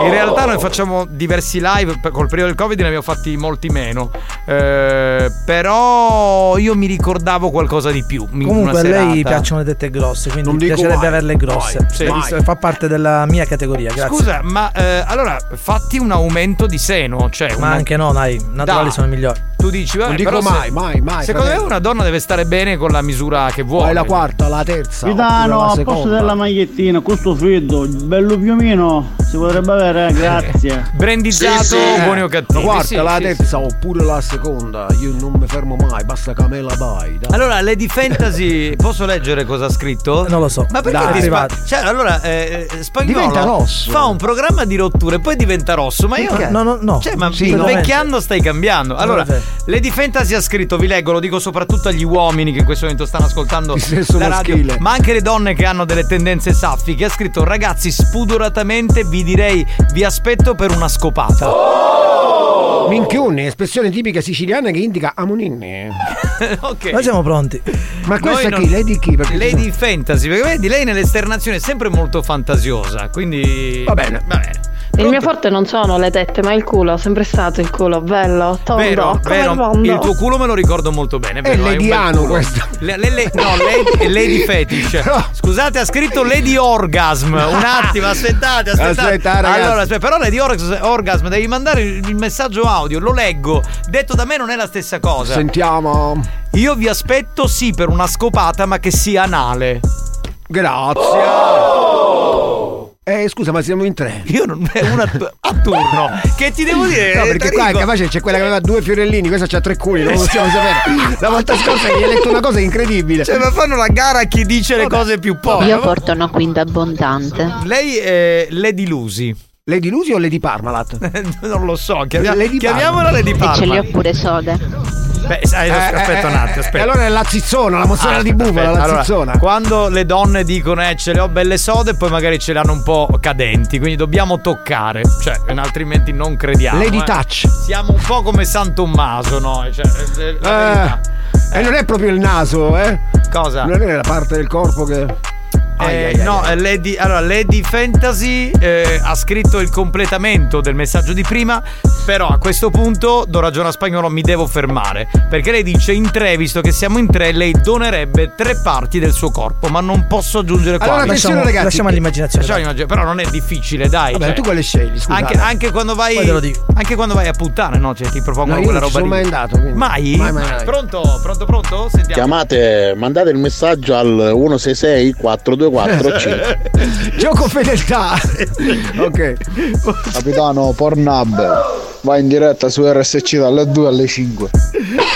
io in realtà noi facciamo diversi live, col periodo del Covid ne abbiamo fatti molti meno, eh, però io mi ricordavo qualcosa di più. Comunque a lei piacciono le tette grosse, quindi mi piacerebbe mai, averle grosse. mai, Sì, mai. fa parte della mia categoria, grazie. Scusa, ma eh, allora fatti un aumento di seno, cioè Ma una- anche no, dai, naturali Dai. sono i migliori. tu dici, vabbè, Non dico però se- mai, mai, mai. Secondo me una donna deve stare bene con la misura che vuole. Vuoi la quarta, la terza, Capitano, la a posto seconda. della magliettina, questo freddo, bello piumino, si potrebbe avere, eh, grazie. Brandizzato, buoni o cattivi. La quarta, Sì, la sì, terza, oppure la seconda. Io non mi fermo mai, basta che me la dai. Allora, Lady Fantasy, posso leggere cosa ha scritto? Non lo so. Ma perché Dai, spa- Cioè, allora, eh, eh, spagnolo Diventa rosso. fa un programma di rotture, poi diventa rosso. Ma io. No, no, no. Cioè, ma Sì, invecchiando veramente. stai cambiando. Allora. Lady Fantasy ha scritto, vi leggo, lo dico soprattutto agli uomini che in questo momento stanno ascoltando la radio, maschile. ma anche le donne che hanno delle tendenze saffiche. Ha scritto, ragazzi, spudoratamente vi direi, vi aspetto per una scopata. Minchione, espressione tipica siciliana che indica amoninne. [laughs] ok. Noi siamo pronti. Ma questa Noi chi? Lady chi? Perché Lady Fantasy, perché vedi, lei nell'esternazione è sempre molto fantasiosa, quindi... Va bene. Va bene. Il mio forte non sono le tette, ma il culo, sempre stato il culo, bello, tondo, Vero, come il vero. mondo. Il tuo culo me lo ricordo molto bene. È vero, hai un bel lediano questo. Le- le- le- no, Lady, [laughs] Lady Fetish. Scusate, ha scritto Lady Orgasm. Un attimo, aspettate, aspettate. Aspetta, ragazzi. allora, aspetta, però Lady Orgas- Orgasm, devi mandare il, il messaggio audio, lo leggo. Detto da me non è la stessa cosa. Sentiamo. Io vi aspetto sì per una scopata, ma che sia anale. Grazie. Eh, scusa, ma siamo in tre. Io non è una a turno. Che ti devo dire? No, perché qua Enrico? capace c'è quella che aveva due fiorellini, questa c'ha tre culi, non lo possiamo sapere. La volta scorsa gli hai letto una cosa incredibile. Cioè, ma fanno la gara a chi dice le cose più povere. Io porto una quinta abbondante. Lei è Lady Lusi. Lady Lusi o Lady Parmalat? [laughs] non lo so, Lady chiamiamola Lady E ce li Parma. ho pure sode. Beh, sai, Eh, aspetta eh, un attimo, eh, aspetta. E allora è la zizzona, la mozzarella di Aspetta, bufala, aspetta. la Allora, zizzona. quando le donne dicono eh ce le ho belle sode poi magari ce le hanno un po' cadenti, quindi dobbiamo toccare, cioè altrimenti non crediamo. Lady eh. Touch. Siamo un po' come San Tommaso, no? Cioè, eh. Eh, E non è proprio il naso, eh? Cosa? Non è la parte del corpo che. Eh, Ai, ai, no, ai. eh, Lady, allora, Lady Fantasy eh, ha scritto il completamento del messaggio di prima, però a questo punto, do ragione a spagnolo, mi devo fermare. Perché lei dice in tre, visto che siamo in tre, lei donerebbe tre parti del suo corpo, ma non posso aggiungere Allora, quali. attenzione, Lasciamo, ragazzi. lasciamo all'immaginazione. Lasciamo l'immagine- però non è difficile, dai. Vabbè, cioè, tu quale scegli? Scusa. anche, anche quando vai. Anche quando vai a puttane, no? Cioè, ti propongono No, quella non ci roba sono lì. mai andato. quindi. Mai? Mai, mai, mai. Pronto? Pronto, pronto? Sentiamo. Chiamate, mandate il messaggio al 166 424 5. Gioco fedeltà. [laughs] ok. Capitano Pornhub va in diretta su RSC dalle 2 alle 5.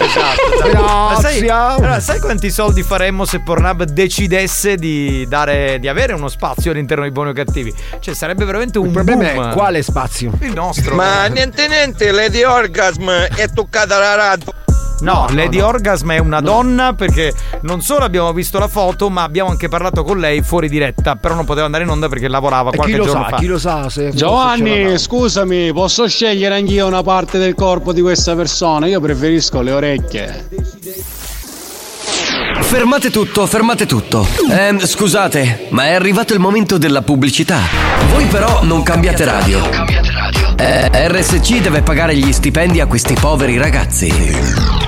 Esatto, Ma sai, allora, sai quanti soldi faremmo se Pornhub decidesse di dare di avere uno spazio all'interno di buoni o cattivi? Cioè, sarebbe veramente un Il problema boom. è quale spazio? Il nostro. Ma niente niente, Lady Orgasm è toccata la radio. No, Lady Orgasm è una donna perché non solo abbiamo visto la foto, ma abbiamo anche parlato con lei fuori diretta. Però non poteva andare in onda perché lavorava E qualche giorno sa, fa. chi lo sa se Giovanni, scusami, posso scegliere anch'io una parte del corpo di questa persona? Io preferisco le orecchie. Fermate tutto, fermate tutto. Ehm, scusate, ma è arrivato il momento della pubblicità. Voi però non cambiate radio. Eh, RSC deve pagare gli stipendi a questi poveri ragazzi.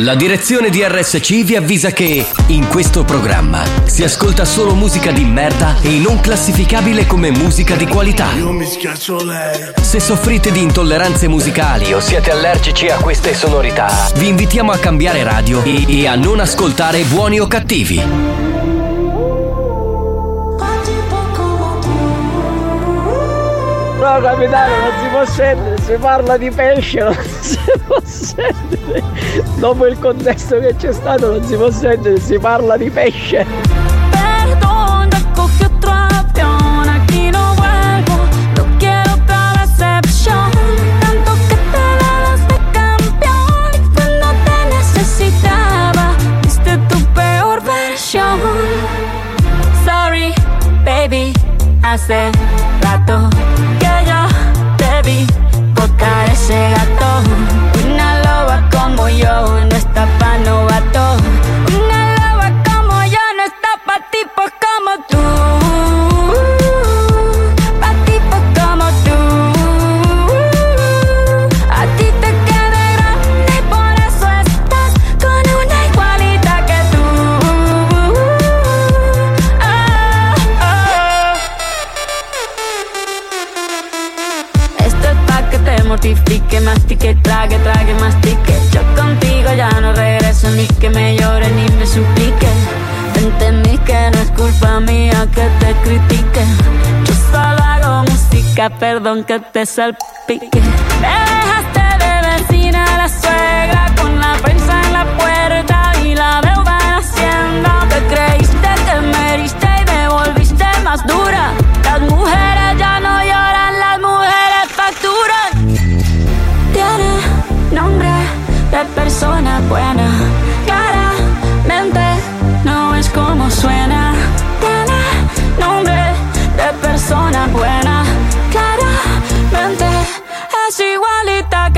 La direzione di RSC vi avvisa che in questo programma si ascolta solo musica di merda e non classificabile come musica di qualità. Se soffrite di intolleranze musicali o siete allergici a queste sonorità, vi invitiamo a cambiare radio e, e a non ascoltare buoni o cattivi. No capitano non si può sentire, si parla di pesce, non si può sentire. Dopo il contesto che c'è stato non si può sentire, si parla di pesce. Sorry, baby, hace rato ese gato. Una loba como yo no está pa' novato. trague, trague, mastique. Yo contigo ya no regreso ni que me llore ni me suplique. Entendí que no es culpa mía que te critique. Yo solo hago música, perdón que te salpique. Me dejaste de vecina la suegra con la prensa en la puerta y la deuda en hacienda. Te creíste que me heriste y me volviste más dura. Las mujeres ya no lloran, las mujeres facturan. Tiene nombre de persona buena. Claramente no es como suena. Tiene nombre de persona buena. Claramente es igualita que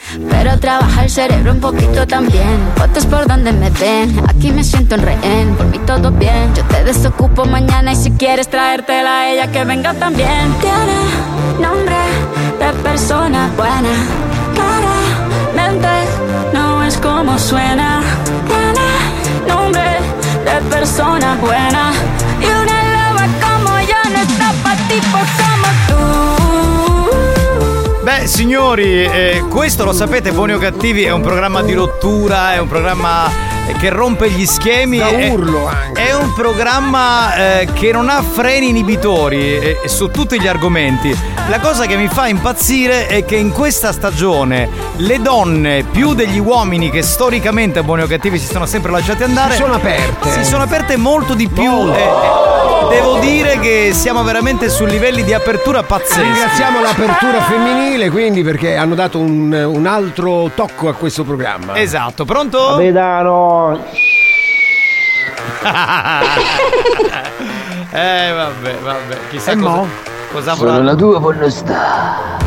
Pero trabaja el cerebro un poquito también. Fotos por donde me ven. Aquí me siento en rehén. Por mí todo bien. Yo te desocupo mañana y si quieres traértela a ella que venga también. Tiene nombre de persona buena. Claramente no es como suena. Tiene nombre de persona buena. Y una loba como yo no está pa' tipos como tú. Beh, signori, eh, questo lo sapete, Buoni o Cattivi è un programma di rottura, è un programma che rompe gli schemi. Da è, urlo anche. È un programma eh, che non ha freni inibitori eh, su tutti gli argomenti. La cosa che mi fa impazzire è che in questa stagione le donne, più degli uomini che storicamente a Buoni o Cattivi si sono sempre lasciati andare, Si sono aperte. Si sono aperte molto di più. Molto. e- e devo dire che siamo veramente su livelli di apertura pazzeschi. Ringraziamo l'apertura femminile quindi perché hanno dato un, un altro tocco a questo programma. Esatto, pronto? Eh vabbè, vabbè, chissà E cosa, mo? cosa avrà. la tua pornostar.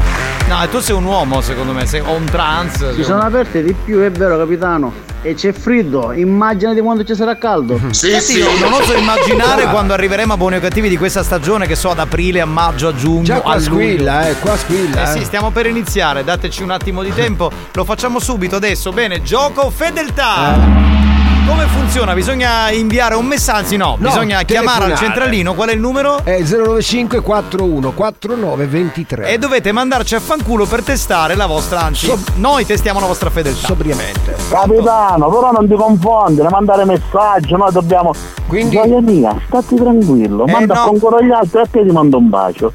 No, tu sei un uomo secondo me, sei o un trans. Si sono aperte di più, è vero capitano. E c'è freddo, immaginati quando ci sarà caldo. [laughs] Infatti io non oso immaginare quando arriveremo a buoni o cattivi di questa stagione, che so, ad aprile, a maggio, a giugno. Già qua a squilla, eh, qua squilla. Eh sì, stiamo per iniziare, dateci un attimo di tempo, lo facciamo subito adesso. Bene, gioco fedeltà. Come funziona? Bisogna inviare un messaggio? No, No, bisogna chiamare al centralino. Qual è il numero? È 095 41 49 23. E dovete mandarci a fanculo per testare la vostra, anzi, noi testiamo la vostra fedeltà. Sobriamente. Capitano, però non ti confondere, mandare messaggio, noi dobbiamo. Quindi. Gioia mia, stati tranquillo, Eh, manda no. a ancora gli altri e a te ti mando un bacio.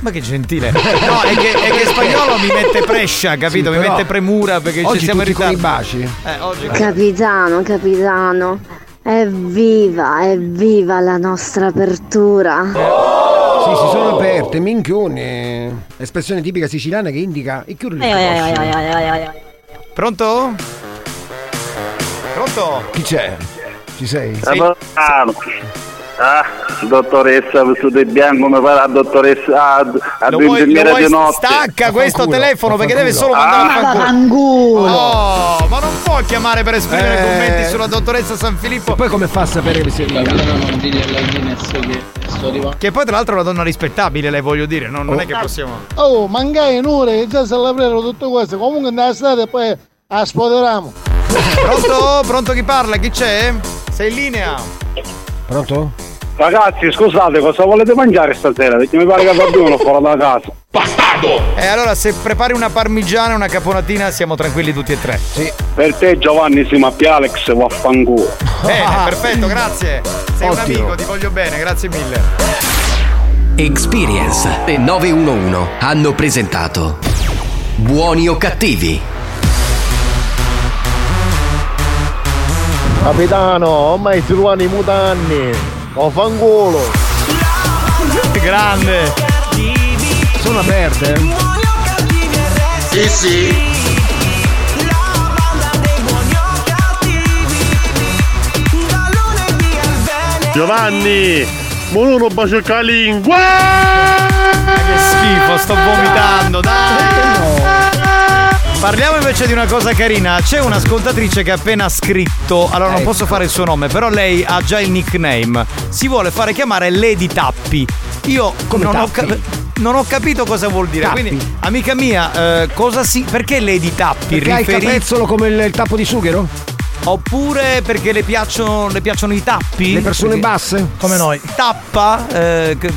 Ma che gentile. [laughs] No, è che, è che [laughs] spagnolo mi mette prescia, capito? Sì, mi mette premura perché ci oggi siamo in tutti con ritardo. i baci. Eh, oggi Capitano, capitano, evviva, evviva la nostra apertura. Sì, si sono aperte, minchioni. Espressione tipica siciliana che indica i chiuri Pronto? Pronto? Chi c'è? Ci sei? Capitano. Ah, dottoressa vestito di bianco come fa la dottoressa a, a Lo vuoi, lo infermiera vuoi di notte. stacca questo telefono perché deve solo vaffanculo. mandare a Ah, fanculo. Oh, ma non può chiamare per esprimere Eh. commenti sulla dottoressa San Filippo. Poi come fa a sapere se Che poi tra l'altro è una donna rispettabile, lei voglio dire, non, non è che possiamo. Oh, mangai un'ora già se l'avremo tutto questo. Comunque nella strada e poi a spoderiamo. Pronto? Pronto chi parla? Chi c'è? Sei in linea? Pronto? Ragazzi, scusate, cosa volete mangiare stasera? Perché mi pare che qualcuno fuori da casa. E allora se prepari una parmigiana e una caponatina siamo tranquilli tutti e tre. Sì. Per te Giovanni si chiama Alex, vaffanculo. Bene, perfetto, grazie. Sei un Ottimo. amico, ti voglio bene, grazie mille. Experience e 911 hanno presentato Buoni o cattivi? Capitano, ormai si ruano i mutanni. Ho fanculo. Grande. Sono aperte? Sì, sì. Giovanni, ma non bacio lingua! Che schifo, sto vomitando, dai! Parliamo invece di una cosa carina. C'è un'ascoltatrice che ha appena scritto. Allora, non Ecco. posso fare il suo nome, però lei ha già il nickname. Si vuole fare chiamare Lady Tappi. Io Come non, Ho Tappi? cap- non ho capito cosa vuol dire. Tappi. Quindi, amica mia, eh, cosa si. Perché Lady Tappi? Perché hai il Riferi- capezzolo come il, il tappo di sughero? Oppure perché le piacciono, le piacciono i tappi? Le persone Perché- basse? Come noi. Tappa? eh, che-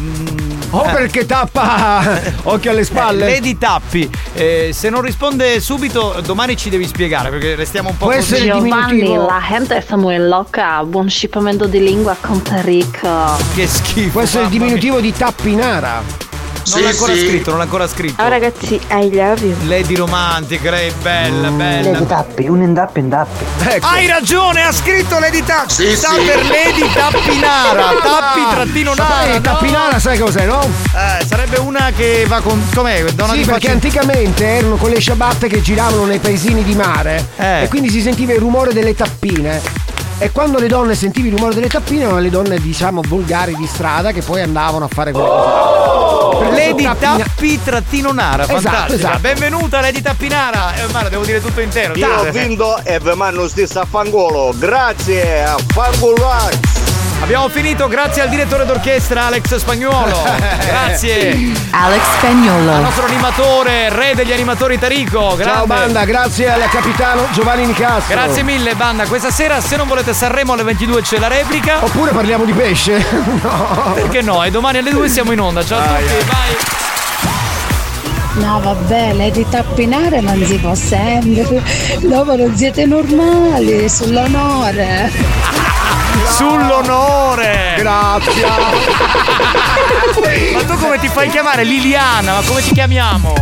[laughs] O eh. perché tappa [laughs] occhio alle spalle? Eh, Lady Tappi, eh, se non risponde subito, domani ci devi spiegare perché restiamo un po' Può così. Giovanni, diminutivo. la gente è muy loca. Buon scippamento di lingua con Enrico. Che schifo. Può essere il mamma mia. diminutivo di tappinara. Non l'ha ancora scritto, non l'ha ancora scritto. Ciao ragazzi, I love you. Lady romantica, lei bella, bella. Tappi, un indappi indappi. Ecco. Hai ragione, ha scritto Lady Tappi. Sì, Sta sì. per Lady Tappinara. [laughs] Tappi trattino nara. Eh, no? tappinara sai cos'è, no? Eh, sarebbe una che va con. Com'è? Donna sì, di perché faccia- anticamente erano quelle ciabatte che giravano nei paesini di mare Eh. e quindi si sentiva il rumore delle tappine. E quando le donne sentivi il rumore delle tappine erano le donne, diciamo, volgari di strada che poi andavano a fare quelle cose. Per questo Lady tappina- Tappi trattino nara. Esatto, Fantastica. esatto. Benvenuta Lady Tappinara. Eh, Mara, devo dire tutto intero. Io ho vinto e vi mando stesso a fangolo. Grazie a Fangolo Abbiamo finito, grazie al direttore d'orchestra Alex Spagnuolo. [laughs] grazie. Alex Al Spagnolo. nostro animatore, re degli animatori Tarico. Grande. Ciao banda, grazie al capitano Giovanni Nicastro. Grazie mille, banda. Questa sera, se non volete Sanremo alle 22 c'è la replica. Oppure parliamo di pesce? [laughs] no. Perché no? E domani alle 2 siamo in onda. Ciao a tutti, vai. No, vabbè, Lady Tappinare non si può sempre. Dopo non siete normali, sull'onore. Sull'onore. Grazie. [laughs] Ma tu come ti fai chiamare? Liliana, ma come ti chiamiamo?